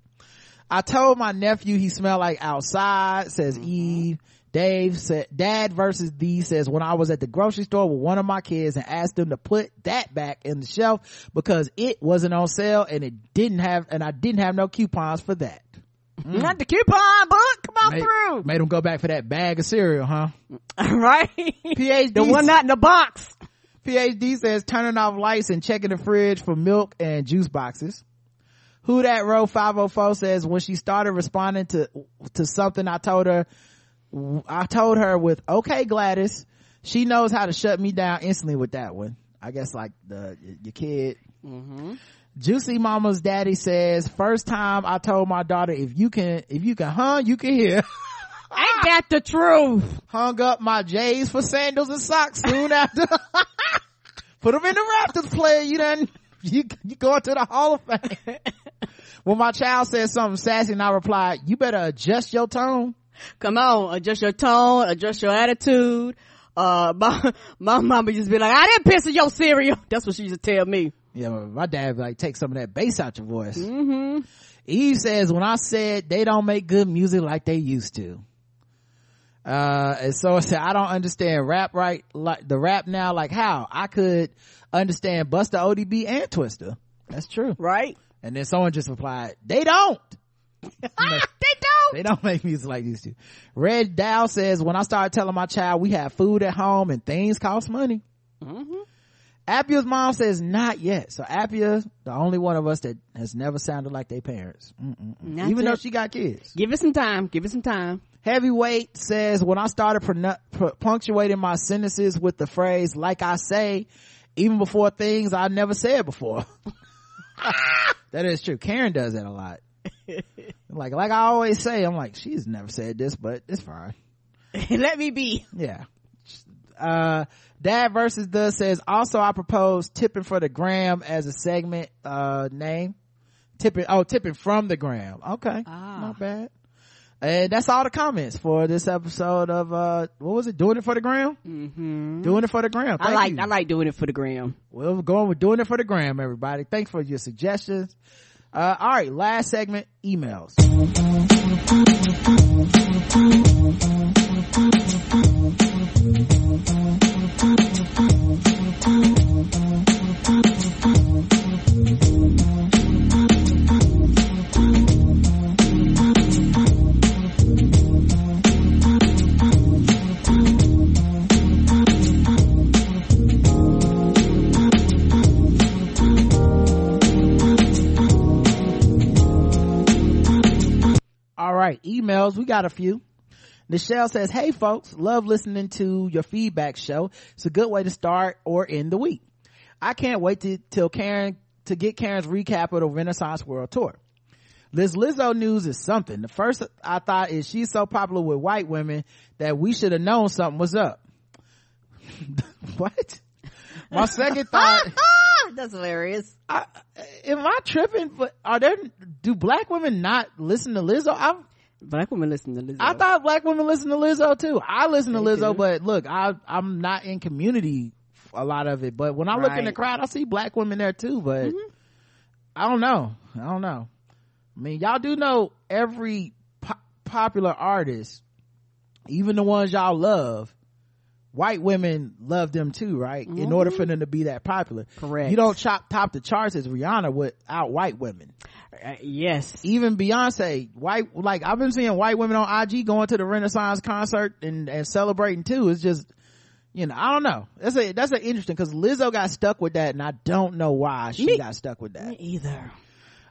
I told my nephew he smelled like outside, says mm-hmm. Eve. Dave said, dad versus D says, when I was at the grocery store with one of my kids and asked them to put that back in the shelf because it wasn't on sale and it didn't have, and I didn't have no coupons for that. Mm. Not the coupon book. Come on Made, through. made them go back for that bag of cereal, huh? <laughs> right. PhD the one not in the box. PhD says turning off lights and checking the fridge for milk and juice boxes. Who that row 504 says when she started responding to, to something I told her, I told her with, okay, Gladys, she knows how to shut me down instantly with that one. I guess like the, your kid. Mm-hmm. Juicy Mama's daddy says, first time I told my daughter, if you can, if you can, huh, you can hear. <laughs> Ain't that the truth? Hung up my J's for sandals and socks soon after. <laughs> Put them in the Raptors play. You done, you, you going to the Hall of Fame. <laughs> when my child says something sassy and I reply, you better adjust your tone. Come on, adjust your tone, adjust your attitude. Uh, <laughs> my, my mama used to be like, I didn't piss in your cereal. <laughs> That's what she used to tell me. Yeah, my dad like take some of that bass out your voice. Mm-hmm. Eve says, when I said they don't make good music like they used to. Uh, and so I said, I don't understand rap right, like the rap now, like how I could understand Busta ODB and Twista. That's true. Right? And then someone just replied, they don't. <laughs> they don't. They don't make music like these two. Red Dow says, when I started telling my child we have food at home and things cost money. Mm-hmm. Apia's mom says not yet. So Appia, the only one of us that has never sounded like their parents. Even yet. though she got kids. Give it some time. Give it some time. Heavyweight says, when I started pronu- pu- punctuating my sentences with the phrase, like I say, even before things I never said before. <laughs> <laughs> that is true. Karen does that a lot. <laughs> like, like I always say, I'm like, she's never said this, but it's fine. <laughs> Let me be. Yeah. Uh, Dad versus the says, also I propose tipping for the gram as a segment, uh, name. Tipping, oh, tipping from the gram. Okay. Ah. Not bad. And that's all the comments for this episode of, uh, what was it? Doing it for the gram? Mm-hmm. Doing it for the gram. I like, you. I like doing it for the gram. Well, we're going with doing it for the gram, everybody. Thanks for your suggestions. Uh, all right. Last segment, emails. A few. Nichelle says, Hey folks, love listening to your feedback show. It's a good way to start or end the week. I can't wait to, till Karen, to get Karen's recap of the Renaissance World Tour. Liz Lizzo news is something. The first I thought is she's so popular with white women that we should have known something was up. <laughs> what? My second <laughs> thought, <laughs> That's hilarious. I, am I tripping? But are there, do black women not listen to Lizzo? I'm, Black women listen to Lizzo. I thought black women listen to Lizzo too. I listen to They Lizzo, do. but look, I I'm not in community a lot of it. But when I look in the crowd, I see black women there too. But Mm-hmm. I don't know. I don't know. I mean, y'all do know every po- popular artist, even the ones y'all love. White women love them too, right? In order for them to be that popular, Mm-hmm. Correct. You don't chop top the charts as Rihanna without white women Uh, yes. even Beyonce, white, like I've been seeing white women on IG going to the Renaissance concert and, and celebrating too. It's just, you know, I don't know. That's a, that's an interesting because Lizzo got stuck with that and I don't know why she Me- got stuck with that. Me either.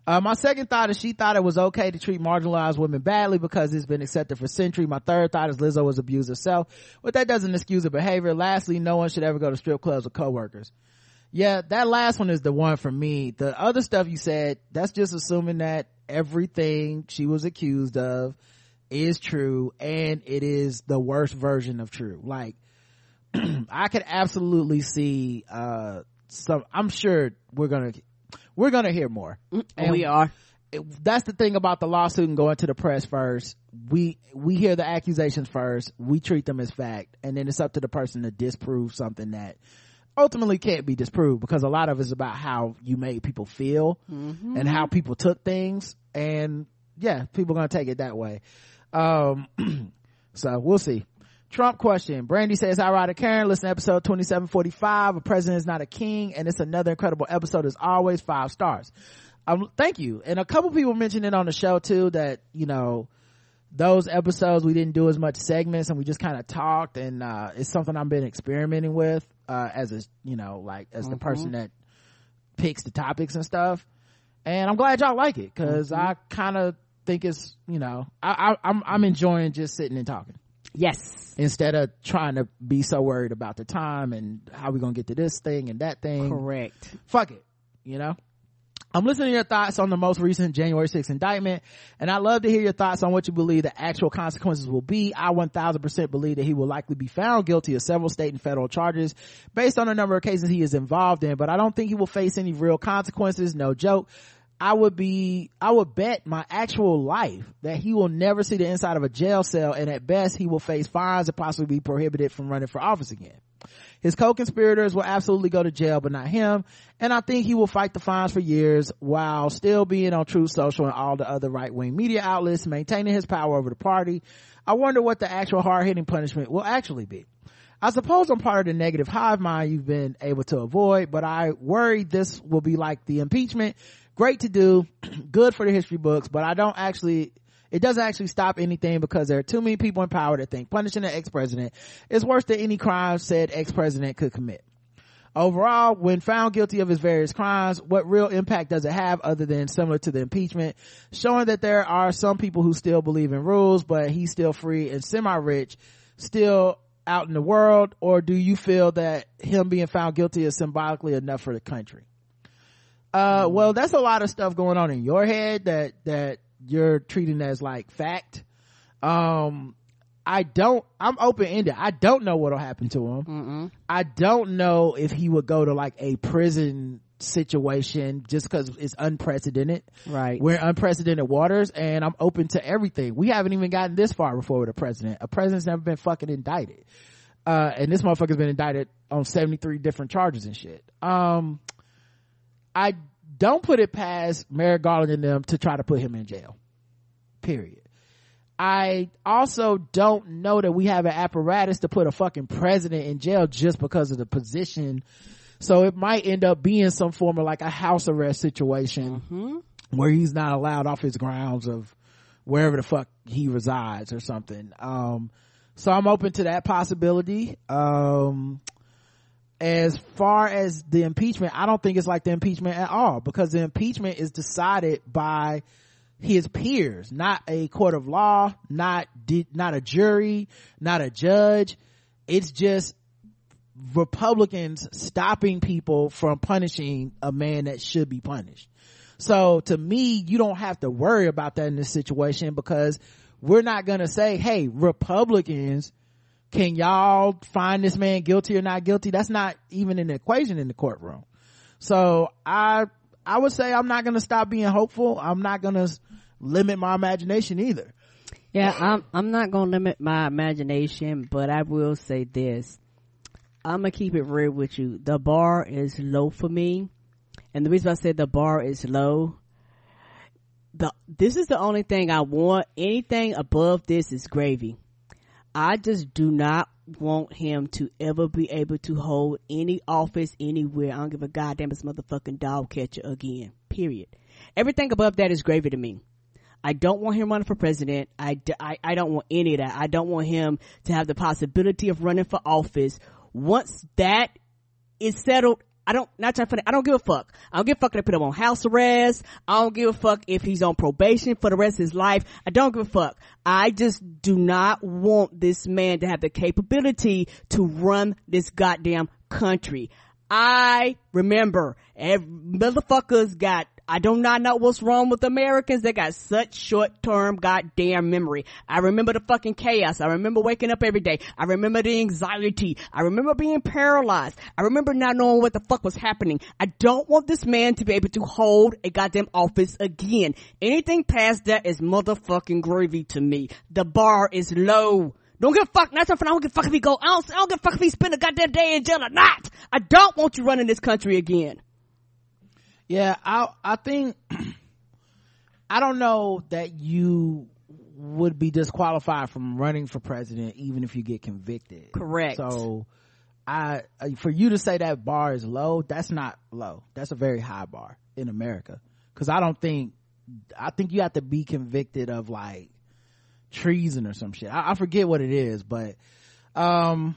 Uh, my second thought is she thought it was okay to treat marginalized women badly because it's been accepted for centuries. My third thought is Lizzo was abused herself, but that doesn't excuse her behavior. Lastly, no one should ever go to strip clubs with coworkers. Yeah, that last one is the one for me. The other stuff you said, that's just assuming that everything she was accused of is true and it is the worst version of true. Like, <clears throat> I could absolutely see, uh, some, I'm sure we're gonna, we're gonna hear more. And we are. that's the thing about the lawsuit and going to the press first. We, we hear the accusations first. We treat them as fact. And then it's up to the person to disprove something that ultimately can't be disproved because a lot of it's about how you made people feel and how people took things. And yeah, people are going to take it that way. Um, <clears throat> so we'll see. Trump question. Brandy says, I ride a Karen. Listen to episode 2745. A president is not a king. And it's another incredible episode as always. Five stars. Um, thank you. And a couple people mentioned it on the show too that, you know, those episodes we didn't do as much segments and we just kind of talked and, uh, it's something I've been experimenting with, uh, as a, you know, like as the person that picks the topics and stuff. And I'm glad y'all like it because I kind of think it's, you know, I, I, I'm, I'm enjoying just sitting and talking Yes. instead of trying to be so worried about the time and how we gonna get to this thing and that thing Correct. fuck it you know I'm listening to your thoughts on the most recent January 6th indictment, and I'd love to hear your thoughts on what you believe the actual consequences will be. I 1000% believe that he will likely be found guilty of several state and federal charges based on the number of cases he is involved in, but I don't think he will face any real consequences. No joke. I would be, I would bet my actual life that he will never see the inside of a jail cell, and at best he will face fines and possibly be prohibited from running for office again. His co-conspirators will absolutely go to jail, but not him. And I think he will fight the fines for years while still being on Truth Social and all the other right-wing media outlets, maintaining his power over the party. I wonder what the actual hard-hitting punishment will actually be. I suppose I'm part of the negative hive mind you've been able to avoid, but I worry this will be like the impeachment. Great to do, <clears throat> good for the history books, but I don't actually it doesn't actually stop anything because there are too many people in power that think punishing an ex-president is worse than any crime said ex-president could commit. Overall, when found guilty of his various crimes, what real impact does it have other than similar to the impeachment, showing that there are some people who still believe in rules, but he's still free and semi-rich, still out in the world, or do you feel that him being found guilty is symbolically enough for the country? Uh, well, that's a lot of stuff going on in your head that, that you're treating as like fact. Um, I don't, I'm open ended. I don't know what'll happen to him. Mm-mm. I don't know if he would go to like a prison situation just because it's unprecedented. Right. We're in unprecedented waters and I'm open to everything. We haven't even gotten this far before with a president. A president's never been fucking indicted. Uh, and this motherfucker's been indicted on 73 different charges and shit. Um, I don't put it past Merrick Garland and them to try to put him in jail. Period. I also don't know that we have an apparatus to put a fucking president in jail just because of the position. So it might end up being some form of like a house arrest situation where he's not allowed off his grounds of wherever the fuck he resides or something. Um, so I'm open to that possibility. Um, as far as the impeachment, I don't think it's like the impeachment at all because the impeachment is decided by his peers, not a court of law, not not a jury, not a judge. It's just Republicans stopping people from punishing a man that should be punished. So to me, you don't have to worry about that in this situation because we're not going to say, Hey, Republicans, can y'all find this man guilty or not guilty? That's not even an equation in the courtroom. So I, I would say I'm not going to stop being hopeful. I'm not going to limit my imagination either. Yeah, I'm I'm not gonna limit my imagination, but I will say this. I'm gonna keep it real with you. The bar is low for me. And the reason I said the bar is low, the this is the only thing I want. Anything above this is gravy. I just do not want him to ever be able to hold any office anywhere. I don't give a goddamn this motherfucking dog catcher again. Period. Everything above that is gravy to me. I don't want him running for president. I I don't want any of that. I don't want him to have the possibility of running for office. Once that is settled, I don't, not trying to, I don't give a fuck. I don't give a fuck if they put him on house arrest. I don't give a fuck if he's on probation for the rest of his life. I don't give a fuck. I just do not want this man to have the capability to run this goddamn country. I remember, every, motherfuckers got I do not know what's wrong with Americans. They got such short term goddamn memory. I remember the fucking chaos. I remember waking up every day. I remember the anxiety. I remember being paralyzed. I remember not knowing what the fuck was happening. I don't want this man to be able to hold a goddamn office again. Anything past that is motherfucking gravy to me. The bar is low. Don't give a fuck. Not something I don't give a fuck if he go. Don't, I don't give a fuck if he spend a goddamn day in jail or not. I don't want you running this country again. Yeah, I I think <clears throat> I don't know that you would be disqualified from running for president even if you get convicted. Correct. So I for you to say that bar is low, that's not low. That's a very high bar in America. Cuz I don't think I think you have to be convicted of like treason or some shit. I, I forget what it is, but um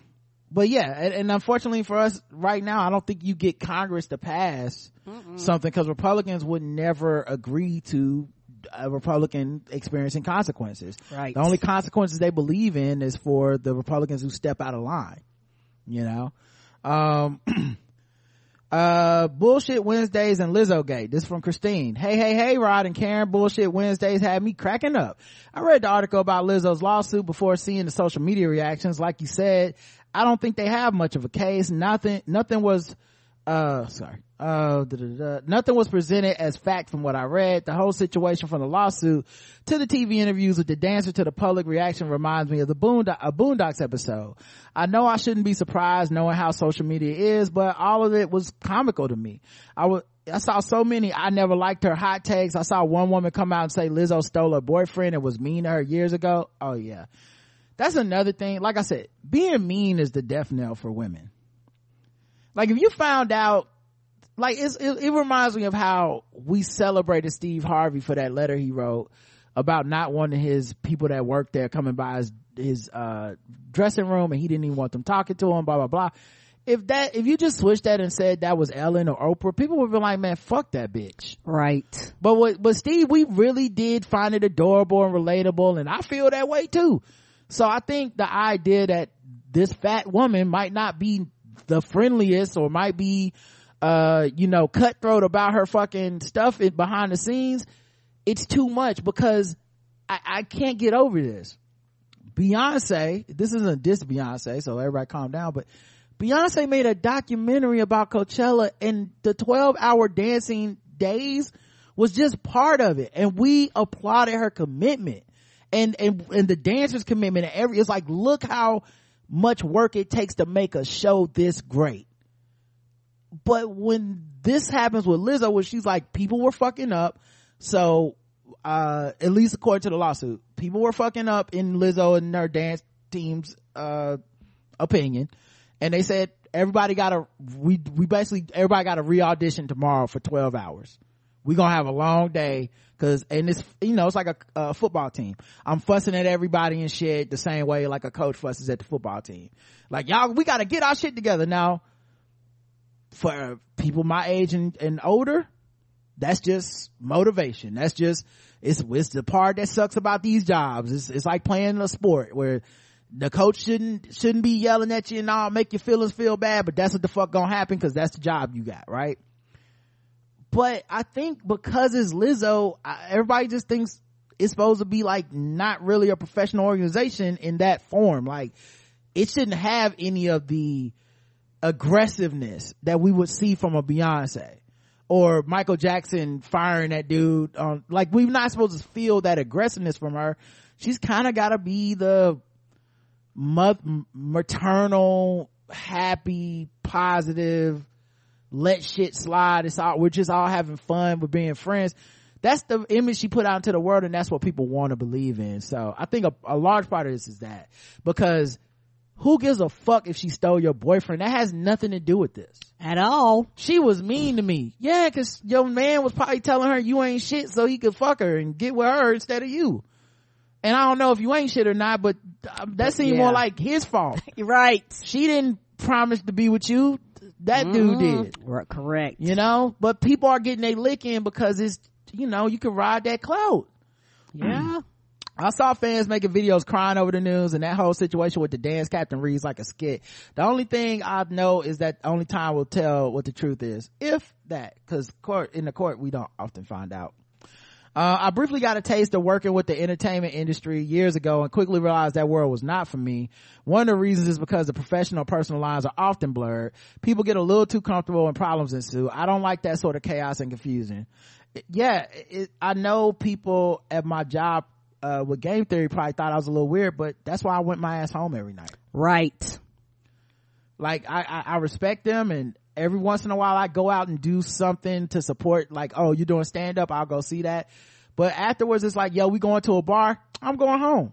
but yeah, and, and, unfortunately for us right now, I don't think you get Congress to pass Mm-mm. something because Republicans would never agree to a Republican experiencing consequences. Right. The only consequences they believe in is for the Republicans who step out of line. You know, um, <clears throat> Uh, bullshit Wednesdays and Lizzo Gate. This is from Christine. Hey, hey, hey, Rod and Karen. Bullshit Wednesdays had me cracking up. I read the article about Lizzo's lawsuit before seeing the social media reactions. Like you said, I don't think they have much of a case. Nothing, nothing was, uh, sorry. Uh, da, da, da. nothing was presented as fact from what I read. The whole situation from the lawsuit to the TV interviews with the dancer to the public reaction reminds me of the Boondock, Boondocks episode. I know I shouldn't be surprised knowing how social media is, but all of it was comical to me. I was, I saw so many, I never liked her hot takes. I saw one woman come out and say Lizzo stole her boyfriend and was mean to her years ago. Oh yeah. That's another thing. Like I said, being mean is the death knell for women. Like if you found out like it, it reminds me of how we celebrated Steve Harvey for that letter he wrote about not wanting his people that work there coming by his his uh, dressing room and he didn't even want them talking to him blah blah blah if that if you just switched that and said that was ellen or oprah people would be like man fuck that bitch right but what but steve we really did find it adorable and relatable and i feel that way too so i think the idea that this fat woman might not be the friendliest or might be uh you know cutthroat about her fucking stuff behind the scenes it's too much because I, I can't get over this. Beyonce this isn't this beyonce so everybody calm down but beyonce made a documentary about coachella and the 12 hour dancing days was just part of it. And we applauded her commitment and and and the dancers commitment and every it's like look how much work it takes to make a show this great but when this happens with Lizzo, where she's like, people were fucking up. So, uh, at least according to the lawsuit, people were fucking up in Lizzo and her dance team's, uh, opinion. And they said, everybody gotta, we, we basically, everybody gotta re-audition tomorrow for 12 hours. We gonna have a long day cause, and it's, you know, it's like a, a football team. I'm fussing at everybody and shit the same way like a coach fusses at the football team. Like, y'all, we gotta get our shit together now for people my age and, and older that's just motivation that's just it's it's the part that sucks about these jobs it's, it's like playing a sport where the coach shouldn't shouldn't be yelling at you and all make your feelings feel bad but that's what the fuck gonna happen because that's the job you got right but i think because it's lizzo everybody just thinks it's supposed to be like not really a professional organization in that form like it shouldn't have any of the aggressiveness that we would see from a Beyonce or Michael Jackson firing that dude like we're not supposed to feel that aggressiveness from her. She's kind of got to be the maternal, happy, positive, let shit slide. It's all we're just all having fun. We're being friends. That's the image she put out into the world, and that's what people want to believe in. So I think a, a large part of this is that because who gives a fuck if she stole your boyfriend? That has nothing to do with this. At all. She was mean to me. Yeah, cause your man was probably telling her you ain't shit so he could fuck her and get with her instead of you. And I don't know if you ain't shit or not, but um, that seemed yeah. more like his fault. <laughs> right. She didn't promise to be with you. That mm-hmm. dude did. Right, correct. You know, but people are getting a lick in because it's, you know, you can ride that clout. Yeah. I saw fans making videos crying over the news and that whole situation with the dance captain reads like a skit. The only thing I know is that only time will tell what the truth is. If that, cause court, in the court, we don't often find out. Uh, I briefly got a taste of working with the entertainment industry years ago and quickly realized that world was not for me. One of the reasons is because the professional personal lines are often blurred. People get a little too comfortable and problems ensue. I don't like that sort of chaos and confusion. Yeah, it, I know people at my job uh, with game theory probably thought I was a little weird, but that's why I went my ass home every night. Right. Like I, I, I respect them and every once in a while I go out and do something to support like, oh, you're doing stand up, I'll go see that. But afterwards it's like, yo, we going to a bar, I'm going home.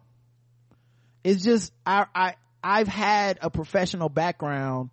It's just, I, I, I've had a professional background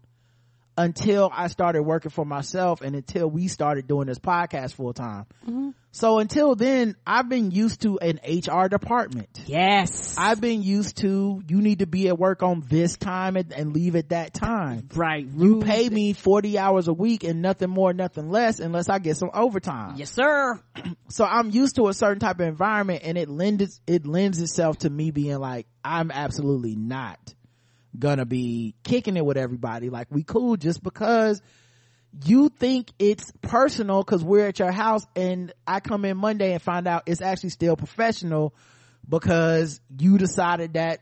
until I started working for myself and until we started doing this podcast full time. Mm-hmm. So until then, I've been used to an HR department. Yes. I've been used to, you need to be at work on this time and, and leave at that time. Right. You pay me 40 hours a week and nothing more, nothing less unless I get some overtime. Yes, sir. <clears throat> so I'm used to a certain type of environment and it lends, it lends itself to me being like, I'm absolutely not gonna be kicking it with everybody like we cool just because you think it's personal because we're at your house and I come in Monday and find out it's actually still professional because you decided that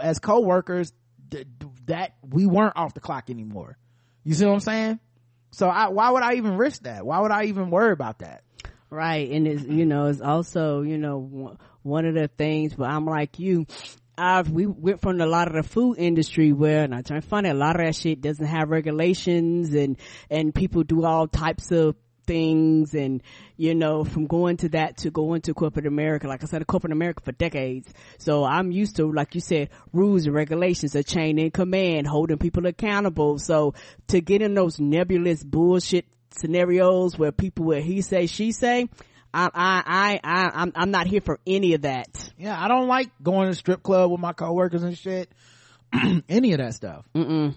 as co-workers th- that we weren't off the clock anymore. You see what I'm saying? So I, why would I even risk that? Why would I even worry about that? Right. And it's, you know, it's also, you know, one- one of the things, but I'm like you. I've, we went from a lot of the food industry where, and I try to find a lot of that shit doesn't have regulations and, and people do all types of things and, you know, from going to that to going to corporate America. Like I said, corporate America for decades. So I'm used to, like you said, rules and regulations, a chain in command, holding people accountable. So to get in those nebulous bullshit scenarios where people where he say, she say, I, I, I, I, I'm, I'm not here for any of that. Yeah, I don't like going to strip club with my coworkers and shit. <clears throat> Any of that stuff. Mm-mm.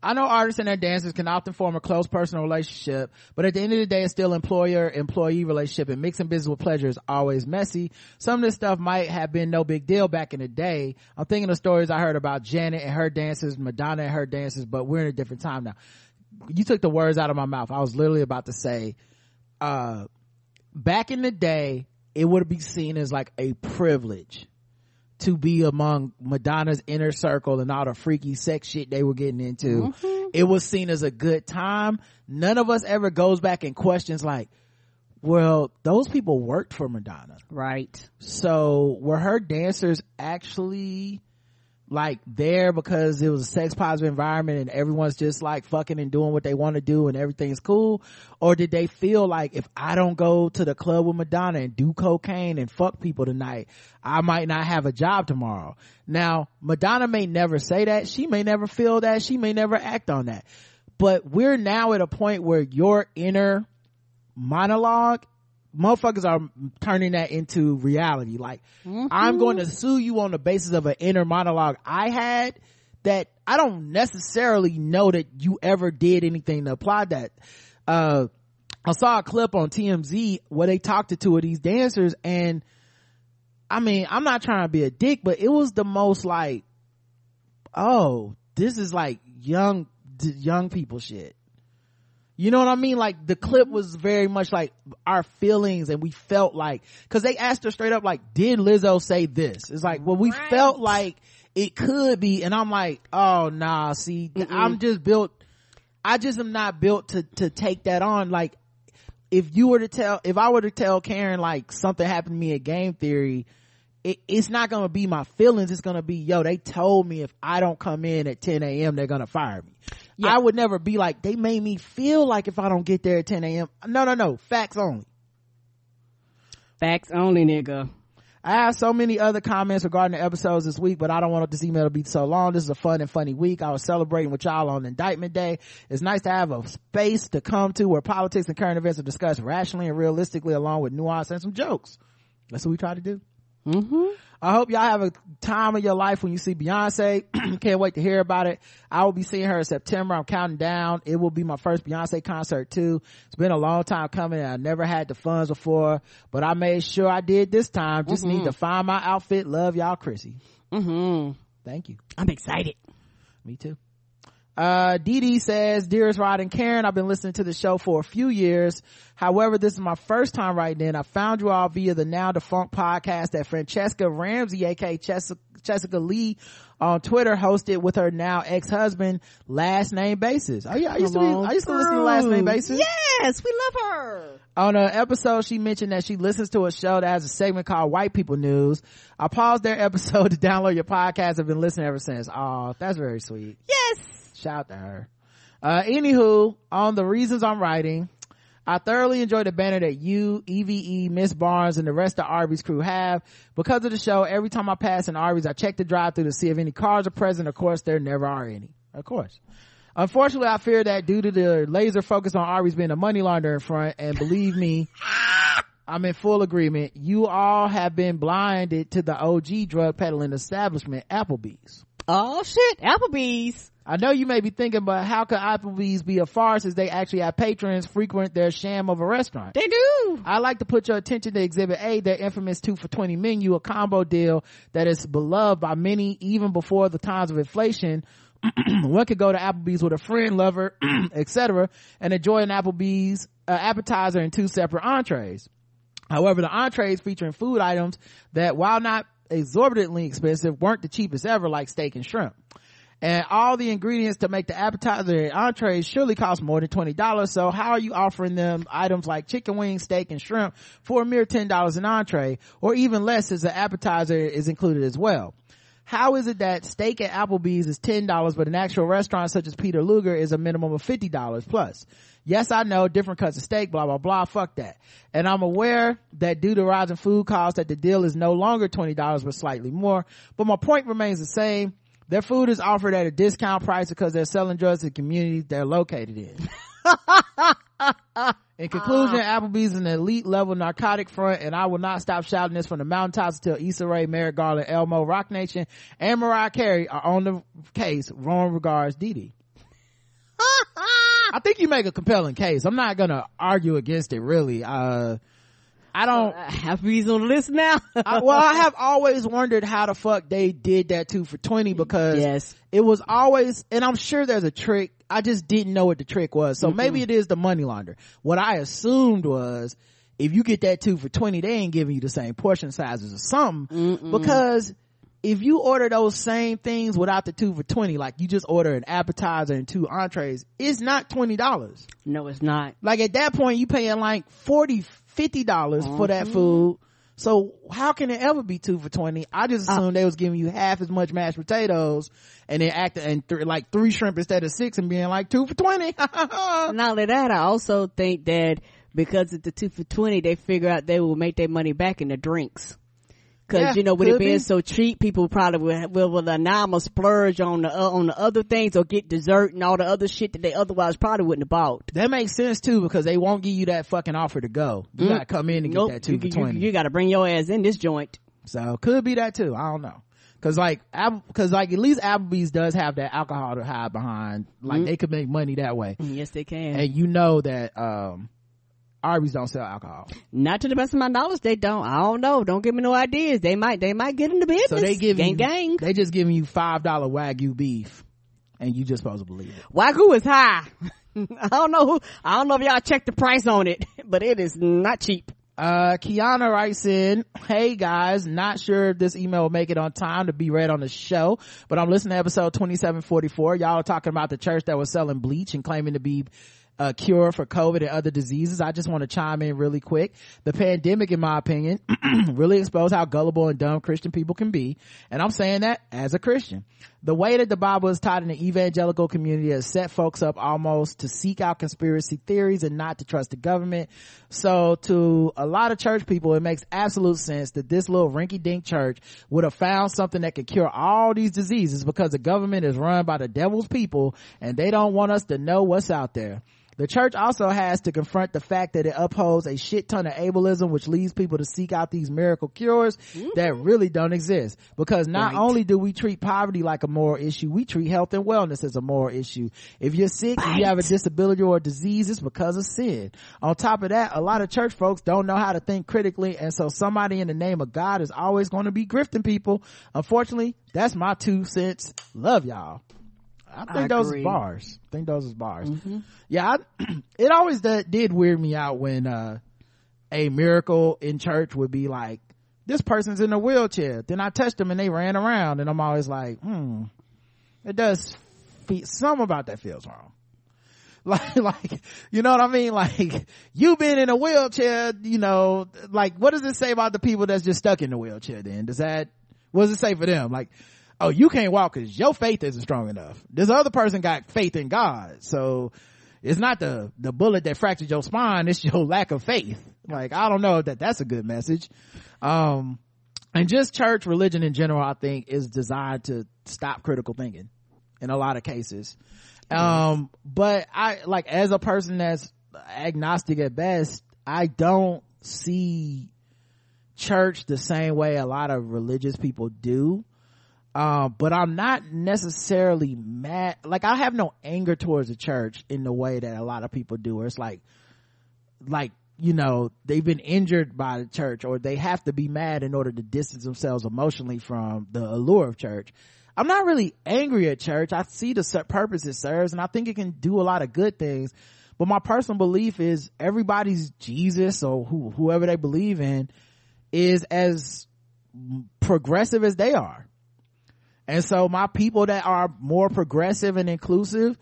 I know artists and their dancers can often form a close personal relationship, but at the end of the day, it's still employer-employee relationship and mixing business with pleasure is always messy. Some of this stuff might have been no big deal back in the day. I'm thinking of stories I heard about Janet and her dancers, Madonna and her dancers, but we're in a different time now. You took the words out of my mouth. I was literally about to say, uh, back in the day, it would be seen as like a privilege to be among Madonna's inner circle and all the freaky sex shit they were getting into. Mm-hmm. It was seen as a good time. None of us ever goes back and questions like, well, those people worked for Madonna. Right. So were her dancers actually like there because it was a sex positive environment and everyone's just like fucking and doing what they want to do and everything's cool? Or did they feel like if I don't go to the club with Madonna and do cocaine and fuck people tonight, I might not have a job tomorrow? Now, Madonna may never say that. She may never feel that. She may never act on that. But we're now at a point where your inner monologue motherfuckers are turning that into reality. Like, I'm going to sue you on the basis of an inner monologue I had that I don't necessarily know that you ever did anything to apply that. Uh, I saw a clip on TMZ where they talked to two of these dancers and I mean, I'm not trying to be a dick, but it was the most like, oh, this is like young, young people shit. You know what I mean? Like the clip mm-hmm. was very much like our feelings and we felt like, cause they asked her straight up like, did Lizzo say this? It's like, well, we Right. felt like it could be. And I'm like, oh nah, see, I'm just built, I just am not built to, to take that on. Like if you were to tell, if I were to tell Karen like something happened to me at game theory, it, it's not gonna be my feelings. It's gonna be, yo, they told me if I don't come in at 10 a.m., they're gonna fire me. Yeah. I would never be like, they made me feel like if I don't get there at 10 a.m. No, no, no. Facts only. Facts only, nigga. I have so many other comments regarding the episodes this week, but I don't want this email to be so long. This is a fun and funny week. I was celebrating with y'all on Indictment Day. It's nice to have a space to come to where politics and current events are discussed rationally and realistically along with nuance and some jokes. That's what we try to do. Mm-hmm. I hope y'all have a time of your life when you see Beyonce. <clears throat> Can't wait to hear about it. I will be seeing her in September. I'm counting down. It will be my first Beyonce concert too. It's been a long time coming. I never had the funds before, but I made sure I did this time. Just need to find my outfit. Love y'all, Chrissy. Mm-hmm. Thank you. I'm excited. Me too. Uh, Dee Dee says, Dearest Rod and Karen, I've been listening to the show for a few years. However, this is my first time writing in. I found you all via the now defunct podcast that Franchesca Ramsey, aka Jessica, Jessica Lee on Twitter hosted with her now ex-husband, last name basis. Oh yeah, I used to be, I used to listen to last name basis. Yes, we love her. On an episode, she mentioned that she listens to a show that has a segment called White People News. I paused their <laughs> episode to download your podcast. I've been listening ever since. Oh, that's very sweet. Yes. Shout out to her. Uh, anywho, on the reasons I'm writing, I thoroughly enjoy the banner that you, EVE, Miss Barnes, and the rest of Arby's crew have. Because of the show, every time I pass an Arby's, I check the drive through to see if any cars are present. Of course, there never are any. Of course. Unfortunately, I fear that due to the laser focus on Arby's being a money laundering front, and believe me, I'm in full agreement. You all have been blinded to the OG drug peddling establishment, Applebee's. Oh shit, Applebee's. I know you may be thinking, but how could Applebee's be a farce as they actually have patrons frequent their sham of a restaurant? They do. I like to put your attention to Exhibit A, their infamous two for 20 menu, a combo deal that is beloved by many even before the times of inflation. <clears throat> one could go to Applebee's with a friend, lover, <clears throat> etc., and enjoy an Applebee's uh, appetizer and two separate entrees. However, the entrees featuring food items that, while not exorbitantly expensive, weren't the cheapest ever, like steak and shrimp. And all the ingredients to make the appetizer and entrees surely cost more than $20. So how are you offering them items like chicken wings, steak, and shrimp for a mere $10 an entree, or even less as the appetizer is included as well? How is it that steak at Applebee's is $10, but an actual restaurant such as Peter Luger is a minimum of $50 plus? Yes, I know different cuts of steak, blah, blah, blah. Fuck that. And I'm aware that due to rising food costs that the deal is no longer $20 but slightly more. But my point remains the same. Their food is offered at a discount price because they're selling drugs to the communities they're located in. <laughs> In conclusion, Applebee's is an elite level narcotic front, and I will not stop shouting this from the mountaintops until Issa Rae, Merrick Garland, Elmo, Roc Nation, and Mariah Carey are on the case. Wrong regards, Dee Dee. <laughs> I think you make a compelling case. I'm not gonna argue against it, really. Uh, I don't. Uh, Applebee's <laughs> on the list now. I, <laughs> well, I have always wondered how the fuck they did that two for 20 because Yes. it was always, and I'm sure there's a trick. I just didn't know what the trick was. So maybe it is the money launder. What I assumed was if you get that two for 20, they ain't giving you the same portion sizes or something because if you order those same things without the two for 20, like you just order an appetizer and two entrees, it's not $20 no, it's not. like at that point you paying like 40 50 dollars for that mm-hmm. food. So how can it ever be two for 20 i just uh. assumed they was giving you half as much mashed potatoes and then acting and th- like three shrimp instead of six and being like two for 20 <laughs> Not only that, I also think that because of the two for twenty, they figure out they will make their money back in the drinks. Cause Yeah, you know, with it being be. so cheap, people probably will, will, will now I'm splurge on the, uh, on the other things or get dessert and all the other shit that they otherwise probably wouldn't have bought. that makes sense too because they won't give you that fucking offer to go you gotta come in and Nope. get that two you, for 20 you gotta bring your ass in this joint. so could be that too i don't know Cause like, cause like at least Applebee's does have that alcohol to hide behind. Like they could make money that way. Yes, they can. And you know that, um, Arby's don't sell alcohol. Not to the best of my knowledge, they don't. I don't know. Don't give me no ideas. They might, they might get into business. So they give gang you, gang. they just giving you five dollar wagyu beef, and you just supposed to believe it. Wagyu is high. <laughs> I don't know who, I don't know if y'all checked the price on it, <laughs> but it is not cheap. Uh, Kiana writes in, Hey guys, not sure if this email will make it on time to be read on the show, but I'm listening to episode 2744. Y'all are talking about the church that was selling bleach and claiming to be a cure for COVID and other diseases. I just want to chime in really quick. The pandemic, in my opinion, <clears throat> really exposed how gullible and dumb Christian people can be. And I'm saying that as a Christian. The way that the Bible is taught in the evangelical community has set folks up almost to seek out conspiracy theories and not to trust the government. So to a lot of church people, it makes absolute sense that this little rinky dink church would have found something that could cure all these diseases because the government is run by the devil's people and they don't want us to know what's out there. The church also has to confront the fact that it upholds a shit ton of ableism, which leads people to seek out these miracle cures that really don't exist. Because not Right. only do we treat poverty like a moral issue, we treat health and wellness as a moral issue. If you're sick, if you have a disability or a disease, it's because of sin. On top of that, a lot of church folks don't know how to think critically, and so somebody in the name of God is always going to be grifting people. Unfortunately, that's my two cents. Love y'all. I think I those agree. is bars. I think those is bars. Yeah, I, <clears throat> it always did, did weird me out when uh a miracle in church would be like, this person's in a wheelchair. Then I touched them and they ran around, and I'm always like, hmm, it does. Feel, something about that feels wrong. <laughs> Like, like, you know what I mean? Like, you been in a wheelchair, you know, like, what does it say about the people that's just stuck in the wheelchair then? Does that, what does it say for them? Like, oh, you can't walk because your faith isn't strong enough. This other person got faith in God. So it's not the, the bullet that fractured your spine. It's your <laughs> lack of faith. Like, I don't know that that's a good message. Um, and just church religion in general, I think is designed to stop critical thinking in a lot of cases. Um, but I, like, as a person that's agnostic at best, I don't see church the same way a lot of religious people do. Um, but I'm not necessarily mad. Like, I have no anger towards the church in the way that a lot of people do, where it's like, like, you know, they've been injured by the church or they have to be mad in order to distance themselves emotionally from the allure of church. I'm not really angry at church. I see the purpose it serves and I think it can do a lot of good things. But my personal belief is everybody's Jesus or who, whoever they believe in is as progressive as they are. And so my people that are more progressive and inclusive,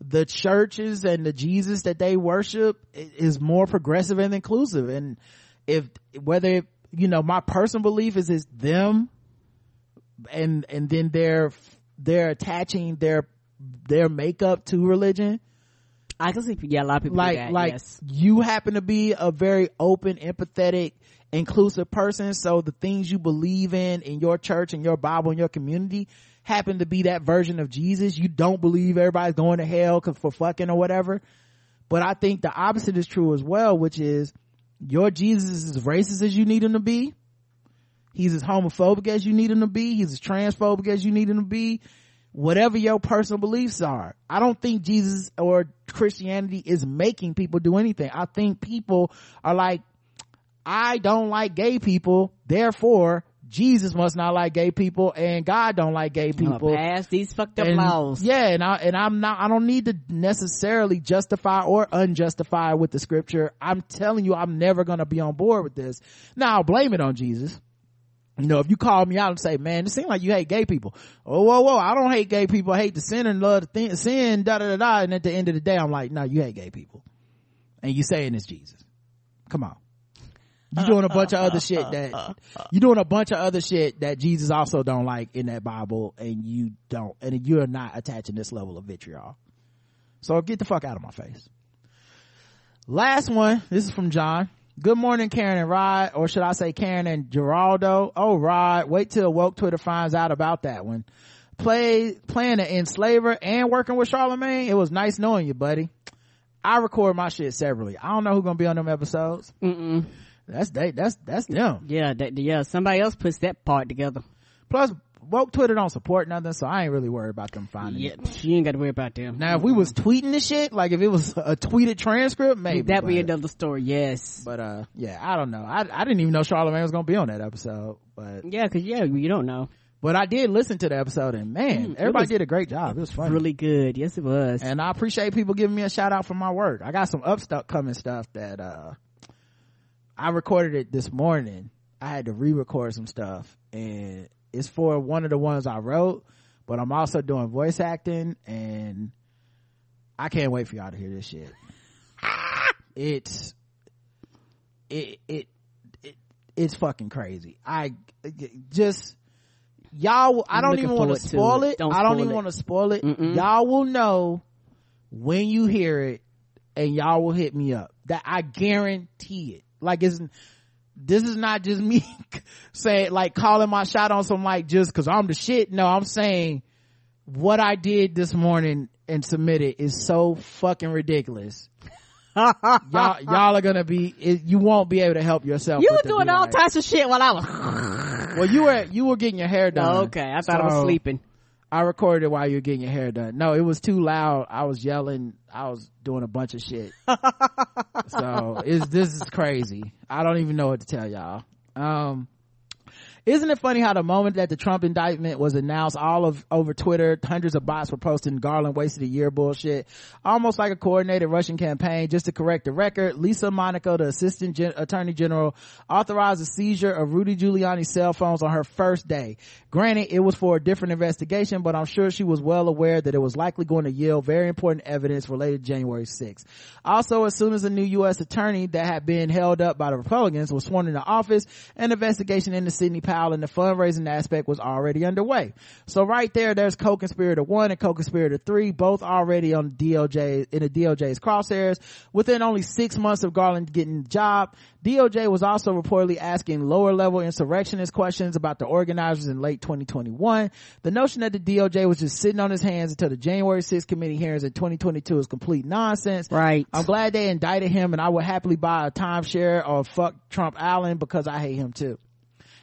the churches and the Jesus that they worship is more progressive and inclusive. And if, whether, you know, my personal belief is it's them and, and then they're, they're attaching their, their makeup to religion. I can see, yeah, a lot of people Like, like yes. you happen to be a very open, empathetic, inclusive person. So the things you believe in, in your church and your Bible and your community happen to be that version of Jesus. You don't believe everybody's going to hell for fucking or whatever. But I think the opposite is true as well, which is your Jesus is as racist as you need him to be. He's as homophobic as you need him to be. He's as transphobic as you need him to be. Whatever your personal beliefs are. I don't think Jesus or Christianity is making people do anything. I think people are like, I don't like gay people, therefore Jesus must not like gay people and God don't like gay people pass these fucked up and, laws. Yeah, and I and I'm not I don't need to necessarily justify or unjustify with the scripture. I'm telling you I'm never gonna be on board with this. Now I'll blame it on Jesus. You know, if you call me out and say, man, it seems like you hate gay people. Oh, whoa, whoa, I don't hate gay people. I hate the sin and love the thing, sin, da da da da. And at the end of the day, I'm like, no, you hate gay people. And you saying it's Jesus. Come on. You doing a bunch of other shit that, <laughs> you're doing a bunch of other shit that Jesus also don't like in that Bible and you don't, and you're not attaching this level of vitriol. So get the fuck out of my face. Last one. This is from John. Good morning, Karen and Rod, or should I say Karen and Geraldo? Oh, Rod, wait till woke Twitter finds out about that one. Play, playing an enslaver and working with Charlamagne. It was nice knowing you, buddy. I record my shit separately. I don't know who's gonna be on them episodes. Mm-mm. That's they, that's, that's them. Yeah, that, yeah, somebody else puts that part together. Plus, woke Twitter don't support nothing, so I ain't really worried about them finding Yeah, it. you ain't got to worry about them. Now, if we was tweeting the shit, like if it was a tweeted transcript, maybe. That'd be another story, yes. But uh, yeah, I don't know. I I didn't even know Charlamagne was gonna be on that episode, but Yeah, cause yeah, you don't know. but I did listen to the episode, and man, Mm, everybody did a great job. It was funny, Really good. Yes, it was. and I appreciate people giving me a shout out for my work. I got some upcoming stuff that uh I recorded it this morning. I had to re-record some stuff, and it's for one of the ones I wrote. But I'm also doing voice acting, and I can't wait for y'all to hear this shit. <laughs> it's it it, it it's fucking crazy. I just y'all. I don't even want to spoil it. it. Don't I don't even want to spoil it. Mm-mm. Y'all will know when you hear it, and y'all will hit me up. That I guarantee it. Like it's this is not just me <laughs> saying like calling my shot on some like just because I'm the shit. No, I'm saying what I did this morning and submitted is so fucking ridiculous. <laughs> y'all, y'all are gonna be. It, you won't be able to help yourself. you were doing all like- types of shit while I was. <laughs> Well, you were you were getting your hair done. Oh, okay, I thought I was sleeping. I recorded it while you were getting your hair done. No, it was too loud. I was yelling. I was doing a bunch of shit. <laughs> so it's, this is crazy. I don't even know what to tell y'all. Um, isn't it funny how the moment that the Trump indictment was announced, all of over Twitter, hundreds of bots were posting Garland wasted a year bullshit, almost like a coordinated Russian campaign. Just to correct the record, Lisa Monaco, the assistant gen- attorney general, authorized the seizure of Rudy Giuliani's cell phones on her first day. Granted, it was for a different investigation, but I'm sure she was well aware that it was likely going to yield very important evidence related to January 6th. Also, as soon as a new U.S. attorney that had been held up by the Republicans was sworn into office, an investigation into Sidney and the fundraising aspect was already underway. So right there, there's co-conspirator one and co-conspirator three, both already on DOJ, in the DOJ's crosshairs. Within only six months of Garland getting the job, DOJ was also reportedly asking lower level insurrectionist questions about the organizers in late 2021. The notion that the DOJ was just sitting on his hands until the January 6th committee hearings in 2022 is complete nonsense. Right. I'm glad they indicted him and I would happily buy a timeshare or fuck Trump Allen because I hate him too.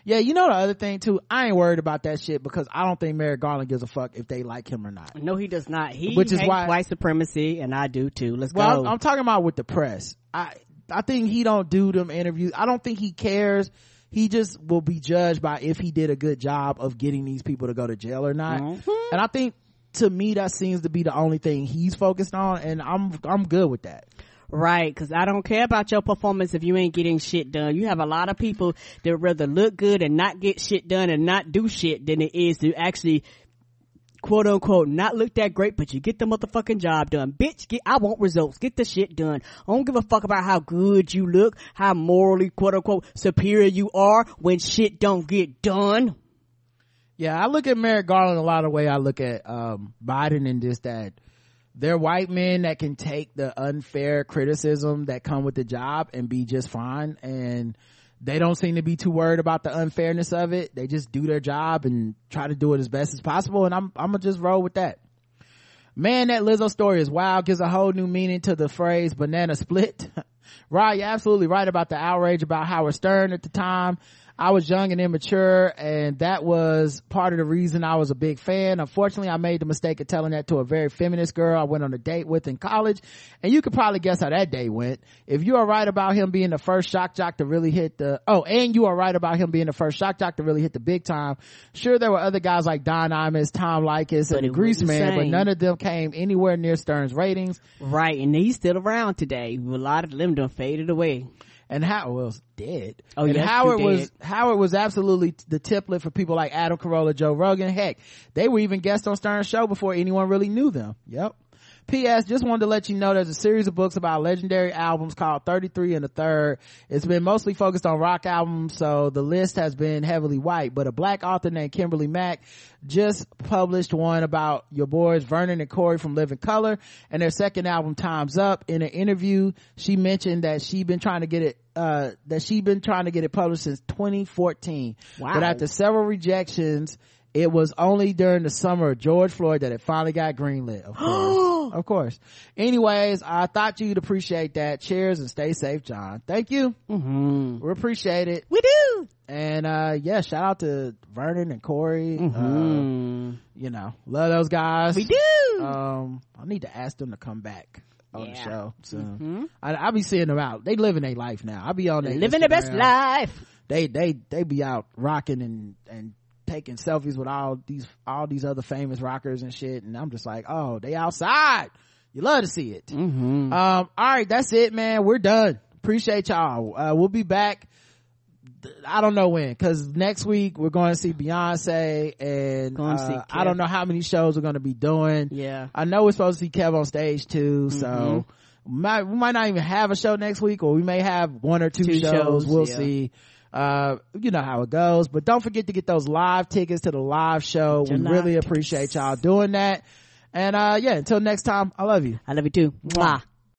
Yeah, you know the other thing too, I ain't worried about that shit because I don't think Merrick Garland gives a fuck if they like him or not. No, he does not. He Which is why- white supremacy, and I do too. Let's Well, go. I'm, I'm talking about with the press. I I think he don't do them interviews. I don't think he cares. he just will be judged by if he did a good job of getting these people to go to jail or not Mm-hmm. and i think to me that seems to be the only thing he's focused on and i'm i'm good with that Right, cause I don't care about your performance if you ain't getting shit done. You have a lot of people that rather look good and not get shit done and not do shit than it is to actually quote unquote not look that great, but you get the motherfucking job done. Bitch, get, I want results. Get the shit done. I don't give a fuck about how good you look, how morally quote unquote superior you are when shit don't get done. Yeah, I look at Merrick Garland a lot of way I look at um, Biden and just that they're white men that can take the unfair criticism that come with the job and be just fine and they don't seem to be too worried about the unfairness of it. They just do their job and try to do it as best as possible and I'm I'm gonna just roll with that. Man, that Lizzo story is wild, gives a whole new meaning to the phrase banana split. <laughs> right, you're absolutely right about the outrage about Howard Stern at the time. I was young and immature and that was part of the reason I was a big fan. Unfortunately, I made the mistake of telling that to a very feminist girl I went on a date with in college. And you could probably guess how that day went. If you are right about him being the first shock jock to really hit the, oh, and you are right about him being the first shock jock to really hit the big time. Sure, there were other guys like Don Imus, Tom Leykis, But and Greaseman, but none of them came anywhere near Stern's ratings. Right, and he's still around today. A lot of them done faded away. And Howard was dead. Oh, and yes, Howard was. Howard was absolutely the template for people like Adam Carolla, Joe Rogan. Heck, they were even guests on Stern's show before anyone really knew them. Yep. P.S. Just wanted to let you know there's a series of books about legendary albums called 33 and the Third. It's been mostly focused on rock albums, so the list has been heavily white. But a black author named Kimberly Mack just published one about your boys Vernon and Corey from Living Colour and their second album Time's Up. In an interview, she mentioned that she'd been trying to get it uh that she'd been trying to get it published since 2014. Wow. But after several rejections, it was only during the summer of George Floyd that it finally got greenlit. Of <gasps> course. of course. Anyways, I thought you'd appreciate that. Cheers and stay safe, John. Thank you. Mm-hmm. We appreciate it. We do. And uh yeah, shout out to Vernon and Corey. Uh, Mm-hmm. you know, love those guys. we do. Um, I need to ask them to come back on the show soon. Mhm. I, I be seeing them out. They living their life now. I'll be on their Living the best life. They they they be out rocking and and taking selfies with all these all these other famous rockers and shit. And I'm just like, oh, they outside. You love to see it. Mm-hmm. Um, all right, that's it, man. We're done. Appreciate y'all. Uh, we'll be back. I don't know when, cause next week we're going to see Beyonce and to see uh, I don't know how many shows we're going to be doing. Yeah. I know we're supposed to see Kev on stage too, so Mm-hmm. might, we might not even have a show next week, or we may have one or two, Two shows. shows, We'll yeah. see. Uh, you know how it goes, but don't forget to get those live tickets to the live show. We really tickets. appreciate y'all doing that. And uh, yeah, until next time, I love you. I love you too. Mwah.